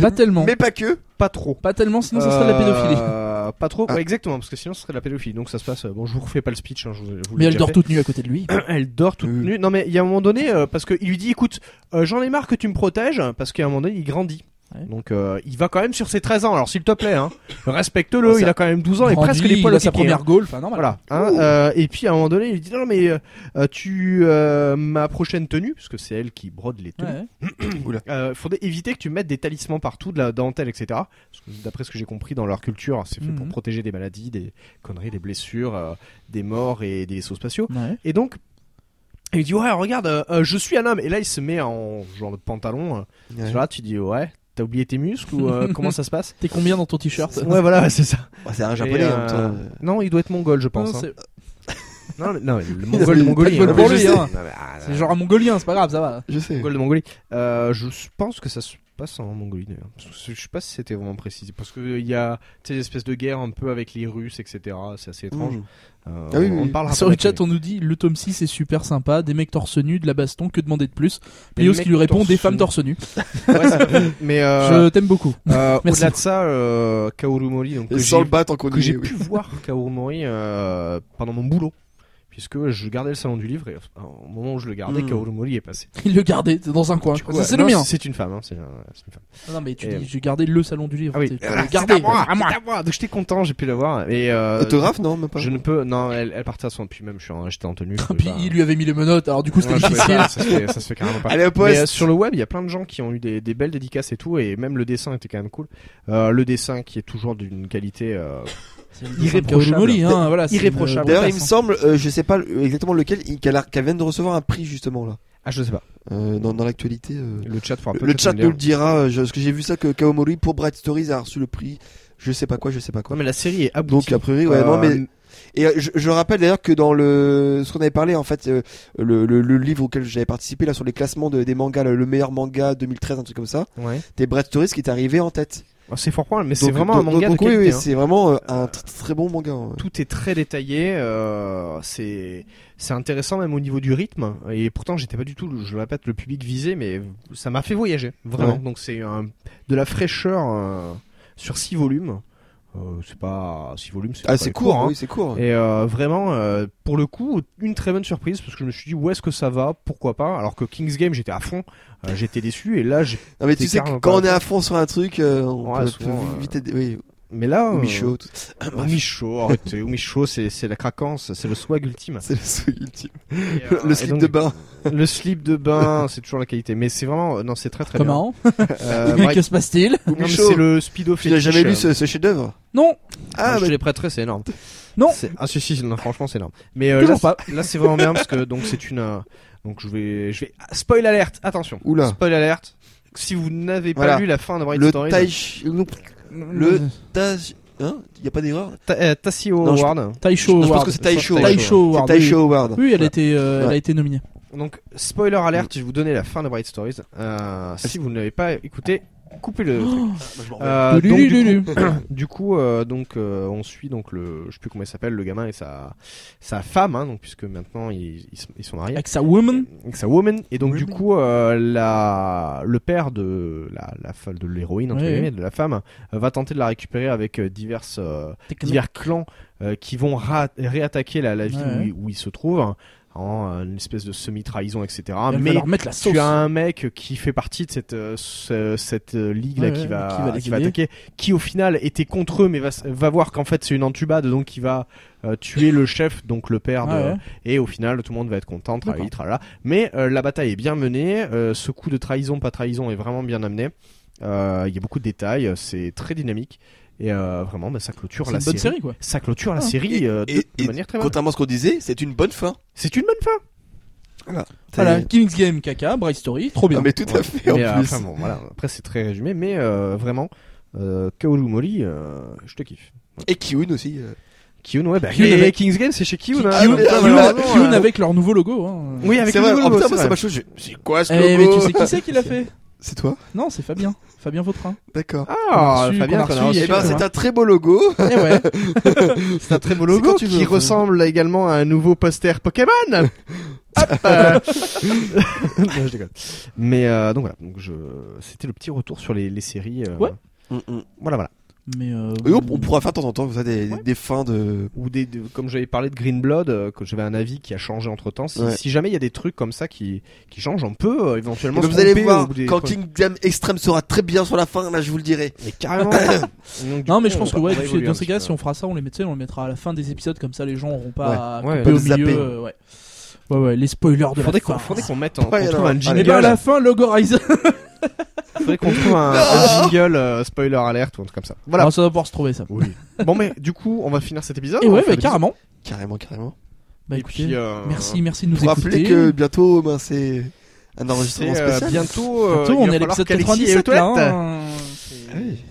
Pas tellement.
Mais pas que.
pas trop.
Pas tellement, sinon ça serait de la pédophilie.
Euh, pas trop,
Ah.
ouais, exactement, parce que sinon ce serait de la pédophilie. Donc ça se passe. euh, Bon, je vous refais pas le speech. Hein, je vous, je vous
Mais elle
déjà
dort
fait.
toute nue à côté de lui. *clears throat*
Elle dort toute
Oui.
nue. Non mais il y a un moment donné, euh, parce qu'il lui dit, écoute, euh, j'en ai marre que tu me protèges, parce qu'à un moment donné, il grandit.
Ouais.
Donc euh, il va quand même sur ses 13 ans. Alors s'il te plaît, hein, *laughs* respecte-le. Il a quand même 12 ans et
Grandi,
presque les
il
poils au
sa première
hein.
goal, enfin normal.
Voilà. hein, euh, et puis à un moment donné, il dit non mais euh, tu euh, ma prochaine tenue, parce que c'est elle qui brode les tenues.
Ouais. *coughs*
Euh, faudrait éviter que tu mettes des talismans partout, de la dentelle, etc. Parce que d'après ce que j'ai compris dans leur culture, c'est fait pour
Mhm.
protéger des maladies, des conneries, des blessures, euh, des morts et des vaisseaux spatiaux.
Ouais.
Et donc, il dit ouais regarde, euh, euh, je suis un homme. Et là il se met en genre de pantalon. euh,
Ouais.
Là tu dis ouais, t'as oublié tes muscles ou euh, *laughs* comment ça se passe
T'es combien dans ton t-shirt
Ouais voilà c'est ça.
Bah, c'est un japonais
Et,
en même temps.
euh,
euh.
Non il doit être mongol je pense.
Non,
hein. Non, mais- non, mais le mongol de Mongolie.
bol
hein.
pour
Je
lui,
sais.
hein.
Non, mais, ah,
C'est genre un mongolien, c'est pas grave, ça va.
Je sais.
Mongol de Mongolie. Euh, je pense que ça se passe en Mongolie d'ailleurs. Parce que Je sais pas si c'était vraiment précisé. Parce qu'il y a des espèces de guerres un peu avec les Russes, etc. C'est assez étrange.
Mmh.
Euh,
Ah oui,
on
oui,
Sur le chat, on nous dit le tome 6 est super sympa, des mecs torse nu, de la baston, que demander de plus? Plios qui lui répond des femmes torse nu. *laughs*
Ouais, c'est- mais euh,
Je t'aime beaucoup.
euh, *laughs*
Merci.
au-delà de ça, euh, Kaoru Mori, donc, que j'ai
sans le battre en
que
connu.
j'ai
oui.
pu voir Kaoru Mori euh, pendant mon boulot. Puisque je gardais le salon du livre et euh, au moment où je le gardais,
Mm.
Kaoru Mori est passé.
Il le gardait dans un coin. C'est le mien.
C'est une femme, hein, c'est un- c'est une femme.
Non, non, mais tu
Et-
dis, j'ai gardé le salon du livre.
Ah oui, *laughs*
gardé.
à moi,
à moi.
c'est à moi. Donc j'étais content, j'ai pu la voir. Et euh,
Autographe, non, même pas.
Je ne peux. Non, elle, elle partait à son. Puis même, je suis en- j'étais en tenue. peux
Puis
pas-
il lui avait mis les menottes, alors du coup c'était difficile.
ça, se fait, ça se fait carrément pas.
Allez, au
Mais euh, sur le web, il y a plein de gens qui ont eu des, des belles dédicaces et tout, et même le dessin était quand même cool. Euh, le dessin qui est toujours d'une qualité euh, irréprochable.
Hein, voilà,
Irréprochable.
D'ailleurs, il me semble, euh, je sais pas exactement lequel, qu'elle vient de recevoir un prix justement là.
Ah, je sais pas.
Euh, dans dans l'actualité. euh,
Le chat
Le chat nous le dira, euh, je- parce que j'ai vu ça que Kaomori pour Bright Stories a reçu le prix. Je sais pas quoi, je sais pas quoi.
Non, mais la série est aboutie.
Donc a priori, ouais,
Euh,
non mais et je, je rappelle d'ailleurs que dans le ce qu'on avait parlé en fait, euh, le, le, le livre auquel j'avais participé là sur les classements de, des mangas, le, le meilleur manga 2013, un truc comme ça,
Ouais.
t'es Bright Stories qui est arrivé en tête.
Ah, C'est fort point, mais c'est vraiment un manga de
oui,
qualité.
oui,
hein.
c'est vraiment euh, un tr- très bon manga. hein.
Tout est très détaillé, euh, c'est c'est intéressant même au niveau du rythme. Et pourtant, j'étais pas du tout, je le répète, le public visé, mais ça m'a fait voyager vraiment.
Ouais.
Donc c'est un- de la fraîcheur euh, sur six volumes. Euh, c'est pas six volumes, c'est
Ah c'est
court,
court,
hein.
oui c'est court.
Et euh, vraiment, pour le coup, une très bonne surprise parce que je me suis dit où est-ce que ça va, pourquoi pas? Alors que Kings Game, j'étais à fond, j'étais déçu et là, j'ai...
Non mais tu sais que quand on est à fond sur un truc, euh, on
Ouais,
peut,
souvent,
peut
euh,
vite être- oui,
mais là,
ou
euh,
Michaud, tout-
oh, Michaud, arrêtez, Michaud, c'est c'est la craquance, c'est le swag ultime.
c'est le swag ultime. Le-
euh,
slip
donc,
de bain.
Le slip de bain, *laughs* c'est toujours la qualité. Mais c'est vraiment, non, c'est très très bien.
Comment
Euh, *laughs*
Mais
Bright-
que se passe-t-il
mais c'est le speedo
Tu n'as jamais lu
euh,
ce, ce chef-d'œuvre?
Non,
Ah,
Ah,
je te les prêterai, c'est énorme.
Non.
C'est- Ah si si, non, franchement c'est énorme. Mais euh, là, là c'est vraiment bien parce que donc c'est une euh, donc je vais je vais ah, spoil alerte. Attention.
Oula.
Spoil alerte. Si vous n'avez pas
Voilà.
lu la fin de Bright
le
Stories,
Taichi, le Taj, hein? Y a pas d'erreur?
Ta- euh, Tassio
Non, je-
Award.
Taisho
Non, je pense
Award.
que c'est Taisho.
Taisho.
Taisho
C'est
Award.
Taisho
oui.
Award.
Oui, elle a été, euh, elle a
Ouais.
été nominée.
Donc spoiler alerte, je vais vous donner la fin de Bright Stories. Euh, si vous ne l'avez pas écouté, coupez le truc. Euh,
Lulu,
donc, du coup, *coughs* du coup, euh, donc euh, on suit donc le, je sais plus comment il s'appelle, le gamin et sa sa femme, hein, donc puisque maintenant ils, ils, sont- ils sont mariés.
Avec sa woman.
Avec sa woman et donc du coup euh, la le père de la de l'héroïne entre guillemets de la femme euh, va tenter de la récupérer avec euh, diverses euh, divers clans euh, qui vont réattaquer la, la ville
Ouais.
où, où il se trouve en euh, une espèce de semi-trahison etc mais
la
tu as un mec qui fait partie de cette euh, ce- cette euh, ligue là
Ouais,
qui
ouais,
va
qui va
qui attaquer qui au final était contre eux mais va va voir qu'en fait c'est une entubade donc qui va euh, tuer le chef donc le père de,
ouais.
et au final tout le monde va être content tralala. mais euh, la bataille est bien menée euh, ce coup de trahison pas trahison est vraiment bien amené. Euh, il y a beaucoup de détails c'est très dynamique et euh, vraiment bah, ça clôture
C'est
la
une bonne
série.
série, quoi.
ça clôture la
Ah.
série euh, de,
Et-
de
et
manière très bonne
Contrairement à ce qu'on disait, c'est une bonne fin.
c'est une bonne fin
Voilà, King's Game, caca, Bright Story, trop bien.
Ah, mais tout à
Ouais.
fait en
Mais, euh,
plus.
enfin, bon, voilà. Après, c'est très résumé, mais euh, vraiment, euh, Kaoru Mori, euh, je te kiffe.
Et Kiun aussi. euh.
Kyun, ouais, bah,
Kyun
et
avec-
King's Game, c'est chez Kyun. hein,
Ah, ah,
euh,
avec leur nouveau logo. Hein.
Oui, avec le nouveau
oh
logo,
putain,
c'est
moi, ça
vrai.
m'a chose. C'est quoi ce
Eh,
logo
mais tu sais qui c'est qui l'a *laughs* fait?
C'est toi
Non, c'est Fabien. Fabien Vautrin.
D'accord.
Ah, Fabien, qu'on a reçu.
Eh ben, c'est un très beau logo.
Eh ouais. *laughs*
C'est un très beau logo
quand tu veux,
qui ressemble également à un nouveau poster Pokémon. *laughs* Hop euh. *laughs* Non, je déconne. Mais euh, donc voilà, donc je... c'était le petit retour sur les, les séries. euh,
Ouais.
Mm, mm.
Voilà, voilà.
Mais euh,
Et on, on pourra faire de temps en temps comme ça des,
Ouais.
des fins de.
ou des, de- comme j'avais parlé de Green Blood, euh, que j'avais un avis qui a changé entre temps. Si,
Ouais.
si jamais il y a des trucs comme ça qui, qui changent, on peut euh, éventuellement.
Et
se
vous allez
tromper
voir,
des-
quand Kingdom Extreme sera très bien sur la fin, là je vous le dirai.
Mais carrément. *coughs* Donc, du
Non
coup,
mais je
on
pense
va-
que ouais,
on va
tu sais,
évoluer
dans
un
ces
petit
cas,
peu.
si on fera ça, on les met, tu sais, on le mettra à la fin des épisodes comme ça, les gens auront pas à
Ouais,
couper
pas
au
zapper.
milieu. euh, ouais. ouais, ouais, les spoilers de
faudrait
la
qu'on
fin.
faudrait qu'on mette en,
Ouais,
qu'on trouve
alors,
un
allez.
Et
jingle.
ben à la fin, Logo Horizon. *laughs*
faudrait qu'on trouve un, un jingle euh, spoiler alert ou un truc comme ça. Voilà.
Alors, ça va pouvoir se trouver ça.
Oui. bon mais du coup, on va finir cet épisode.
Et
on va
ouais,
faire
bah,
des
carrément.
Carrément, carrément.
Bah
Et
écoutez,
puis, euh,
merci, merci de nous écouter.
que bientôt, ben, c'est un enregistrement
C'est, euh,
spécial.
bientôt, euh,
Bientôt,
il
on
va
est à
falloir
l'épisode
qu'Alexis
97
ait
là.
aux toilettes.
hein.
Oui.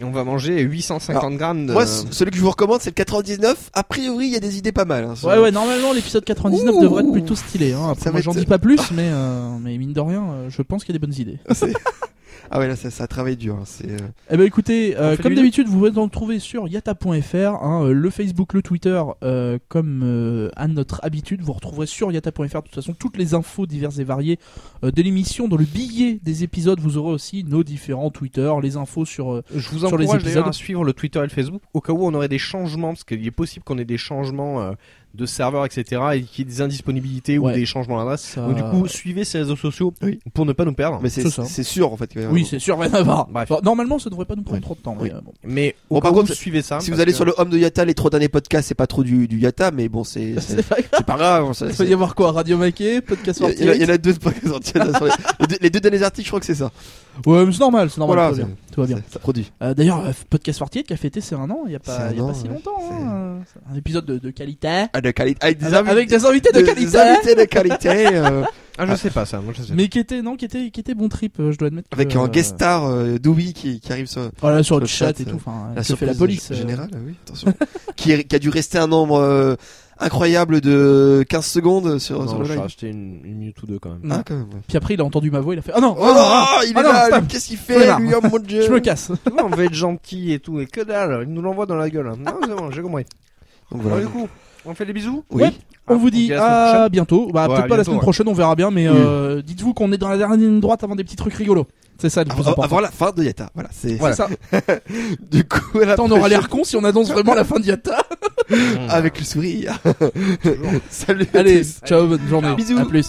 Et on va manger 850 grammes de...
Moi, celui que je vous recommande, c'est le 99. A priori, il y a des idées pas mal. hein,
Ouais, ouais, normalement l'épisode 99
Ouh.
devrait être plutôt stylé. Hein. Après,
Ça
moi j'en dis pas plus, mais, euh, mais mine de rien, euh, je pense qu'il y a des bonnes idées. *laughs*
Ah ouais, là, ça, ça travaille dur. hein, C'est. euh,
Eh ben écoutez, euh, comme d'habitude, vous pouvez donc trouver sur yata.fr hein, euh, le Facebook, le Twitter, euh, comme euh, à notre habitude. Vous retrouverez sur yata.fr de toute façon toutes les infos diverses et variées euh, de l'émission. Dans le billet des épisodes, vous aurez aussi nos différents Twitter, les infos sur. euh,
Je vous
sur les
encourage d'ailleurs à suivre le Twitter et le Facebook au cas où on aurait des changements, parce qu'il est possible qu'on ait des changements euh, de serveurs, etc. et qu'il y ait des indisponibilités
Ouais.
ou des changements d'adresse.
ça-
Donc du coup, suivez ces réseaux sociaux
Oui.
pour ne pas nous perdre.
Mais c'est sûr en fait.
oui, c'est sûr, il va y en avoir.
Bref.
Bon, normalement, ça devrait pas nous prendre
Ouais.
trop de temps.
Oui.
Mais, euh, bon.
Mais au
Bon,
cas
par contre,
suivez ça.
Si vous allez
que-
sur le home de Yata, les trois derniers podcasts, c'est pas trop du, du Yata, mais bon, c'est *laughs*
pas grave. Il va
c'est-
y avoir quoi? Radio Maquet, Podcast
Il y, en a de podcasts deux, les deux derniers articles, je crois que c'est ça.
Ouais, mais c'est normal, c'est normal.
Voilà,
tout va bien. Tout va bien.
Ça, produit.
Euh, D'ailleurs, euh, Podcast Fortier qui a fêté ses un an il y a pas, il y a
an,
pas si longtemps. Hein, Un épisode de, de qualité.
Ah, de qualité. Avec des,
Avec,
invités-
avec des invités de qualité.
des invités de qualité. *laughs* euh,
Ah, je sais pas ça. Moi, je sais.
Mais qui était, non, qui était, qui était bon trip, euh, je dois admettre. que,
avec un
euh,
guest star, euh, Dewey, qui, qui arrive sur
Voilà, sur
sur
le
le
chat
chat,
et tout. Enfin,
la
fait la
surprise
police. euh.
générale, oui, attention. *laughs* qui, est- qui a dû rester un nombre euh, incroyable de 15 secondes sur, sur
Non,
le
je
live.
vais acheter une, une minute ou deux quand même.
Non.
Ah, quand même. ouais.
Puis après, il a entendu ma voix, il a fait, ah non,
Oh,
non, ah,
il
ah
est
non,
là, qu'est-ce qu'il fait, lui, oh mon *laughs* dieu.
je me casse. *laughs*
Non, on va être gentil et tout, et que dalle, il nous l'envoie dans la gueule. Non, c'est bon, j'ai compris.
Donc
Alors,
voilà.
du coup, on fait les bisous
Oui.
Ouais. On
Ah,
vous dit
à
bientôt. Bah,
Ouais,
peut-être pas la semaine
ouais.
prochaine, on verra bien, mais euh, dites-vous qu'on est dans la dernière ligne droite avant des petits trucs rigolos. C'est ça le plus
Avant,
important.
avant la fin de Yata, voilà. C'est
ça. *laughs*
du coup à la
Attends, on aura l'air con si on annonce vraiment la fin d'Yata.
prochaine. *laughs*
avec le sourire. *laughs* Salut.
Allez,
tous.
ciao, bonne journée.
Bisous.
À plus.